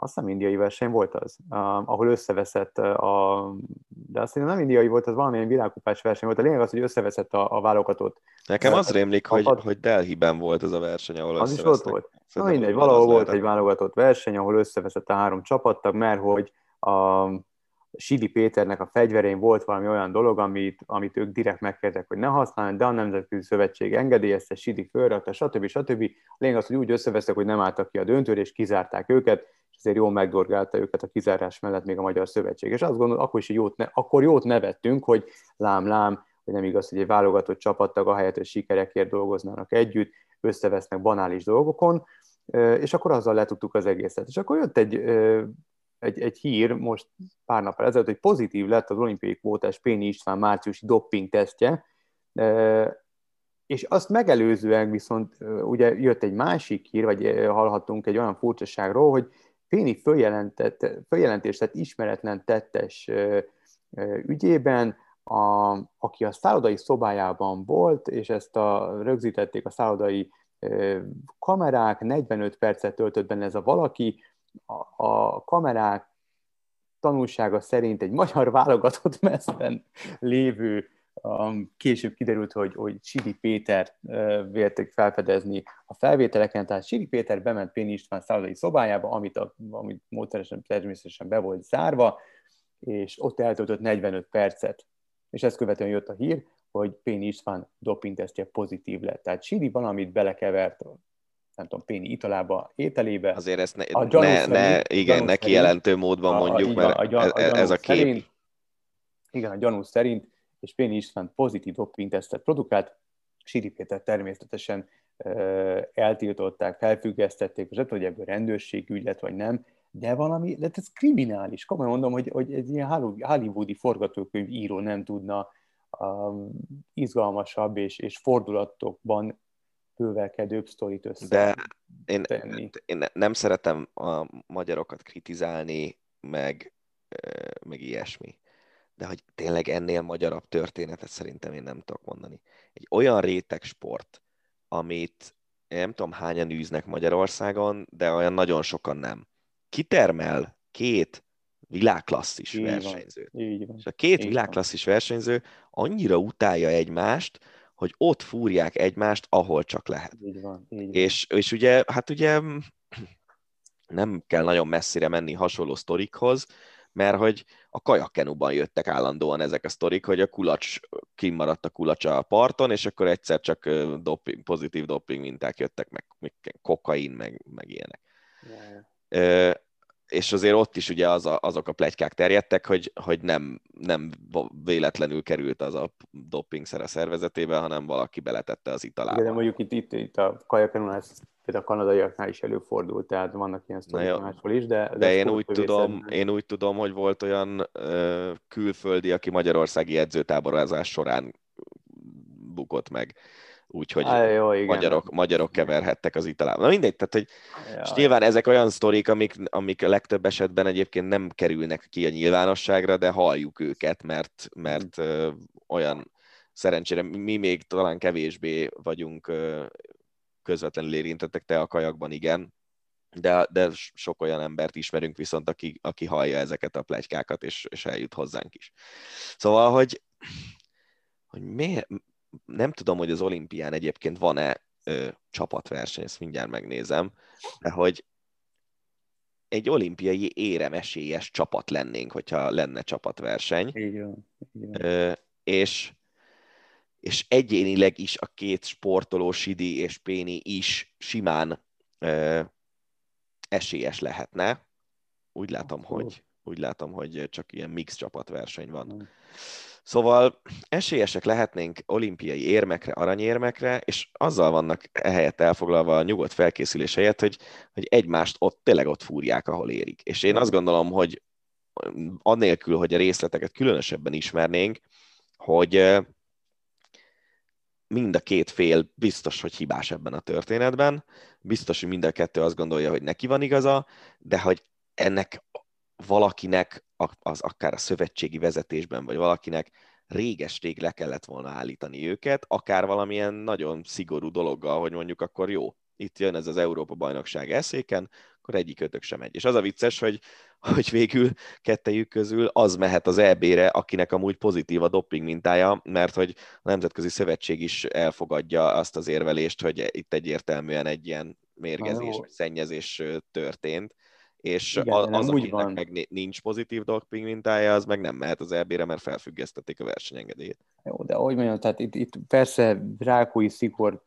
azt hiszem indiai verseny volt az, ahol összeveszett a, de azt hiszem nem indiai volt, az valamilyen világkupás verseny volt. A lényeg az, hogy összeveszett a, a válogatott. Nekem az rémlik, hogy, a, hogy Delhi-ben volt ez a verseny, ahol Az is ott volt. Na mindegy, valahol volt egy válogatott verseny, ahol összeveszett a három csapattag, mert hogy a Sidi Péternek a fegyverén volt valami olyan dolog, amit, amit ők direkt megkérdeztek, hogy ne használni, de a Nemzetközi Szövetség engedélyezte, Sidi fölrakta, stb. stb. A lényeg az, hogy úgy összevesztek, hogy nem álltak ki a döntőre, és kizárták őket, azért jól megdorgálta őket a kizárás mellett még a Magyar Szövetség. És azt gondolom, akkor is jót, ne, akkor jót nevettünk, hogy lám-lám, hogy nem igaz, hogy egy válogatott csapattag ahelyett, hogy sikerekért dolgoznának együtt, összevesznek banális dolgokon, és akkor azzal letudtuk az egészet. És akkor jött egy, egy, egy hír most pár nap ezelőtt, hogy pozitív lett az olimpiai kvótás Péni István márciusi dopping tesztje, és azt megelőzően viszont ugye jött egy másik hír, vagy hallhattunk egy olyan furcsaságról, hogy Féni följelentést tett ismeretlen tettes ügyében, a, aki a szállodai szobájában volt, és ezt a, rögzítették a szállodai kamerák, 45 percet töltött benne ez a valaki, a, a kamerák tanulsága szerint egy magyar válogatott messzen lévő később kiderült, hogy, hogy Sidi Péter vélték felfedezni a felvételeken, tehát Sidi Péter bement Péni István szállodai szobájába, amit, a, amit módszeresen természetesen be volt zárva, és ott eltöltött 45 percet. És ezt követően jött a hír, hogy Péni István dopingtesztje pozitív lett. Tehát Sidi valamit belekevert nem tudom, Péni italába, ételébe. Azért ezt ne, a ne, szerint, ne igen, ne kijelentő módban mondjuk, a, mert a, a, a, ez a kép. Szerint, igen, a gyanú szerint és Péni István pozitív doping-tesztet produkált, Siri Péter természetesen eltiltották, felfüggesztették, most hogy ebből rendőrségügy lett, vagy nem, de valami, de ez kriminális. Komolyan mondom, hogy, hogy egy ilyen hollywoodi forgatókönyv író nem tudna um, izgalmasabb és, és fordulatokban bővelkedőbb sztorit össze. De én, én nem szeretem a magyarokat kritizálni, meg, meg ilyesmi de hogy tényleg ennél magyarabb történetet szerintem én nem tudok mondani. Egy olyan réteg sport, amit nem tudom hányan űznek Magyarországon, de olyan nagyon sokan nem. Kitermel két világklasszis így versenyzőt. Van, így van, és a két világklasszis van. versenyző annyira utálja egymást, hogy ott fúrják egymást, ahol csak lehet. Így van, így van. És, és ugye, hát ugye *clears throat* nem kell nagyon messzire menni hasonló sztorikhoz, mert hogy a kajakenuban jöttek állandóan ezek a sztorik, hogy a kulacs, kimaradt a kulacs a parton, és akkor egyszer csak doping, pozitív doping minták jöttek, meg, meg kokain, meg, meg ilyenek. Yeah és azért ott is ugye az a, azok a plegykák terjedtek, hogy, hogy nem, nem véletlenül került az a dopingszer a szervezetébe, hanem valaki beletette az italába. Igen, de mondjuk itt, itt, itt a kajakenul ez például a kanadaiaknál is előfordult, tehát vannak ilyen máshol is, de... De, de én, úgy tudom, én úgy tudom, hogy volt olyan ö, külföldi, aki magyarországi edzőtáborázás során bukott meg úgyhogy magyarok, magyarok keverhettek az italában. Na mindegy, tehát hogy ja, és nyilván ezek olyan sztorik, amik, amik a legtöbb esetben egyébként nem kerülnek ki a nyilvánosságra, de halljuk őket, mert, mert ö, olyan szerencsére mi még talán kevésbé vagyunk ö, közvetlenül érintettek, te a kajakban igen, de, de sok olyan embert ismerünk viszont, aki, aki hallja ezeket a plegykákat, és, és eljut hozzánk is. Szóval, hogy, hogy miért, nem tudom, hogy az olimpián egyébként van-e ö, csapatverseny, ezt mindjárt megnézem, de hogy egy olimpiai éremesélyes csapat lennénk, hogyha lenne csapatverseny. Így van. Így van. Ö, és, és egyénileg is a két sportoló, Sidi és Péni is simán ö, esélyes lehetne. Úgy látom, hogy úgy látom, hogy csak ilyen mix csapatverseny van. Szóval esélyesek lehetnénk olimpiai érmekre, aranyérmekre, és azzal vannak ehelyett elfoglalva a nyugodt felkészülés helyett, hogy, hogy egymást ott tényleg ott fúrják, ahol érik. És én azt gondolom, hogy annélkül, hogy a részleteket különösebben ismernénk, hogy mind a két fél biztos, hogy hibás ebben a történetben, biztos, hogy mind a kettő azt gondolja, hogy neki van igaza, de hogy ennek valakinek, az akár a szövetségi vezetésben, vagy valakinek réges-rég le kellett volna állítani őket, akár valamilyen nagyon szigorú dologgal, hogy mondjuk akkor jó, itt jön ez az Európa-bajnokság eszéken, akkor egyik ötök sem megy. És az a vicces, hogy, hogy végül kettejük közül az mehet az EB-re, akinek amúgy pozitív a doping mintája, mert hogy a Nemzetközi Szövetség is elfogadja azt az érvelést, hogy itt egyértelműen egy ilyen mérgezés vagy szennyezés történt, és Igen, az, az akinek van. meg nincs pozitív doping mintája, az meg nem mehet az EB-re, mert felfüggesztették a versenyengedélyét. Jó, de ahogy mondjam, tehát itt, itt persze rákói szigorral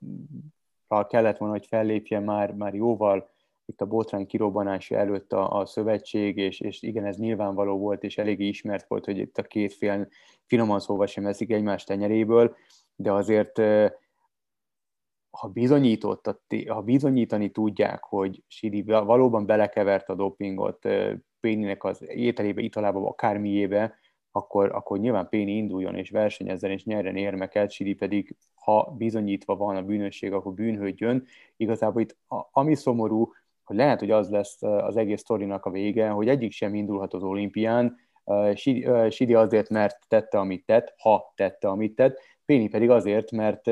kellett volna, hogy fellépjen már, már jóval itt a botrány kirobbanása előtt a, a szövetség, és, és igen, ez nyilvánvaló volt, és eléggé ismert volt, hogy itt a két fél finoman szóval sem veszik egymást tenyeréből, de azért ha, bizonyított, ha bizonyítani tudják, hogy Sidi valóban belekevert a dopingot Péninek az ételébe, italába, akármiébe, akkor, akkor nyilván Péni induljon és versenyezzen és nyerjen érmeket, Sidi pedig, ha bizonyítva van a bűnösség, akkor bűnhődjön. Igazából itt a, ami szomorú, hogy lehet, hogy az lesz az egész sztorinak a vége, hogy egyik sem indulhat az olimpián, Sidi azért, mert tette, amit tett, ha tette, amit tett, Péni pedig azért, mert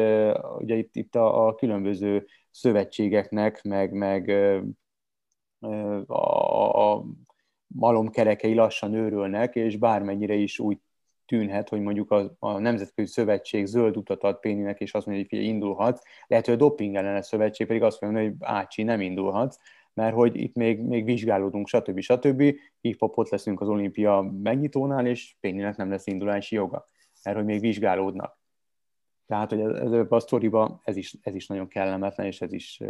ugye itt, itt a, a különböző szövetségeknek, meg, meg a, a malomkerekei lassan őrülnek, és bármennyire is úgy tűnhet, hogy mondjuk a, a Nemzetközi Szövetség zöld utat ad Péninek, és azt mondja, hogy figyelj, indulhatsz, lehet, hogy a doping ellenes szövetség pedig azt mondja, hogy Ácsi, nem indulhatsz, mert hogy itt még, még vizsgálódunk, stb. stb. Így ott leszünk az olimpia megnyitónál, és Péninek nem lesz indulási joga, mert hogy még vizsgálódnak. Tehát, hogy ez, ez a sztoriba ez is, ez is nagyon kellemetlen, és ez is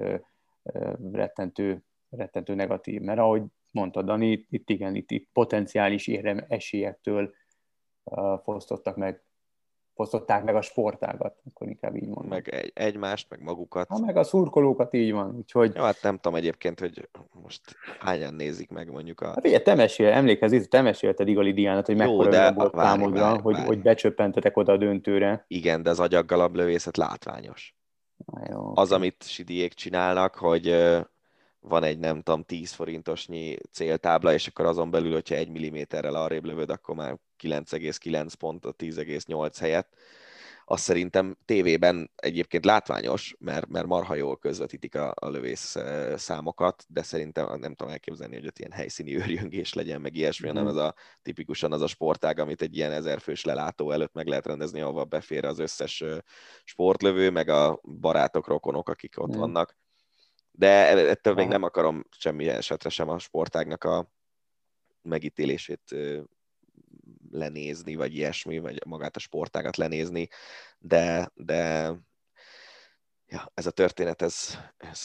rettentő, rettentő negatív. Mert ahogy mondta Dani, itt igen, itt, itt potenciális érem esélyektől fosztottak meg fosztották meg a sportágat, akkor inkább így mondom. Meg egy, egymást, meg magukat. Ha, meg a szurkolókat így van, úgyhogy... Jó, hát nem tudom egyébként, hogy most hányan nézik meg mondjuk a... Hát ugye, te mesél, emlékezz, te mesélted Igali Diánat, hogy mekkora volt számodra, várj, hogy, várj. hogy becsöppentetek oda a döntőre. Igen, de az agyaggalap látványos. Na, jó, az, amit Sidiék csinálnak, hogy van egy nem tudom 10 forintosnyi céltábla, és akkor azon belül, hogyha egy milliméterrel arrébb lövöd, akkor már 9,9 pont a 10,8 helyett. Azt szerintem tévében egyébként látványos, mert, mert marha jól közvetítik a, a lövész számokat, de szerintem nem tudom elképzelni, hogy ott ilyen helyszíni őrjöngés legyen, meg ilyesmi, hanem ez a tipikusan az a sportág, amit egy ilyen ezerfős lelátó előtt meg lehet rendezni, ahova befér az összes sportlövő, meg a barátok, rokonok, akik ott mm. vannak De ettől még nem akarom semmi esetre sem a sportágnak a megítélését lenézni, vagy ilyesmi, vagy magát a sportágat lenézni, de, de ja, ez a történet, ez, ez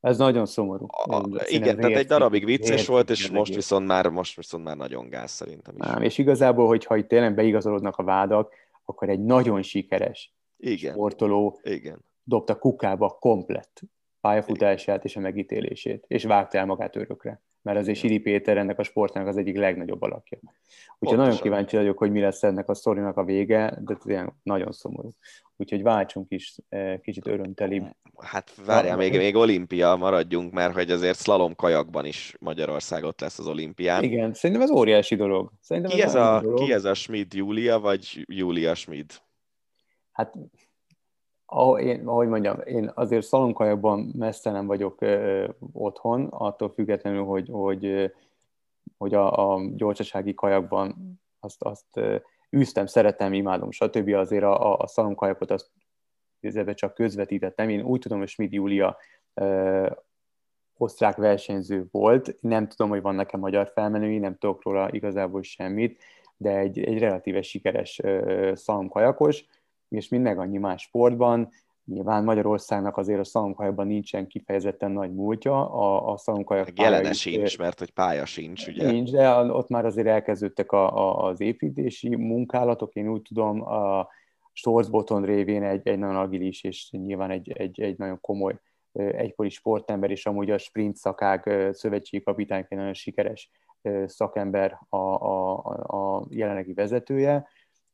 ez nagyon szomorú. A, igen, tehát egy darabig vicces volt, és most viszont, már, most viszont már nagyon gáz szerintem is. Nem, és igazából, hogyha itt tényleg beigazolódnak a vádak, akkor egy nagyon sikeres igen. sportoló igen. dobta kukába komplett pályafutását és a megítélését, és vágta el magát örökre. Mert azért Sidi Péter ennek a sportnak az egyik legnagyobb alakja. Úgyhogy nagyon kíváncsi vagyok, hogy mi lesz ennek a sztorinak a vége, de tényleg nagyon szomorú. Úgyhogy váltsunk is eh, kicsit örömtelibb. Hát várjál, még, még olimpia maradjunk, mert hogy azért slalom kajakban is Magyarország ott lesz az olimpián. Igen, szerintem ez óriási dolog. Szerintem ki, ez, ez a, dolog. ki ez a Schmid Júlia, vagy Júlia Schmid? Hát ahogy, én, ahogy mondjam, én azért szalonkajakban messze nem vagyok ö, otthon, attól függetlenül, hogy, hogy, hogy a, a gyorsasági kajakban azt, azt űztem, szeretem, imádom, stb. Azért a, a, szalonkajakot azt csak közvetítettem. Én úgy tudom, hogy Schmid Júlia ö, osztrák versenyző volt. Nem tudom, hogy van nekem magyar felmenői, nem tudok róla igazából semmit, de egy, egy relatíve sikeres szalomkajakos és minden annyi más sportban. Nyilván Magyarországnak azért a szalomkajakban nincsen kifejezetten nagy múltja. A, a szalomkajak jelene sincs, mert hogy pálya sincs, ugye? Nincs, de ott már azért elkezdődtek a, a, az építési munkálatok. Én úgy tudom, a Storzboton révén egy, egy nagyon agilis és nyilván egy, egy, egy nagyon komoly egykori sportember, és amúgy a sprint szakág szövetségi kapitányként nagyon sikeres szakember a, a, a jelenlegi vezetője,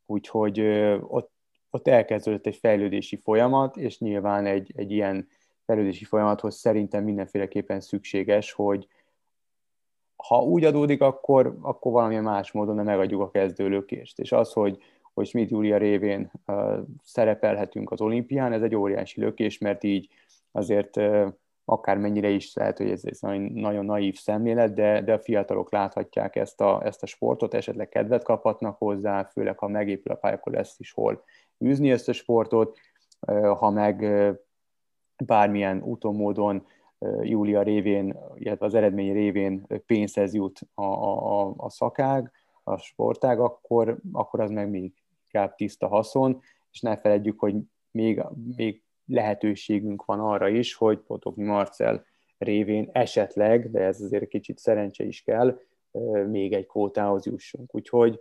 úgyhogy ott ott elkezdődött egy fejlődési folyamat, és nyilván egy, egy ilyen fejlődési folyamathoz szerintem mindenféleképpen szükséges, hogy ha úgy adódik, akkor, akkor valamilyen más módon megadjuk a kezdőlökést. És az, hogy, hogy Schmidt Júlia révén uh, szerepelhetünk az olimpián, ez egy óriási lökés, mert így azért uh, akármennyire is lehet, hogy ez, ez nagyon naív szemlélet, de, de a fiatalok láthatják ezt a, ezt a sportot, esetleg kedvet kaphatnak hozzá, főleg ha megépül a pálya, akkor lesz is hol űzni ezt a sportot, ha meg bármilyen úton, módon Júlia révén, illetve az eredmény révén pénzhez jut a, a, a szakág, a sportág, akkor, akkor az meg még inkább tiszta haszon, és ne feledjük, hogy még, még lehetőségünk van arra is, hogy Potokni Marcel révén esetleg, de ez azért kicsit szerencse is kell, még egy kvótához jussunk. Úgyhogy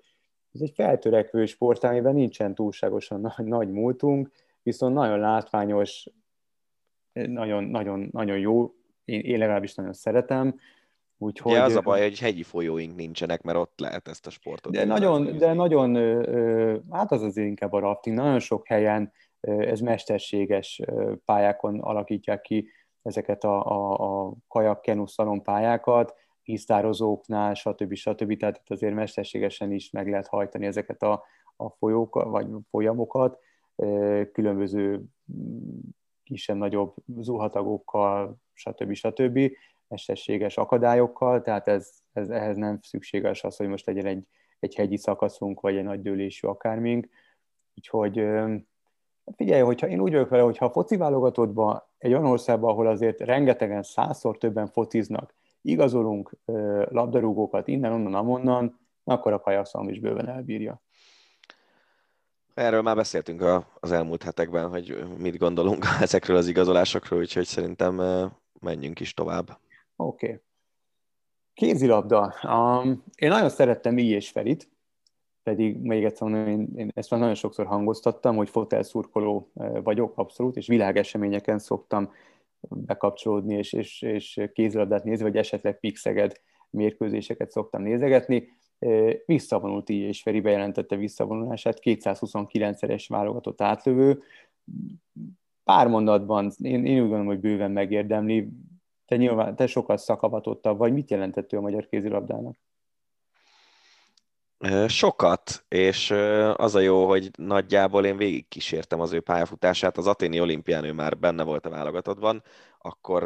ez egy feltörekvő sport, amiben nincsen túlságosan nagy, nagy múltunk, viszont nagyon látványos, nagyon, nagyon, nagyon jó, én, én legalábbis nagyon szeretem, Úgyhogy, ja, az a baj, hogy hegyi folyóink nincsenek, mert ott lehet ezt a sportot. De nagyon, de nagyon, hát az azért inkább a rafting, nagyon sok helyen ez mesterséges pályákon alakítják ki ezeket a, a, a kajak, kenu, pályákat, víztározóknál, stb. stb. Tehát itt azért mesterségesen is meg lehet hajtani ezeket a, a folyók, vagy folyamokat, különböző mm, kisebb-nagyobb zuhatagokkal, stb. stb. mesterséges akadályokkal, tehát ez, ez, ehhez nem szükséges az, hogy most legyen egy, egy hegyi szakaszunk, vagy egy nagy dőlésű akármink. Úgyhogy figyelj, hogyha én úgy vagyok vele, hogyha a foci válogatottban egy olyan országban, ahol azért rengetegen százszor többen fociznak, igazolunk labdarúgókat innen, onnan, amonnan, akkor a kajakszalom is bőven elbírja. Erről már beszéltünk az elmúlt hetekben, hogy mit gondolunk *laughs* ezekről az igazolásokról, úgyhogy szerintem menjünk is tovább. Oké. Okay. Kézilabda. Um, én nagyon szerettem így és Ferit, pedig még egyszer mondom, én, én ezt már nagyon sokszor hangoztattam, hogy fotelszurkoló vagyok abszolút, és világeseményeken szoktam bekapcsolódni, és, és, és kézilabdát nézni, vagy esetleg pixeged mérkőzéseket szoktam nézegetni. Visszavonult így, és Feri bejelentette visszavonulását, 229-es válogatott átlövő. Pár mondatban, én, én úgy gondolom, hogy bőven megérdemli. Te nyilván, te sokkal szakavatottabb vagy, mit jelentett ő a magyar kézilabdának? Sokat, és az a jó, hogy nagyjából én végig kísértem az ő pályafutását. Az aténi olimpián ő már benne volt a válogatottban, akkor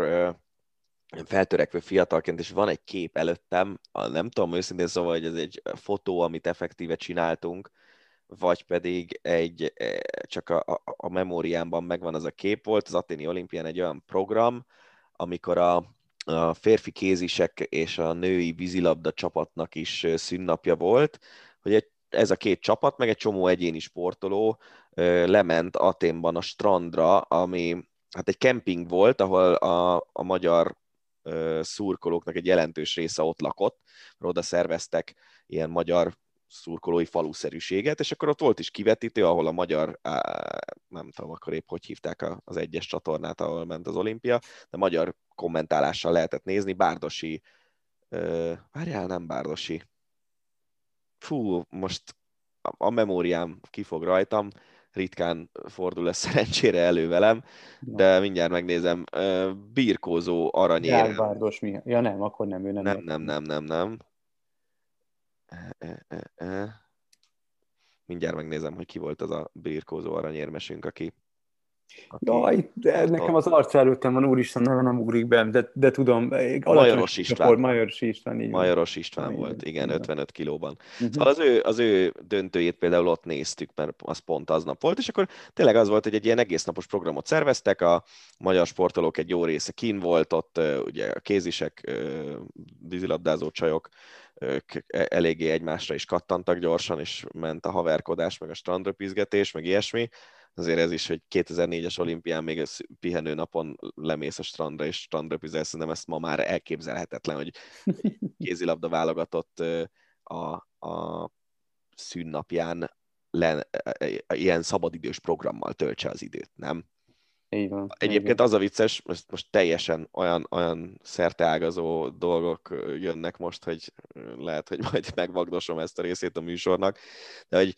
feltörekvő fiatalként, és van egy kép előttem, nem tudom őszintén szóval, hogy ez egy fotó, amit effektíve csináltunk, vagy pedig egy, csak a, a, a memóriámban megvan az a kép. Volt, az aténi olimpián egy olyan program, amikor a, a férfi kézisek és a női vízilabda csapatnak is szünnapja volt, hogy egy, ez a két csapat, meg egy csomó egyéni sportoló lement Aténban a strandra, ami hát egy kemping volt, ahol a, a magyar szurkolóknak egy jelentős része ott lakott, oda szerveztek ilyen magyar szurkolói faluszerűséget, és akkor ott volt is kivetítő, ahol a magyar, nem tudom akkor épp hogy hívták az egyes csatornát, ahol ment az olimpia, de magyar kommentálással lehetett nézni, Bárdosi, várjál, nem Bárdosi, fú, most a memóriám kifog rajtam, ritkán fordul ez *laughs* szerencsére elő velem, de mindjárt megnézem. Birkózó aranyérem. Bárdos mi? Ja nem, akkor nem, ő nem. Nem, nem, nem, nem, nem. Mindjárt megnézem, hogy ki volt az a birkózó aranyérmesünk, aki Jaj, de nekem az arc előttem van, úristen, neve nem ugrik be, de, de tudom. Majoros István. Majoros István, így Majoros István volt, igen, 55 kilóban. Uh-huh. Szóval az ő, az ő döntőjét például ott néztük, mert az pont aznap volt, és akkor tényleg az volt, hogy egy ilyen egész napos programot szerveztek, a magyar sportolók egy jó része kín volt, ott ugye a kézisek, vízilabdázó csajok, ők e, eléggé egymásra is kattantak gyorsan, és ment a haverkodás, meg a strandröpizgetés, meg ilyesmi azért ez is, hogy 2004-es olimpián még pihenő napon lemész a strandra és strandröpizel, szerintem ezt ma már elképzelhetetlen, hogy *laughs* kézilabda válogatott a, a szűnnapján le, ilyen szabadidős programmal töltse az időt, nem? Így van. Egyébként az a vicces, most, most teljesen olyan, olyan szerteágazó dolgok jönnek most, hogy lehet, hogy majd *laughs* megvagdosom ezt a részét a műsornak, de hogy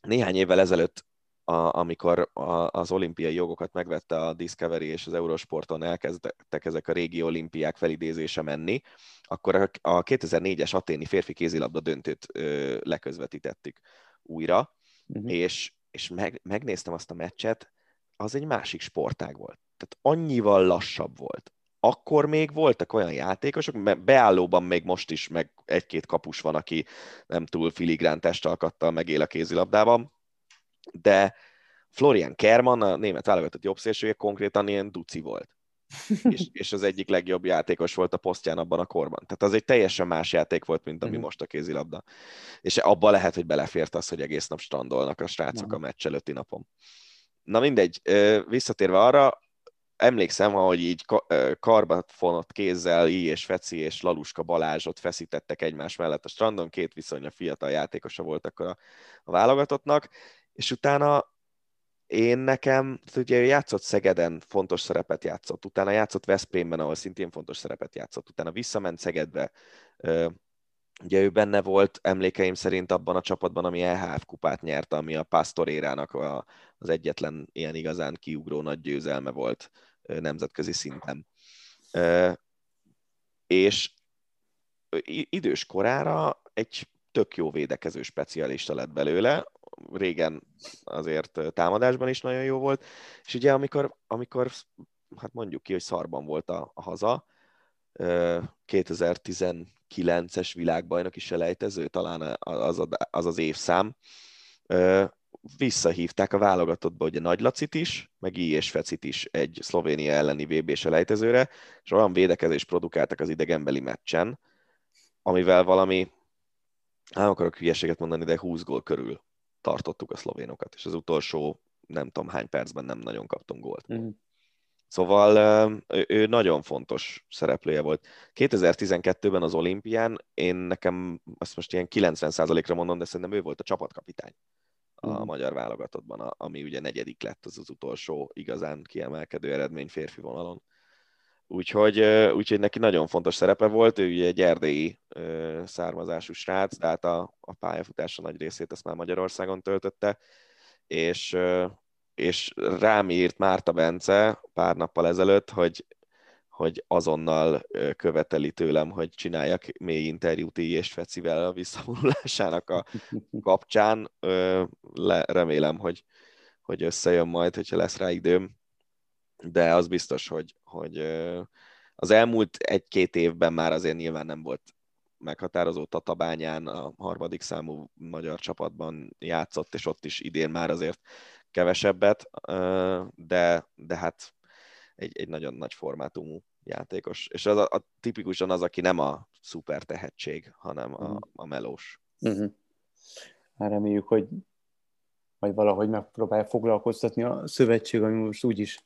néhány évvel ezelőtt a, amikor a, az olimpiai jogokat megvette a Discovery és az Eurosporton elkezdtek ezek a régi olimpiák felidézése menni, akkor a 2004-es aténi férfi kézilabda döntőt ö, leközvetítettük újra, uh-huh. és, és meg, megnéztem azt a meccset, az egy másik sportág volt. Tehát annyival lassabb volt. Akkor még voltak olyan játékosok, beállóban még most is meg egy-két kapus van, aki nem túl filigrán testalkattal megél a kézilabdában, de Florian Kerman, a német válogatott jobb szélsője konkrétan ilyen duci volt. *laughs* és, és az egyik legjobb játékos volt a posztján abban a korban. Tehát az egy teljesen más játék volt, mint ami mm. most a kézilabda. És abba lehet, hogy belefért az, hogy egész nap strandolnak a srácok a meccs előtti napon. Na mindegy, visszatérve arra, emlékszem, ahogy így karba fonott kézzel I és Feci és Laluska Balázsot feszítettek egymás mellett a strandon, két viszonylag fiatal játékosa volt akkor a, a válogatottnak, és utána én nekem, ugye ő játszott Szegeden, fontos szerepet játszott, utána játszott Veszprémben, ahol szintén fontos szerepet játszott, utána visszament Szegedbe, Ugye ő benne volt emlékeim szerint abban a csapatban, ami EHF kupát nyert, ami a Pastorérának a, az egyetlen ilyen igazán kiugró nagy győzelme volt nemzetközi szinten. És idős korára egy tök jó védekező specialista lett belőle, régen azért támadásban is nagyon jó volt, és ugye amikor, amikor hát mondjuk ki, hogy szarban volt a, a haza, 2019-es világbajnoki selejtező, talán az, az az évszám, visszahívták a válogatottba ugye Nagy Lacit is, meg I. és Fecit is egy Szlovénia elleni VB selejtezőre, és olyan védekezést produkáltak az idegenbeli meccsen, amivel valami, nem akarok hülyeséget mondani, de 20 gól körül tartottuk a szlovénokat, és az utolsó nem tudom hány percben nem nagyon kaptunk gólt. Mm. Szóval ő, ő nagyon fontos szereplője volt. 2012-ben az olimpián én nekem azt most ilyen 90%-ra mondom, de szerintem ő volt a csapatkapitány a mm. magyar válogatottban, ami ugye negyedik lett az az utolsó igazán kiemelkedő eredmény férfi vonalon. Úgyhogy, úgyhogy neki nagyon fontos szerepe volt, ő ugye egy erdélyi származású srác, de hát a, a pályafutása nagy részét ezt már Magyarországon töltötte, és, és rám írt Márta Bence pár nappal ezelőtt, hogy, hogy azonnal követeli tőlem, hogy csináljak mély interjút így és Fecivel a visszavonulásának a *laughs* kapcsán. Le, remélem, hogy, hogy összejön majd, hogyha lesz rá időm de az biztos, hogy, hogy az elmúlt egy-két évben már azért nyilván nem volt meghatározó Tatabányán, a harmadik számú magyar csapatban játszott, és ott is idén már azért kevesebbet, de, de hát egy, egy nagyon nagy formátumú játékos. És az a, a, tipikusan az, aki nem a szuper tehetség, hanem a, a melós. Uh-huh. Hát reméljük, hogy majd valahogy megpróbálja foglalkoztatni a szövetség, ami most úgyis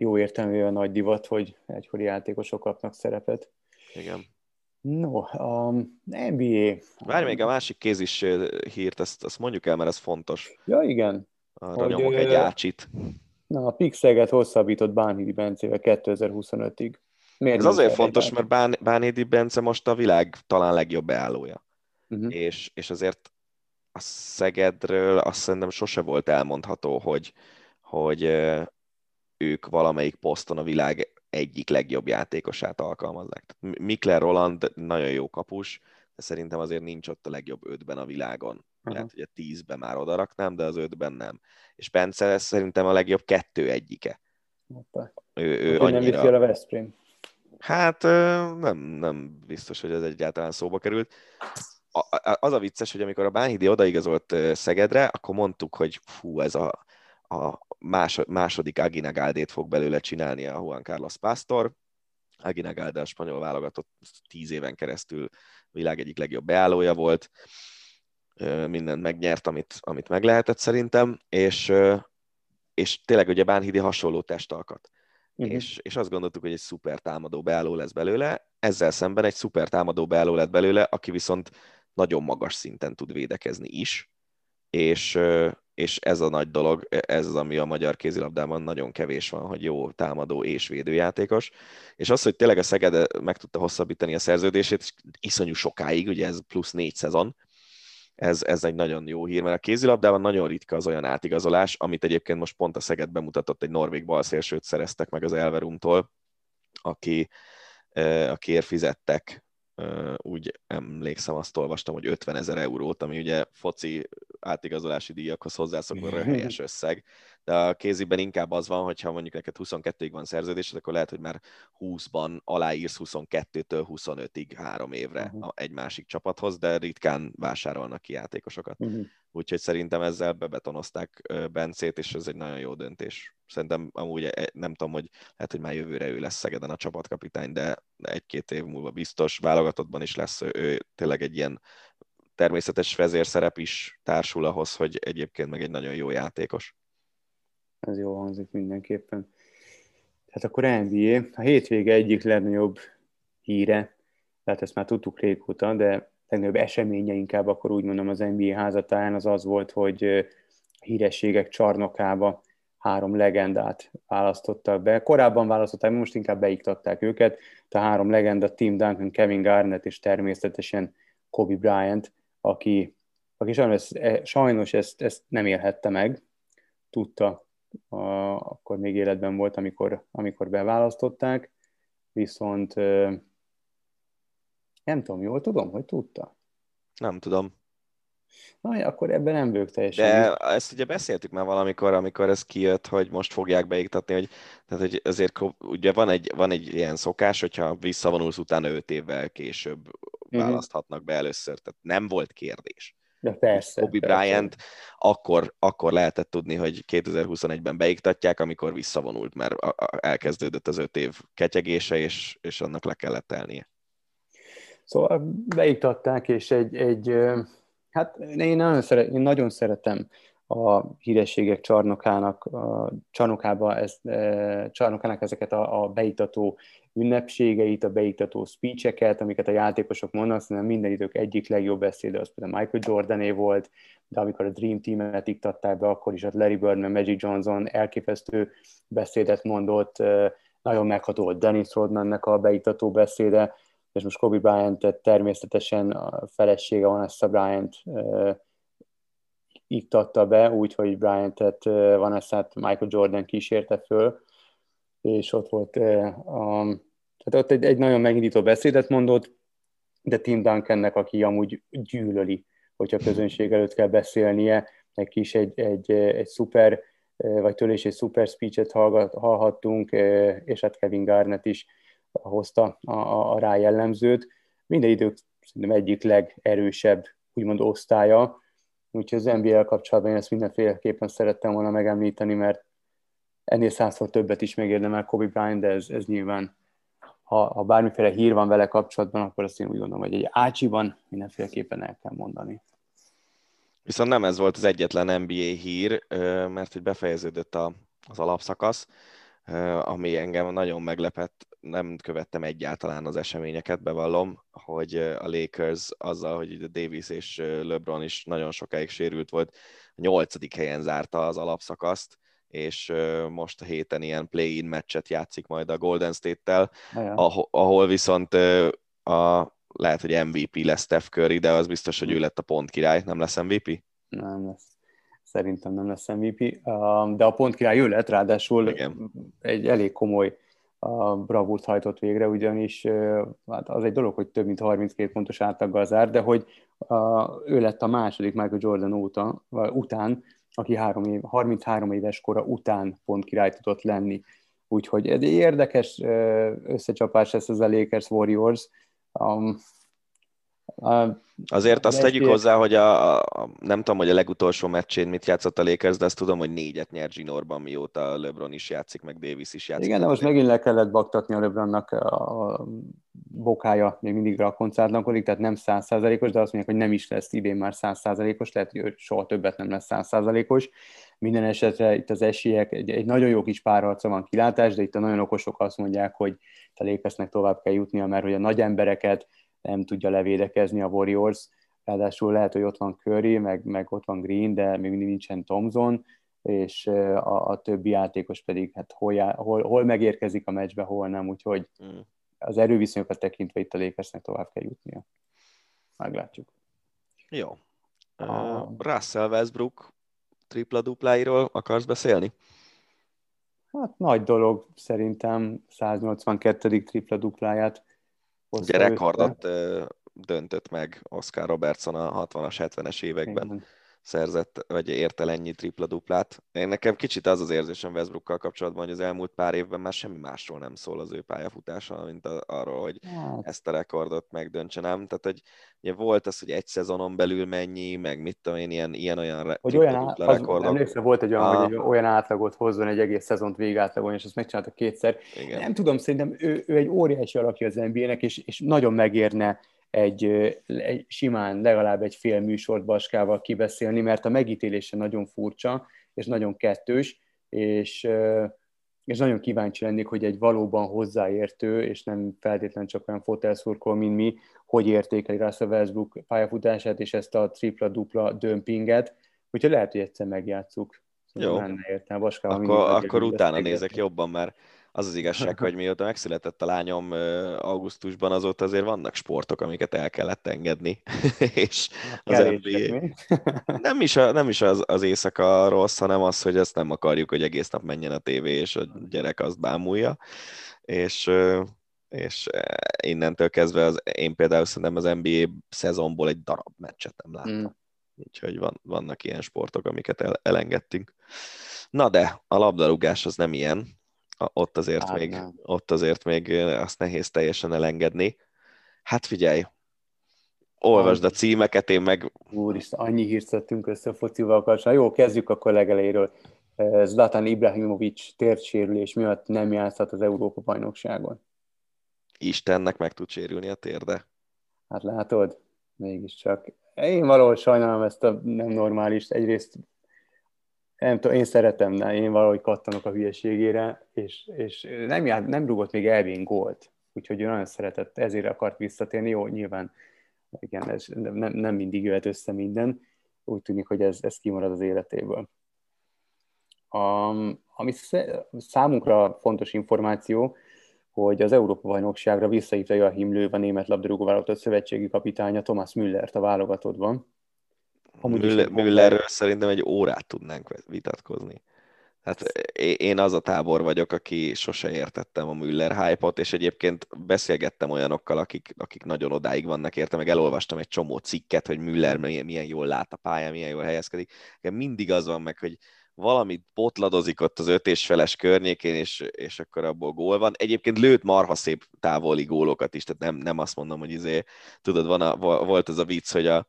jó értelműen nagy divat, hogy egykori játékosok kapnak szerepet. Igen. No, a NBA... Várj még a másik kézis hírt, ezt, ezt mondjuk el, mert ez fontos. Ja, igen. Arra hogy, nyomok egy ácsit. Na, a Pixeget hosszabbított Bánhidi Bencével 2025-ig. Miért Ez azért fontos, mert Bán, Bánhidi Bence most a világ talán legjobb beállója. Uh-huh. És, és azért a Szegedről azt szerintem sose volt elmondható, hogy, hogy ők valamelyik poszton a világ egyik legjobb játékosát alkalmazzák. Mikler Roland nagyon jó kapus, de szerintem azért nincs ott a legjobb ötben a világon. Uh-huh. Lehet, hogy a tízben már odaraknám, de az ötben nem. És Bence szerintem a legjobb kettő egyike. Ő, ő annyira... nem el a Veszprém. Hát nem, nem biztos, hogy ez egyáltalán szóba került. Az a vicces, hogy amikor a Bánhidi odaigazolt Szegedre, akkor mondtuk, hogy fú, ez a, a második Aguinagaldét fog belőle csinálni a Juan Carlos Pastor. Aguinagalde a spanyol válogatott tíz éven keresztül világ egyik legjobb beállója volt, mindent megnyert, amit, amit meg lehetett szerintem, és, és tényleg ugye Bánhidi hasonló testalkat. Uh-huh. És, és azt gondoltuk, hogy egy szuper támadó beálló lesz belőle, ezzel szemben egy szuper támadó beálló lett belőle, aki viszont nagyon magas szinten tud védekezni is, és, és ez a nagy dolog, ez az, ami a magyar kézilabdában nagyon kevés van, hogy jó támadó és védőjátékos, és az, hogy tényleg a Szeged meg tudta hosszabbítani a szerződését, iszonyú sokáig, ugye ez plusz négy szezon, ez, ez egy nagyon jó hír, mert a kézilabdában nagyon ritka az olyan átigazolás, amit egyébként most pont a Szeged bemutatott, egy norvég balszélsőt szereztek meg az Elverumtól, aki, akiért fizettek úgy emlékszem, azt olvastam, hogy 50 ezer eurót, ami ugye foci átigazolási díjakhoz hozzászokva helyes összeg, de a kéziben inkább az van, hogyha mondjuk neked 22-ig van szerződésed, akkor lehet, hogy már 20-ban aláírsz 22-től 25-ig három évre uh-huh. egy másik csapathoz, de ritkán vásárolnak ki játékosokat. Uh-huh. Úgyhogy szerintem ezzel bebetonozták Bencét, és ez egy nagyon jó döntés. Szerintem amúgy e, nem tudom, hogy lehet, hogy már jövőre ő lesz Szegeden a csapatkapitány, de egy-két év múlva biztos válogatottban is lesz ő, ő tényleg egy ilyen természetes vezérszerep is társul ahhoz, hogy egyébként meg egy nagyon jó játékos. Ez jó hangzik mindenképpen. Tehát akkor NBA, a hétvége egyik legnagyobb híre, tehát ezt már tudtuk régóta, de legnagyobb eseménye inkább akkor úgy mondom az NBA házatáján az az volt, hogy hírességek csarnokába három legendát választottak be. Korábban választották, most inkább beiktatták őket. A három legenda Tim Duncan, Kevin Garnett és természetesen Kobe Bryant, aki, aki sajnos, e, sajnos ezt, ezt nem élhette meg, tudta, a, akkor még életben volt, amikor, amikor beválasztották, viszont nem tudom, jól tudom, hogy tudta? Nem tudom. Na, akkor ebben nem vagyok teljesen. De ezt ugye beszéltük már valamikor, amikor ez kijött, hogy most fogják beiktatni, hogy, tehát, hogy azért ugye van egy, van egy ilyen szokás, hogyha visszavonulsz utána 5 évvel később mm-hmm. választhatnak be először, tehát nem volt kérdés. De persze. Kobe persze. Bryant akkor, akkor lehetett tudni, hogy 2021-ben beiktatják, amikor visszavonult, mert elkezdődött az öt év ketyegése, és, és annak le kellett telnie. Szóval beiktatták, és egy, egy hát én nagyon, szeret, én nagyon szeretem a hírességek csarnokának, a csarnokába ez, csarnokának ezeket a, a beiktató ünnepségeit, a beiktató speecheket, amiket a játékosok mondanak, szerintem minden idők egyik legjobb beszéde az például Michael Jordané volt, de amikor a Dream Team-et iktatták be, akkor is a Larry Bird, Magic Johnson elképesztő beszédet mondott, nagyon megható volt Dennis Rodmannek a beiktató beszéde, és most Kobe Bryant természetesen a felesége Vanessa Bryant iktatta be, úgyhogy Bryant-et Vanessa-t Michael Jordan kísérte föl, és ott volt, a, tehát ott egy, egy nagyon megindító beszédet mondott, de Tim Duncannek, aki amúgy gyűlöli, hogyha közönség előtt kell beszélnie, neki is egy, egy, egy szuper, vagy tőle is egy szuper speechet hallhattunk, és hát Kevin Garnett is hozta a, a, a rá jellemzőt. Minden idők szerintem egyik legerősebb, úgymond osztálya, úgyhogy az NBA kapcsolatban én ezt mindenféleképpen szerettem volna megemlíteni, mert ennél százszor többet is megérdemel Kobe Bryant, de ez, ez nyilván, ha, ha bármiféle hír van vele kapcsolatban, akkor azt én úgy gondolom, hogy egy ácsiban mindenféleképpen el kell mondani. Viszont nem ez volt az egyetlen NBA hír, mert hogy befejeződött a, az alapszakasz, ami engem nagyon meglepett, nem követtem egyáltalán az eseményeket, bevallom, hogy a Lakers azzal, hogy Davis és LeBron is nagyon sokáig sérült volt, a nyolcadik helyen zárta az alapszakaszt, és most a héten ilyen play-in meccset játszik majd a Golden State-tel, ahol viszont a, lehet, hogy MVP lesz Steph Curry, de az biztos, hogy ő lett a pont király, nem lesz MVP? Nem lesz. Szerintem nem lesz MVP, de a pont király ő lett, ráadásul Igen. egy elég komoly bravúrt hajtott végre, ugyanis hát az egy dolog, hogy több mint 32 pontos átlaggal zár, de hogy ő lett a második Michael Jordan óta, után, aki három év, 33 éves kora után pont király tudott lenni. Úgyhogy egy érdekes összecsapás ez az a Lakers Warriors. Um, Azért azt tegyük hozzá, hogy a, a, nem tudom, hogy a legutolsó meccsén mit játszott a Lakers, de azt tudom, hogy négyet nyert Zsinorban, mióta LeBron is játszik, meg Davis is játszik. Igen, de most megint le kellett baktatni a LeBronnak a bokája, még mindig rakoncátlankodik, tehát nem százszázalékos, de azt mondják, hogy nem is lesz idén már százszázalékos, lehet, hogy soha többet nem lesz százszázalékos. Minden esetre itt az esélyek, egy, egy nagyon jó kis párharca van kilátás, de itt a nagyon okosok azt mondják, hogy a Lakersnek tovább kell jutnia, mert hogy a nagy embereket, nem tudja levédekezni a Warriors, ráadásul lehet, hogy ott van Curry, meg, meg ott van Green, de még mindig nincsen Thompson, és a, a többi játékos pedig hát hol, já, hol, hol megérkezik a meccsbe, hol nem, úgyhogy mm. az erőviszonyokat tekintve itt a Lakersnek tovább kell jutnia. Meglátjuk. Jó. Uh, Russell Westbrook tripla-dupláiról akarsz beszélni? Hát nagy dolog szerintem 182. tripla-dupláját Ugye rekordot döntött meg Oscar Robertson a 60-as, 70-es években. Igen szerzett, vagy ért el ennyi tripla-duplát. Én nekem kicsit az az érzésem Westbrookkal kapcsolatban, hogy az elmúlt pár évben már semmi másról nem szól az ő pályafutása, mint a, arról, hogy hát. ezt a rekordot megdöntse, nem? Tehát, hogy ugye volt az, hogy egy szezonon belül mennyi, meg mit tudom én, ilyen, ilyen olyan hogy olyan az, rekordok. Emlékszel, volt egy olyan, a... hogy egy olyan átlagot hozzon egy egész szezont végátlagon, és azt megcsinálta kétszer. Igen. Nem tudom, szerintem ő, ő egy óriási alakja az NBA-nek, és, és nagyon megérne egy, egy simán legalább egy fél műsort Baskával kibeszélni, mert a megítélése nagyon furcsa, és nagyon kettős, és, és nagyon kíváncsi lennék, hogy egy valóban hozzáértő, és nem feltétlenül csak olyan fotelszurkol, mint mi, hogy értékeli Russell Westbrook pályafutását, és ezt a tripla-dupla dömpinget, úgyhogy lehet, hogy egyszer megjátszuk. Jó. Értem, akkor, akkor utána nézek jobban, mert az az igazság, *laughs* hogy mióta megszületett a lányom augusztusban, azóta azért vannak sportok, amiket el kellett engedni, *laughs* és az NBA... *laughs* nem is, a, nem is az, az éjszaka rossz, hanem az, hogy ezt nem akarjuk, hogy egész nap menjen a tévé, és a gyerek azt bámulja, és és innentől kezdve az, én például szerintem az NBA szezonból egy darab meccset nem láttam. Mm. Úgyhogy van, vannak ilyen sportok, amiket el, elengedtünk. Na de, a labdarúgás az nem ilyen, ott azért, hát még, ott azért még azt nehéz teljesen elengedni. Hát figyelj, olvasd a címeket, én meg... Úristen, annyi hírt szedtünk össze a focival kapcsolatban. Jó, kezdjük akkor legelejéről. Zlatan Ibrahimovic térdsérülés miatt nem játszhat az Európa-bajnokságon. Istennek meg tud sérülni a térde. Hát látod, mégiscsak. Én valahol sajnálom ezt a nem normális. Egyrészt nem tudom, én szeretem, de én valahogy kattanok a hülyeségére, és, és nem, jár, nem rúgott még Elvin gólt, úgyhogy ő nagyon szeretett, ezért akart visszatérni. Jó, nyilván igen, ez nem, nem mindig jöhet össze minden, úgy tűnik, hogy ez, ez kimarad az életéből. A, ami számunkra fontos információ, hogy az Európa-bajnokságra visszahívta Joachim Löw, a német labdarúgó válogatott szövetségi kapitánya Thomas Müllert a válogatottban. Müller, Müllerről szerintem egy órát tudnánk vitatkozni. Hát én az a tábor vagyok, aki sose értettem a Müller hype és egyébként beszélgettem olyanokkal, akik, akik nagyon odáig vannak érte, meg elolvastam egy csomó cikket, hogy Müller milyen, milyen jól lát a pályán, milyen jól helyezkedik. Mindig az van meg, hogy valamit potladozik ott az öt és feles környékén, és, és akkor abból gól van. Egyébként lőtt marha szép távoli gólokat is, tehát nem, nem azt mondom, hogy izé, tudod, van a, volt az a vicc, hogy a,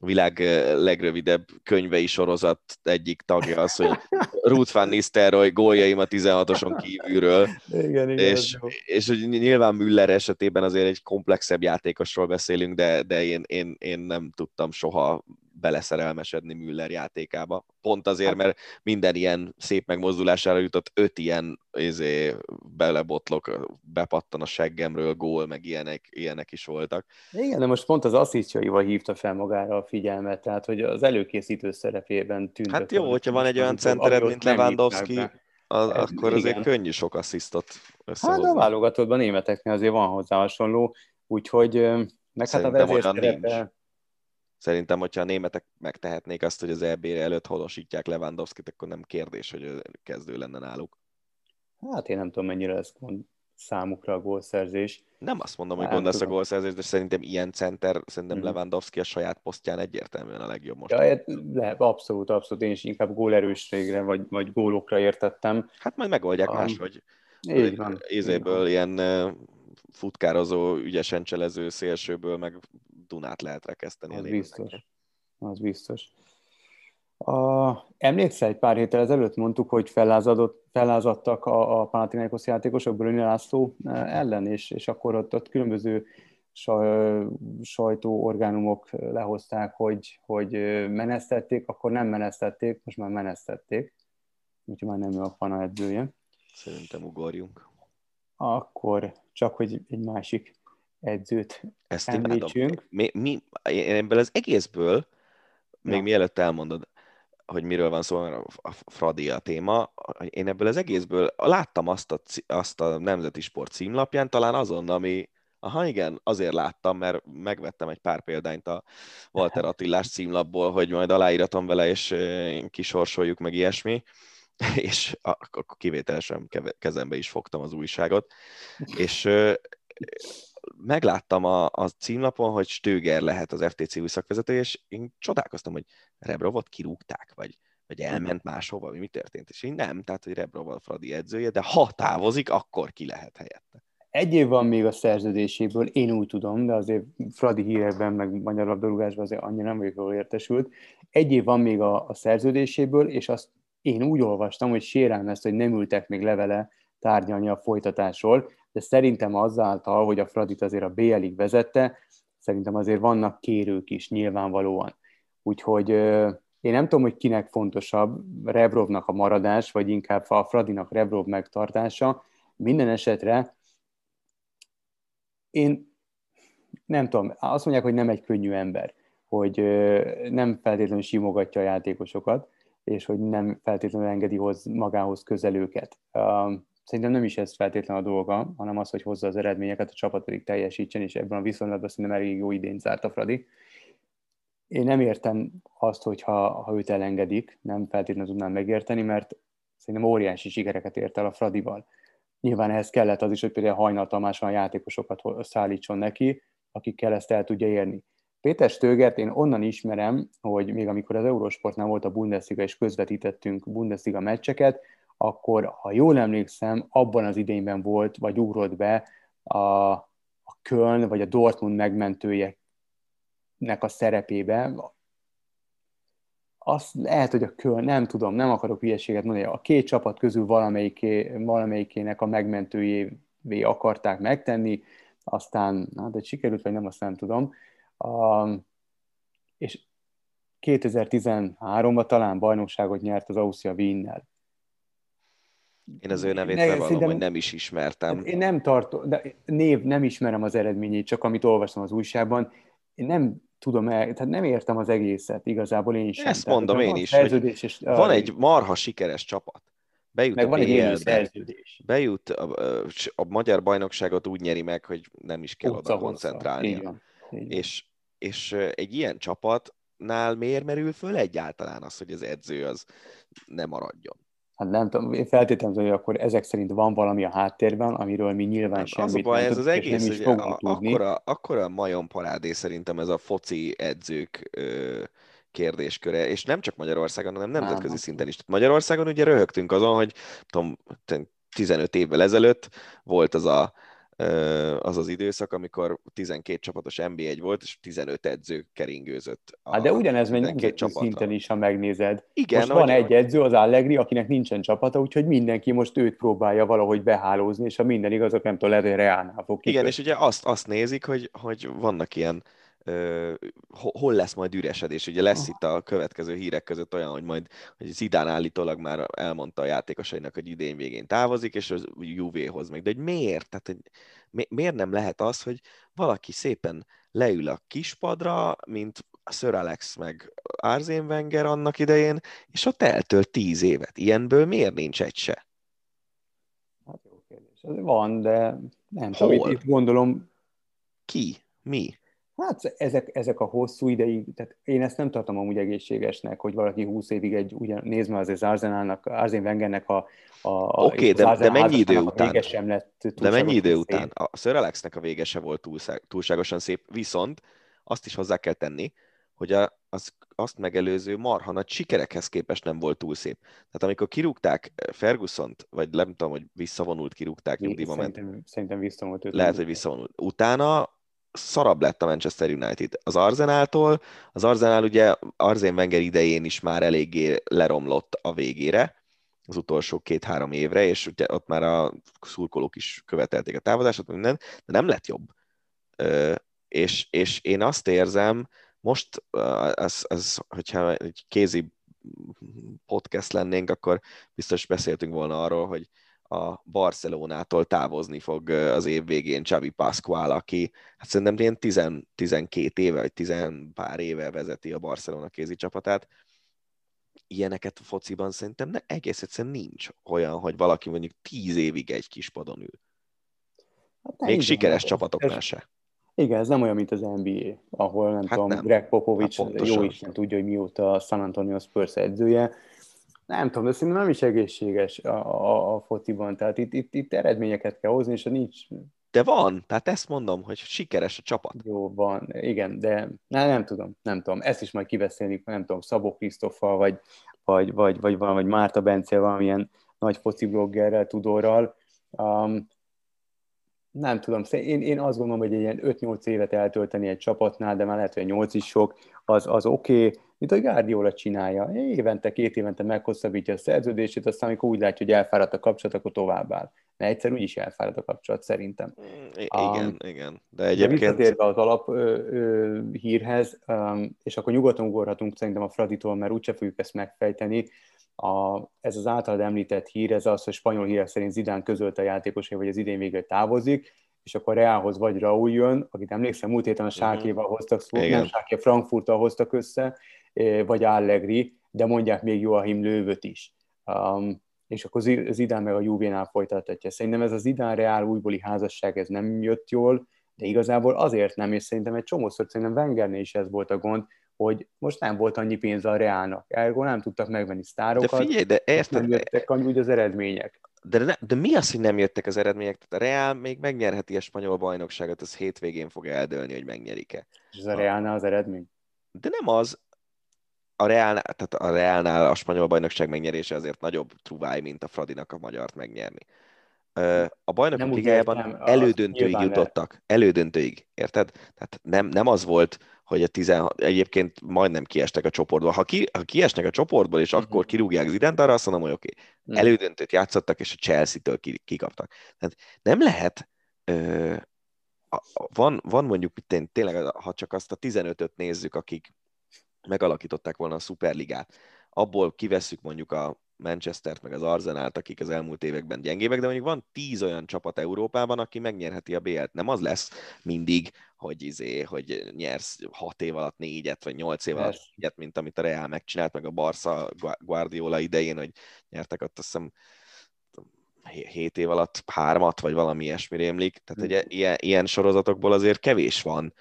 világ legrövidebb könyvei sorozat egyik tagja az, hogy Ruth van Nistelrooy góljaim a 16-oson kívülről. Igen, igen, és, és hogy nyilván Müller esetében azért egy komplexebb játékosról beszélünk, de, de én, én, én nem tudtam soha beleszerelmesedni Müller játékába. Pont azért, hát- mert minden ilyen szép megmozdulására jutott öt ilyen izé, belebotlok, bepattan a seggemről, gól, meg ilyenek, ilyenek is voltak. Igen, de most pont az asszisztjaival hívta fel magára a figyelmet, tehát hogy az előkészítő szerepében tűnt. Hát jó, hogyha van egy olyan centered, mint Lewandowski, az, akkor azért igen. könnyű sok asszisztot Hát a válogatottban németeknél azért van hozzá hasonló, úgyhogy meg hát a vezérszerepe, Szerintem, hogyha a németek megtehetnék azt, hogy az eb előtt honosítják Lewandowski-t, akkor nem kérdés, hogy kezdő lenne náluk. Hát én nem tudom, mennyire lesz számukra a gólszerzés. Nem azt mondom, hogy gond lesz a gólszerzés, de szerintem ilyen center, szerintem mm. Lewandowski a saját posztján egyértelműen a legjobb most. Ja, hát le, abszolút, abszolút. Én is inkább gólerősségre, vagy, vagy gólokra értettem. Hát majd megoldják um, máshogy. Így van. Ézéből ilyen futkározó, ügyesen cselező szélsőből, meg Dunát lehet rekeszteni. Az biztos. Az biztos. A, emlékszel, egy pár héttel ezelőtt mondtuk, hogy fellázadott, fellázadtak a, a Panathinaikos játékosok Bruni László eh, ellen, és, és akkor ott, ott különböző sajtóorgánumok lehozták, hogy, hogy menesztették, akkor nem menesztették, most már menesztették, úgyhogy már nem ő a Pana edzője. Szerintem ugorjunk. Akkor csak, hogy egy másik edzőt Ezt említsünk. Mi, mi, én ebből az egészből, még ja. mielőtt elmondod, hogy miről van szó, a Fradi a téma, én ebből az egészből láttam azt a, azt a Nemzeti Sport címlapján, talán azon, ami, aha igen, azért láttam, mert megvettem egy pár példányt a Walter Attillás címlapból, hogy majd aláíratom vele, és kisorsoljuk meg ilyesmi, *laughs* és akkor kivételesen kezembe is fogtam az újságot, és megláttam a, a címlapon, hogy Stöger lehet az FTC új szakvezető, és én csodálkoztam, hogy Rebrovot kirúgták, vagy, vagy elment máshova, vagy mi történt. És én nem, tehát, hogy Rebrov a Fradi edzője, de ha távozik, akkor ki lehet helyette. Egy év van még a szerződéséből, én úgy tudom, de azért Fradi hírekben, meg magyar labdarúgásban azért annyira nem vagyok jól értesült. Egy év van még a, a szerződéséből, és azt én úgy olvastam, hogy sérelmezt, hogy nem ültek még levele tárgyalni a folytatásról, de szerintem azáltal, hogy a Fradit azért a BL-ig vezette, szerintem azért vannak kérők is nyilvánvalóan. Úgyhogy én nem tudom, hogy kinek fontosabb, Rebrovnak a maradás, vagy inkább a Fradinak Rebrov megtartása. Minden esetre én nem tudom, azt mondják, hogy nem egy könnyű ember, hogy nem feltétlenül simogatja a játékosokat, és hogy nem feltétlenül engedi hoz, magához közelőket. Szerintem nem is ez feltétlen a dolga, hanem az, hogy hozza az eredményeket, a csapat pedig teljesítsen, és ebben a viszonylatban szerintem elég jó idén zárt a Fradi. Én nem értem azt, hogy ha, őt elengedik, nem feltétlenül tudnám megérteni, mert szerintem óriási sikereket ért el a Fradival. Nyilván ehhez kellett az is, hogy például Hajnal Tamás olyan játékosokat szállítson neki, akikkel ezt el tudja érni. Péter Stögert én onnan ismerem, hogy még amikor az Eurósportnál volt a Bundesliga, és közvetítettünk Bundesliga meccseket, akkor, ha jól emlékszem, abban az idényben volt, vagy ugrott be a, a Köln, vagy a Dortmund megmentőjeknek a szerepébe. Azt lehet, hogy a Köln, nem tudom, nem akarok hülyeséget mondani, a két csapat közül valamelyiké, valamelyikének a megmentőjévé akarták megtenni, aztán, hát, de sikerült, vagy nem, azt nem tudom. Um, és 2013-ban talán bajnokságot nyert az Ausztria Wiennel. Én az ő nevét ne, bevallom, hogy nem is ismertem. Én nem tartom, de név, nem ismerem az eredményét, csak amit olvastam az újságban. Én nem tudom el, tehát nem értem az egészet igazából én sem. Ezt tehát, mondom én is, hogy és, van egy marha sikeres csapat. Bejut meg a van egy szerződés. Bejut a, a, magyar bajnokságot úgy nyeri meg, hogy nem is kell oda koncentrálni. És, és egy ilyen csapatnál miért merül föl egyáltalán az, hogy az edző az nem maradjon? Hát nem tudom, én feltétlenül, hogy akkor ezek szerint van valami a háttérben, amiről mi nyilván nem, semmit az a baj, nem ez az egész, nem is fogunk a, tudni. Akkora, akkora majom parádé szerintem ez a foci edzők ö, kérdésköre, és nem csak Magyarországon, hanem nemzetközi nem. szinten is. Magyarországon ugye röhögtünk azon, hogy tudom, 15 évvel ezelőtt volt az a az az időszak, amikor 12 csapatos NB1 volt, és 15 edző keringőzött. A hát de ugyanez megy nemzetközi szinten is, ha megnézed. Igen, most van egy edző, az Allegri, akinek nincsen csapata, úgyhogy mindenki most őt próbálja valahogy behálózni, és ha minden igaz, akkor nem tudom, lehet, hogy Reálnál fog Igen, és ugye azt, azt nézik, hogy, hogy vannak ilyen hol lesz majd üresedés. Ugye lesz itt a következő hírek között olyan, hogy majd hogy Zidán állítólag már elmondta a játékosainak, hogy idén végén távozik, és az Juvéhoz meg. De hogy miért? Tehát, hogy miért nem lehet az, hogy valaki szépen leül a kispadra, mint Sir Alex meg Arzén Wenger annak idején, és ott eltölt tíz évet. Ilyenből miért nincs egy se? Hát jó kérdés. Van, de nem tudom, itt, itt gondolom... Ki? Mi? Hát ezek, ezek a hosszú ideig, tehát én ezt nem tartom amúgy egészségesnek, hogy valaki 20 évig egy, ugyan, nézd meg azért Arzenálnak, Arzen Wengernek a, a Oké, okay, de, de mennyi idő után? Sem lett de mennyi idő szép. után? A Sir Alexnek a vége se volt túlszá, túlságosan szép, viszont azt is hozzá kell tenni, hogy a, az, azt megelőző marha nagy sikerekhez képest nem volt túl szép. Tehát amikor kirúgták ferguson vagy nem tudom, hogy visszavonult, kirúgták nyugdíjba Szerintem, szerintem visszavonult. Lehet, hogy visszavonult. Utána szarabb lett a Manchester United az Arsenáltól. Az Arsenal ugye Arzén Wenger idején is már eléggé leromlott a végére, az utolsó két-három évre, és ugye ott már a szurkolók is követelték a távozását, minden, de nem lett jobb. Ö, és, és én azt érzem, most, az, az, hogyha egy kézi podcast lennénk, akkor biztos beszéltünk volna arról, hogy a Barcelonától távozni fog az év végén Xavi Pascual, aki hát szerintem ilyen 10, 12 éve, vagy 10 pár éve vezeti a Barcelona kézi csapatát. Ilyeneket a fociban szerintem ne, egész egyszerűen nincs olyan, hogy valaki mondjuk 10 évig egy kis padon ül. Hát Még igen, sikeres csapatoknál se. Igen, ez nem olyan, mint az NBA, ahol nem hát tudom, nem. Greg Popovich, hát jó Isten tudja, hogy mióta a San Antonio Spurs edzője, nem tudom, de szerintem nem is egészséges a, a, a fociban. Tehát itt, itt, itt eredményeket kell hozni, és ha nincs... De van, tehát ezt mondom, hogy sikeres a csapat. Jó, van, igen, de nem, nem tudom, nem tudom. Ezt is majd kiveszélni, nem tudom, Szabó Krisztoffal, vagy, vagy, vagy, vagy, vagy Márta Bence valamilyen nagy foci bloggerrel, tudóral. Um, nem tudom, én, én azt gondolom, hogy egy ilyen 5-8 évet eltölteni egy csapatnál, de már lehet, hogy 8 is sok, az, az oké, okay, mint a Guardiola csinálja. Évente, két évente meghosszabbítja a szerződését, aztán amikor úgy látja, hogy elfáradt a kapcsolat, akkor továbbáll. Mert egyszer úgyis elfárad a kapcsolat, szerintem. Mm, igen, um, igen. De egyébként... De az alap ö, ö, hírhez, um, és akkor nyugodtan ugorhatunk szerintem a Fraditól, mert úgyse fogjuk ezt megfejteni. A, ez az általad említett hír, ez az, hogy spanyol hírek szerint Zidán közölte a játékosai, hogy az idén végül távozik, és akkor Reálhoz vagy Raúl jön, akit emlékszem, múlt héten a Sárkéval mhm. hoztak szó, nem Sárké, Frankfurttal hoztak össze, vagy Allegri, de mondják még Joachim Lővöt is. Um, és akkor az Idán meg a Juvénál folytatja. Szerintem ez az Idán Reál újbóli házasság, ez nem jött jól, de igazából azért nem, és szerintem egy csomószor szerintem Wengernél is ez volt a gond, hogy most nem volt annyi pénz a Reálnak, ergo nem tudtak megvenni sztárokat, de figyelj, de érted, nem jöttek annyi úgy az eredmények de, ne, de mi az, hogy nem jöttek az eredmények? Tehát a Real még megnyerheti a spanyol bajnokságot, az hétvégén fog eldőlni, hogy megnyerik-e. És ez a Realnál az eredmény? De nem az. A Realnál, tehát a Realnál a spanyol bajnokság megnyerése azért nagyobb truváj, mint a Fradinak a magyart megnyerni. A bajnokok ligájában elődöntőig jutottak. Elődöntőig, érted? Tehát nem, nem az volt, hogy a 16, egyébként majdnem kiestek a csoportból. Ha, ki, ha kiesnek a csoportból, és uh-huh. akkor kirúgják Zident, arra azt mondom, hogy oké, okay, uh-huh. elődöntőt játszottak, és a Chelsea-től kikaptak. Tehát nem lehet, ö, van, van mondjuk, itt én, tényleg, ha csak azt a 15-öt nézzük, akik megalakították volna a Superligát, abból kivesszük mondjuk a Manchester-t, meg az Arzenalt, akik az elmúlt években gyengébbek, de mondjuk van tíz olyan csapat Európában, aki megnyerheti a BL-t. Nem az lesz mindig, hogy, izé, hogy nyersz hat év alatt négyet, vagy nyolc év alatt négyet, mint amit a Real megcsinált, meg a Barca Guardiola idején, hogy nyertek ott azt hiszem 7 év alatt hármat, vagy valami ilyesmi rémlik. Tehát ugye ilyen, ilyen sorozatokból azért kevés van.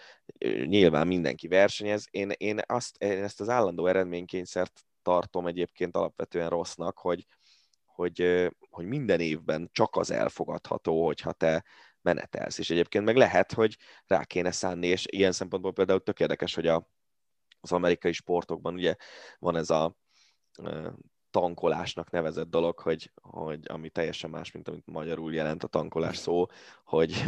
Nyilván mindenki versenyez. Én, én, azt, én ezt az állandó eredménykényszert tartom egyébként alapvetően rossznak, hogy, hogy, hogy minden évben csak az elfogadható, hogyha te menetelsz. És egyébként meg lehet, hogy rá kéne szánni, és ilyen szempontból például tök érdekes, hogy a, az amerikai sportokban ugye van ez a tankolásnak nevezett dolog, hogy, hogy ami teljesen más, mint amit magyarul jelent a tankolás szó, hogy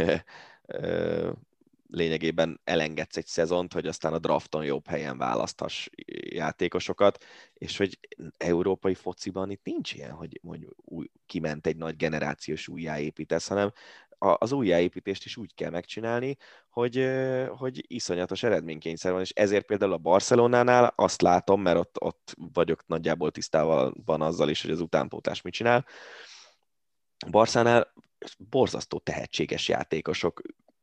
lényegében elengedsz egy szezont, hogy aztán a drafton jobb helyen választhass játékosokat, és hogy európai fociban itt nincs ilyen, hogy, hogy új, kiment egy nagy generációs újjáépítesz, hanem az újjáépítést is úgy kell megcsinálni, hogy, hogy iszonyatos eredménykényszer van, és ezért például a Barcelonánál azt látom, mert ott, ott vagyok nagyjából tisztában azzal is, hogy az utánpótás mit csinál. Barszánál borzasztó tehetséges játékosok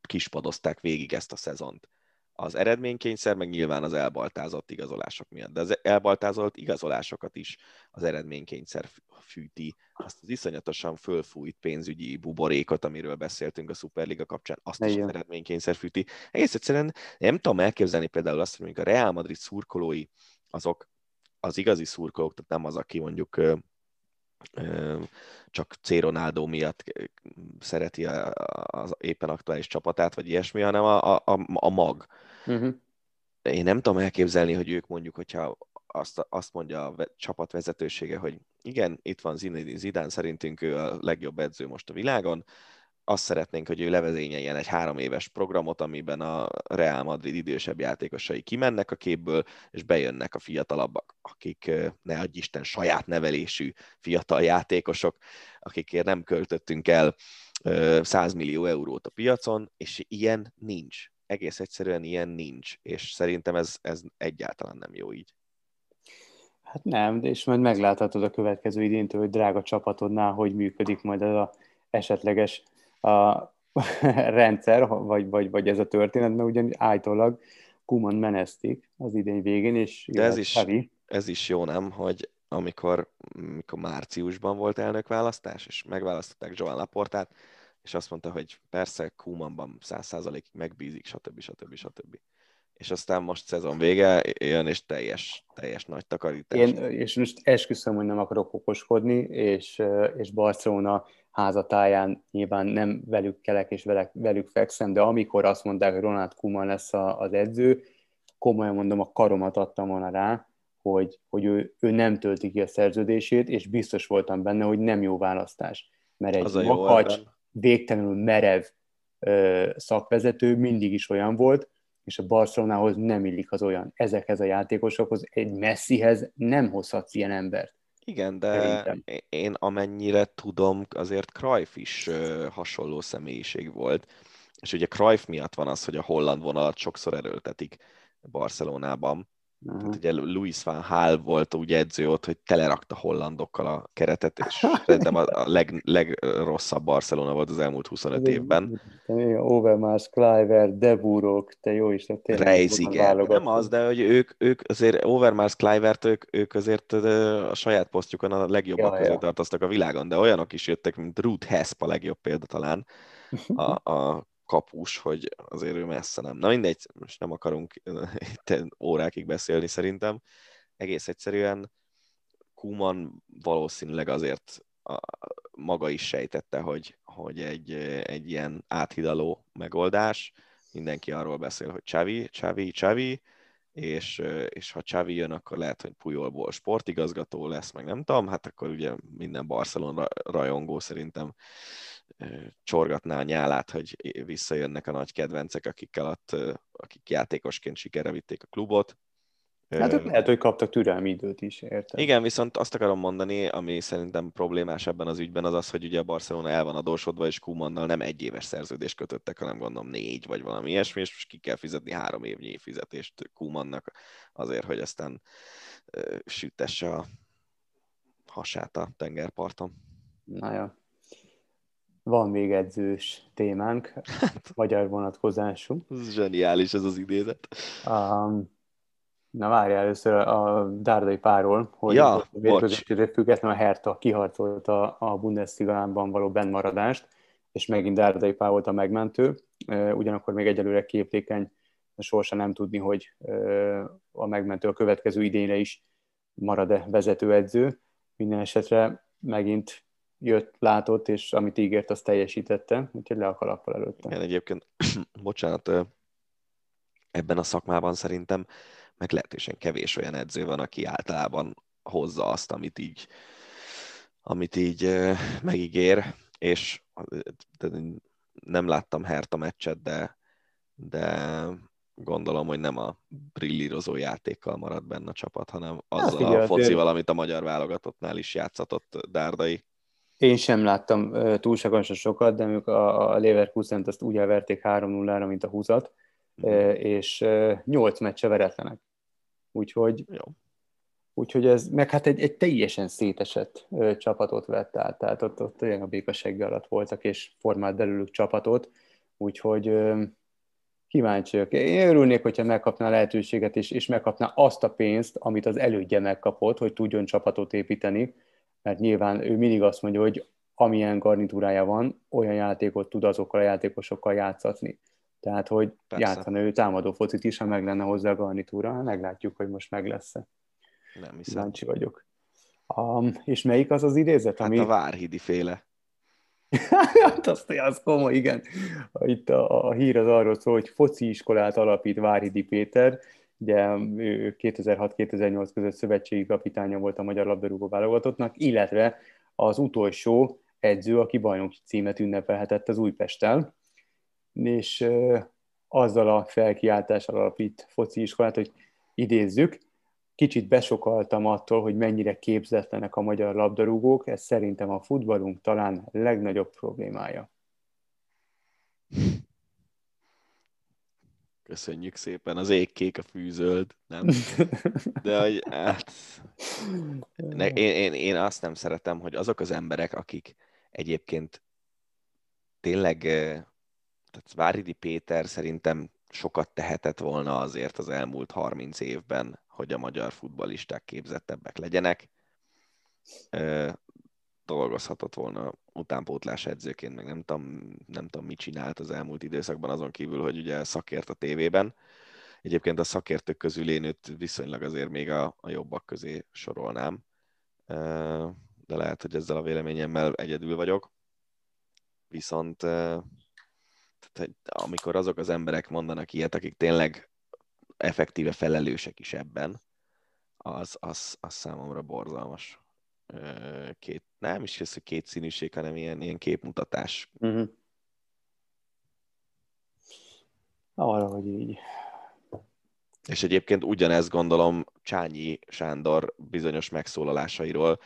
kispadozták végig ezt a szezont. Az eredménykényszer, meg nyilván az elbaltázott igazolások miatt. De az elbaltázott igazolásokat is az eredménykényszer fűti. Azt az iszonyatosan fölfújt pénzügyi buborékot, amiről beszéltünk a Superliga kapcsán, azt is az eredménykényszer fűti. Egész egyszerűen nem tudom elképzelni például azt, hogy a Real Madrid szurkolói, azok az igazi szurkolók, tehát nem az, aki mondjuk csak C. Ronaldo miatt szereti az éppen aktuális csapatát, vagy ilyesmi, hanem a, a, a mag. Uh-huh. Én nem tudom elképzelni, hogy ők mondjuk, hogyha azt, azt mondja a csapat vezetősége, hogy igen, itt van Zinedine Zidane, szerintünk ő a legjobb edző most a világon, azt szeretnénk, hogy ő levezényeljen egy három éves programot, amiben a Real Madrid idősebb játékosai kimennek a képből, és bejönnek a fiatalabbak, akik ne adj Isten saját nevelésű fiatal játékosok, akikért nem költöttünk el 100 millió eurót a piacon, és ilyen nincs. Egész egyszerűen ilyen nincs, és szerintem ez, ez egyáltalán nem jó így. Hát nem, és majd megláthatod a következő idéntől, hogy drága csapatodnál, hogy működik majd ez a esetleges a *laughs* rendszer, vagy, vagy, vagy ez a történet, mert ugyan állítólag Kuman menesztik az idén végén, és De ez is, ez is jó, nem, hogy amikor, amikor márciusban volt elnökválasztás, és megválasztották Joan Laportát, és azt mondta, hogy persze Kumanban száz százalékig megbízik, stb. stb. stb. És aztán most szezon vége jön, és teljes, teljes nagy takarítás. Én, és most esküszöm, hogy nem akarok okoskodni, és, és Barcelona házatáján nyilván nem velük kelek és velük, velük fekszem, de amikor azt mondták, hogy Ronald Koeman lesz a, az edző, komolyan mondom, a karomat adtam volna rá, hogy, hogy ő, ő nem tölti ki a szerződését, és biztos voltam benne, hogy nem jó választás. Mert egy az makacs, végtelenül merev ö, szakvezető mindig is olyan volt, és a Barcelonához nem illik az olyan. Ezekhez a játékosokhoz, egy Messihez nem hozhatsz ilyen embert. Igen, de Szerintem. én amennyire tudom, azért Cruyff is hasonló személyiség volt. És ugye Cruyff miatt van az, hogy a holland vonalat sokszor erőltetik Barcelonában. Uh-huh. Tehát ugye Luis van Hal volt úgy edző ott, hogy telerakta hollandokkal a keretet, és szerintem a, a leg, legrosszabb Barcelona volt az elmúlt 25 évben. Overmars, Cliver, Deburok, te jó is, tényleg. Reisiger, nem az, de hogy ők, ők azért Overmars, Clivert, ők, ők azért a saját posztjukon a legjobbak ja, közé ja. tartoztak a világon, de olyanok is jöttek, mint Ruth Hesp a legjobb példa talán a, a kapus, hogy azért ő messze nem. Na mindegy, most nem akarunk *laughs* itt órákig beszélni szerintem. Egész egyszerűen Kuman valószínűleg azért a, maga is sejtette, hogy, hogy egy, egy ilyen áthidaló megoldás. Mindenki arról beszél, hogy Csavi, Csavi, Csavi, és, és ha Csavi jön, akkor lehet, hogy Pujolból sportigazgató lesz, meg nem tudom, hát akkor ugye minden Barcelona rajongó szerintem csorgatná a nyálát, hogy visszajönnek a nagy kedvencek, akikkel ott, akik játékosként sikerre vitték a klubot. Hát ők lehet, hogy kaptak türelmi időt is, érted? Igen, viszont azt akarom mondani, ami szerintem problémás ebben az ügyben, az az, hogy ugye a Barcelona el van adósodva, és Kumannal nem egy éves szerződést kötöttek, hanem gondolom négy, vagy valami ilyesmi, és most ki kell fizetni három évnyi fizetést Kumannak azért, hogy aztán sütesse a hasát a tengerparton. Na jó. Van még edzős témánk, magyar vonatkozású. Ez zseniális ez az idézet. Um, na várjál először a Dárdai páról, hogy ja, a függetlenül a Hertha kiharcolta a Bundesliga-ban való bennmaradást, és megint Dárdai Pál volt a megmentő, ugyanakkor még egyelőre képlékeny sorsa nem tudni, hogy a megmentő a következő idényre is marad-e vezetőedző. Minden esetre megint jött, látott, és amit ígért, azt teljesítette, úgyhogy le a kalappal előtte. Igen, egyébként, *clears throat* bocsánat, ebben a szakmában szerintem meglehetősen kevés olyan edző van, aki általában hozza azt, amit így, amit így megígér, és nem láttam Herta meccset, de, de gondolom, hogy nem a brillírozó játékkal marad benne a csapat, hanem azzal hát, a focival, amit a magyar válogatottnál is játszatott Dárdai. Én sem láttam túlságosan sokat, de amikor a Leverkusen-t azt úgy elverték 3-0-ra, mint a húzat, mm. és 8 meccse veretlenek. Úgyhogy, Jó. úgyhogy ez, meg hát egy, egy teljesen szétesett csapatot vett át, tehát ott, ott olyan a békasegge alatt voltak, és formált belőlük csapatot, úgyhogy kíváncsiak. Én örülnék, hogyha megkapná a lehetőséget, és, és megkapná azt a pénzt, amit az elődje megkapott, hogy tudjon csapatot építeni, mert nyilván ő mindig azt mondja, hogy amilyen garnitúrája van, olyan játékot tud azokkal a játékosokkal játszatni. Tehát, hogy Persze. játszana ő támadó focit is, ha meg lenne hozzá a garnitúra, meglátjuk, hogy most meg lesz-e. Nem hiszem. Kíváncsi vagyok. Um, és melyik az az idézet, hát ami... a Várhidi féle. *laughs* hát azt, az komoly, igen. Itt a, a hír az arról szól, hogy foci iskolát alapít Várhidi Péter, ugye 2006-2008 között szövetségi kapitánya volt a magyar labdarúgó válogatottnak, illetve az utolsó edző, aki bajnoki címet ünnepelhetett az Újpesttel, és azzal a felkiáltással alapít foci iskolát, hogy idézzük, kicsit besokaltam attól, hogy mennyire képzetlenek a magyar labdarúgók, ez szerintem a futballunk talán legnagyobb problémája. *laughs* Köszönjük szépen, az ég kék, a fűzöld, nem? *laughs* De hogy, hát, ne, én, én, én azt nem szeretem, hogy azok az emberek, akik egyébként tényleg, tehát Váridi Péter szerintem sokat tehetett volna azért az elmúlt 30 évben, hogy a magyar futballisták képzettebbek legyenek. Dolgozhatott volna utánpótlás edzőként, meg nem tudom, nem tudom, mit csinált az elmúlt időszakban, azon kívül, hogy ugye szakért a tévében. Egyébként a szakértők közül én őt viszonylag azért még a, a jobbak közé sorolnám, de lehet, hogy ezzel a véleményemmel egyedül vagyok. Viszont tehát, amikor azok az emberek mondanak ilyet, akik tényleg effektíve felelősek is ebben, az, az, az számomra borzalmas. Két, nem is ez, hogy két színűség, hanem ilyen, ilyen képmutatás. Uh-huh. Valahogy így. És egyébként ugyanezt gondolom Csányi Sándor bizonyos megszólalásairól.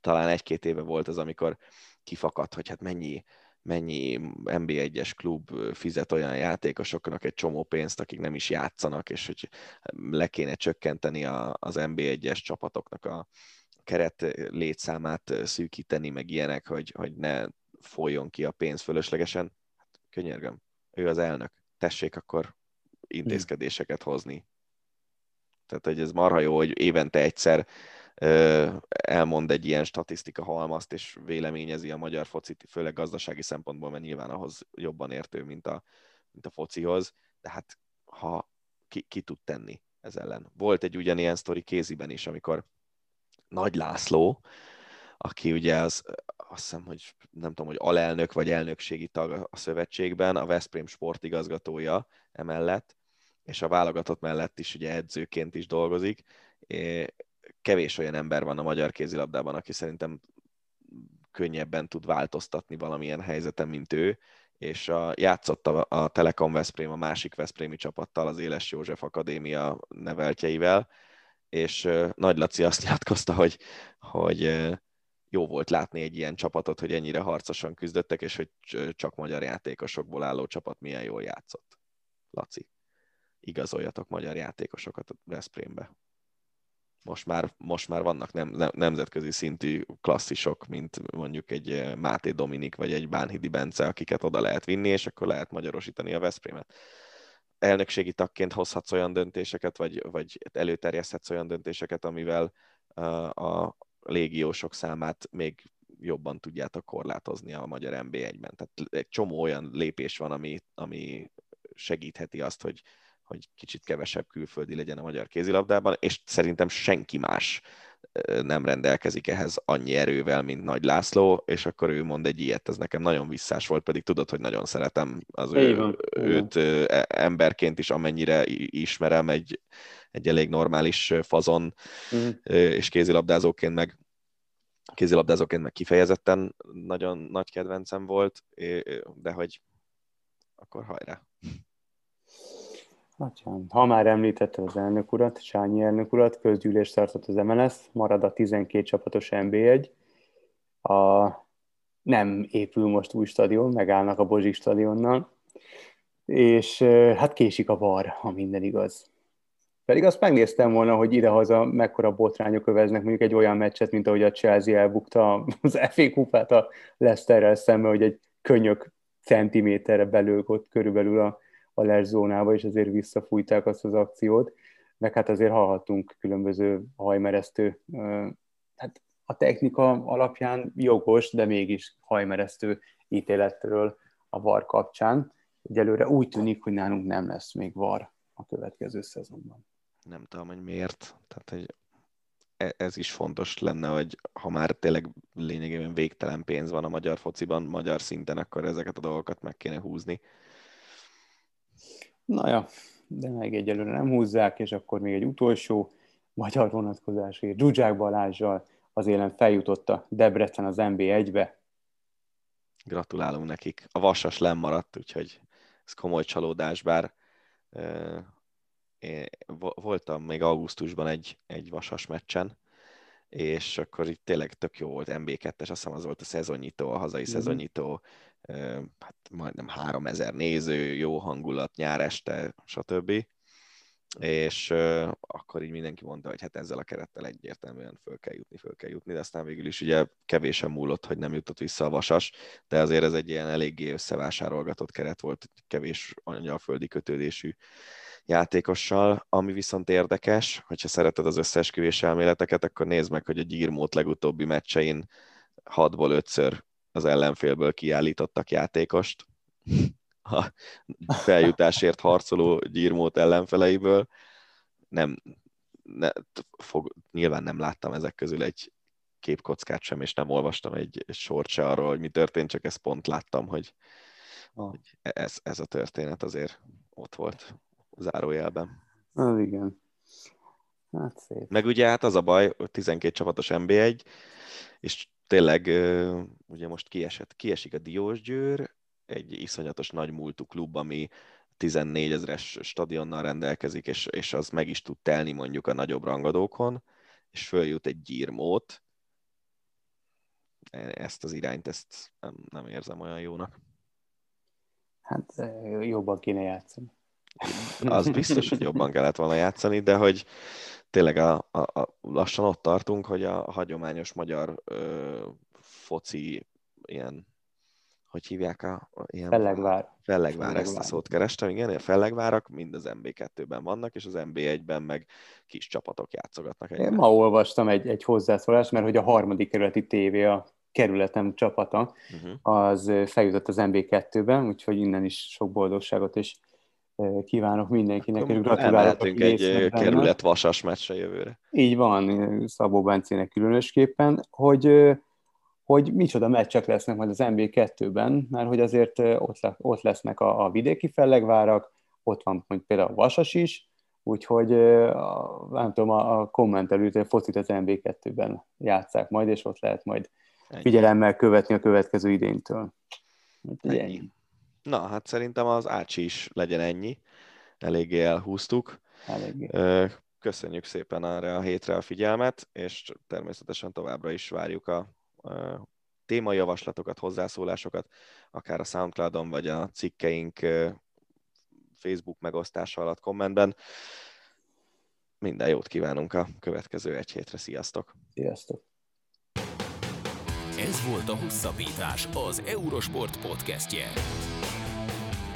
Talán egy-két éve volt az, amikor kifakadt, hogy hát mennyi, mennyi NB1-es klub fizet olyan játékosoknak egy csomó pénzt, akik nem is játszanak, és hogy le kéne csökkenteni a, az NB1-es csapatoknak a keret létszámát szűkíteni, meg ilyenek, hogy, hogy ne folyjon ki a pénz fölöslegesen. Hát, könyörgöm, ő az elnök. Tessék akkor intézkedéseket hozni. Tehát, hogy ez marha jó, hogy évente egyszer elmond egy ilyen statisztika halmazt, és véleményezi a magyar focit, főleg gazdasági szempontból, mert nyilván ahhoz jobban értő, mint a, mint a focihoz, de hát ha ki, ki tud tenni ez ellen. Volt egy ugyanilyen sztori kéziben is, amikor Nagy László, aki ugye az, azt hiszem, hogy nem tudom, hogy alelnök vagy elnökségi tag a szövetségben, a Veszprém sportigazgatója emellett, és a válogatott mellett is ugye edzőként is dolgozik, kevés olyan ember van a magyar kézilabdában, aki szerintem könnyebben tud változtatni valamilyen helyzeten, mint ő, és a, játszott a, a Telekom Veszprém a másik Veszprémi csapattal, az Éles József Akadémia neveltjeivel, és Nagy Laci azt nyilatkozta, hogy, hogy jó volt látni egy ilyen csapatot, hogy ennyire harcosan küzdöttek, és hogy csak magyar játékosokból álló csapat milyen jól játszott. Laci, igazoljatok magyar játékosokat a Veszprémbe most már, most már vannak nem, nem, nemzetközi szintű klasszisok, mint mondjuk egy Máté Dominik vagy egy Bánhidi Bence, akiket oda lehet vinni, és akkor lehet magyarosítani a Veszprémet. Elnökségi tagként hozhatsz olyan döntéseket, vagy, vagy előterjeszthetsz olyan döntéseket, amivel a légiósok számát még jobban tudjátok korlátozni a magyar NB1-ben. Tehát egy csomó olyan lépés van, ami, ami segítheti azt, hogy, hogy kicsit kevesebb külföldi legyen a magyar kézilabdában, és szerintem senki más nem rendelkezik ehhez annyi erővel, mint Nagy László, és akkor ő mond egy ilyet, ez nekem nagyon visszás volt, pedig tudod, hogy nagyon szeretem az ő, van, őt e, emberként is, amennyire ismerem, egy, egy elég normális fazon, mm. és kézilabdázóként meg kézilabdázóként meg kifejezetten nagyon nagy kedvencem volt, de hogy akkor hajrá. Atyám, ha már említette az elnök urat, Sányi elnök urat, közgyűlést tartott az MLS, marad a 12 csapatos NB1. A, nem épül most új stadion, megállnak a Bozsik stadionnal, és hát késik a var, ha minden igaz. Pedig azt megnéztem volna, hogy idehaza mekkora botrányok öveznek mondjuk egy olyan meccset, mint ahogy a Chelsea elbukta az FA kupát a Leicesterrel szemben, hogy egy könyök centiméterre belül ott körülbelül a, a lerzónába, és azért visszafújták azt az akciót. Meg hát azért hallhattunk különböző hajmeresztő, hát a technika alapján jogos, de mégis hajmeresztő ítéletről a VAR kapcsán. Egyelőre úgy tűnik, hogy nálunk nem lesz még VAR a következő szezonban nem tudom, hogy miért. Tehát, hogy e, ez is fontos lenne, hogy ha már tényleg lényegében végtelen pénz van a magyar fociban, magyar szinten, akkor ezeket a dolgokat meg kéne húzni. Na ja, de meg egyelőre nem húzzák, és akkor még egy utolsó magyar vonatkozásért. Zsuzsák Balázsjal az élen feljutott Debrecen az MB1-be. Gratulálunk nekik. A Vasas lemaradt, úgyhogy ez komoly csalódás, bár én voltam még augusztusban egy, egy vasas meccsen, és akkor itt tényleg tök jó volt MB2-es, azt hiszem az volt a szezonnyitó, a hazai mm-hmm. szezonnyitó, hát majdnem 3000 néző, jó hangulat, nyár este, stb. És uh, akkor így mindenki mondta, hogy hát ezzel a kerettel egyértelműen föl kell jutni, föl kell jutni, de aztán végül is ugye kevésen múlott, hogy nem jutott vissza a vasas, de azért ez egy ilyen eléggé összevásárolgatott keret volt, kevés angyalföldi kötődésű játékossal, ami viszont érdekes, hogyha szereted az összeesküvés elméleteket, akkor nézd meg, hogy a gyírmót legutóbbi meccsein 6-ból 5-ször az ellenfélből kiállítottak játékost, *laughs* a feljutásért harcoló gyírmót ellenfeleiből. Nem, ne, fog, nyilván nem láttam ezek közül egy képkockát sem, és nem olvastam egy, egy sort se arról, hogy mi történt, csak ezt pont láttam, hogy, ah. hogy ez, ez a történet azért ott volt zárójelben. Az igen. Hát szép. Meg ugye hát az a baj, hogy 12 csapatos MB1, és tényleg ugye most kiesett, kiesik a Diós Győr, egy iszonyatos nagy múltú klub, ami 14 ezeres stadionnal rendelkezik, és, és az meg is tud telni mondjuk a nagyobb rangadókon, és följut egy gyírmót. Ezt az irányt, ezt nem, nem érzem olyan jónak. Hát jobban kéne játszani az biztos, hogy jobban kellett volna játszani, de hogy tényleg a, a, a lassan ott tartunk, hogy a hagyományos magyar ö, foci ilyen hogy hívják a... Ilyen, Fellegvár. Fellegvár, Fellegvár, ezt a szót kerestem, igen, a fellegvárak mind az MB2-ben vannak, és az MB1-ben meg kis csapatok játszogatnak. Én ma olvastam egy, egy hozzászólást, mert hogy a harmadik kerületi tévé a kerületem csapata, uh-huh. az feljutott az MB2-ben, úgyhogy innen is sok boldogságot és kívánok mindenkinek, és gratulálok. egy kerület vasas meccsre jövőre. Így van, Szabó Bencének különösképpen, hogy, hogy micsoda meccsek lesznek majd az MB2-ben, mert hogy azért ott, ott lesznek a, a vidéki fellegvárak, ott van hogy például a Vasas is, úgyhogy nem tudom, a, a kommentelőt, a focit az MB2-ben játszák majd, és ott lehet majd Ennyi. figyelemmel követni a következő idénytől. Ennyi. Na, hát szerintem az Ácsi is legyen ennyi. Eléggé elhúztuk. Eléggé. Köszönjük szépen erre a hétre a figyelmet, és természetesen továbbra is várjuk a, a témai javaslatokat, hozzászólásokat, akár a Soundcloudon, vagy a cikkeink Facebook megosztása alatt kommentben. Minden jót kívánunk a következő egy hétre. Sziasztok! Sziasztok! Ez volt a Hosszabbítás, az Eurosport podcastje.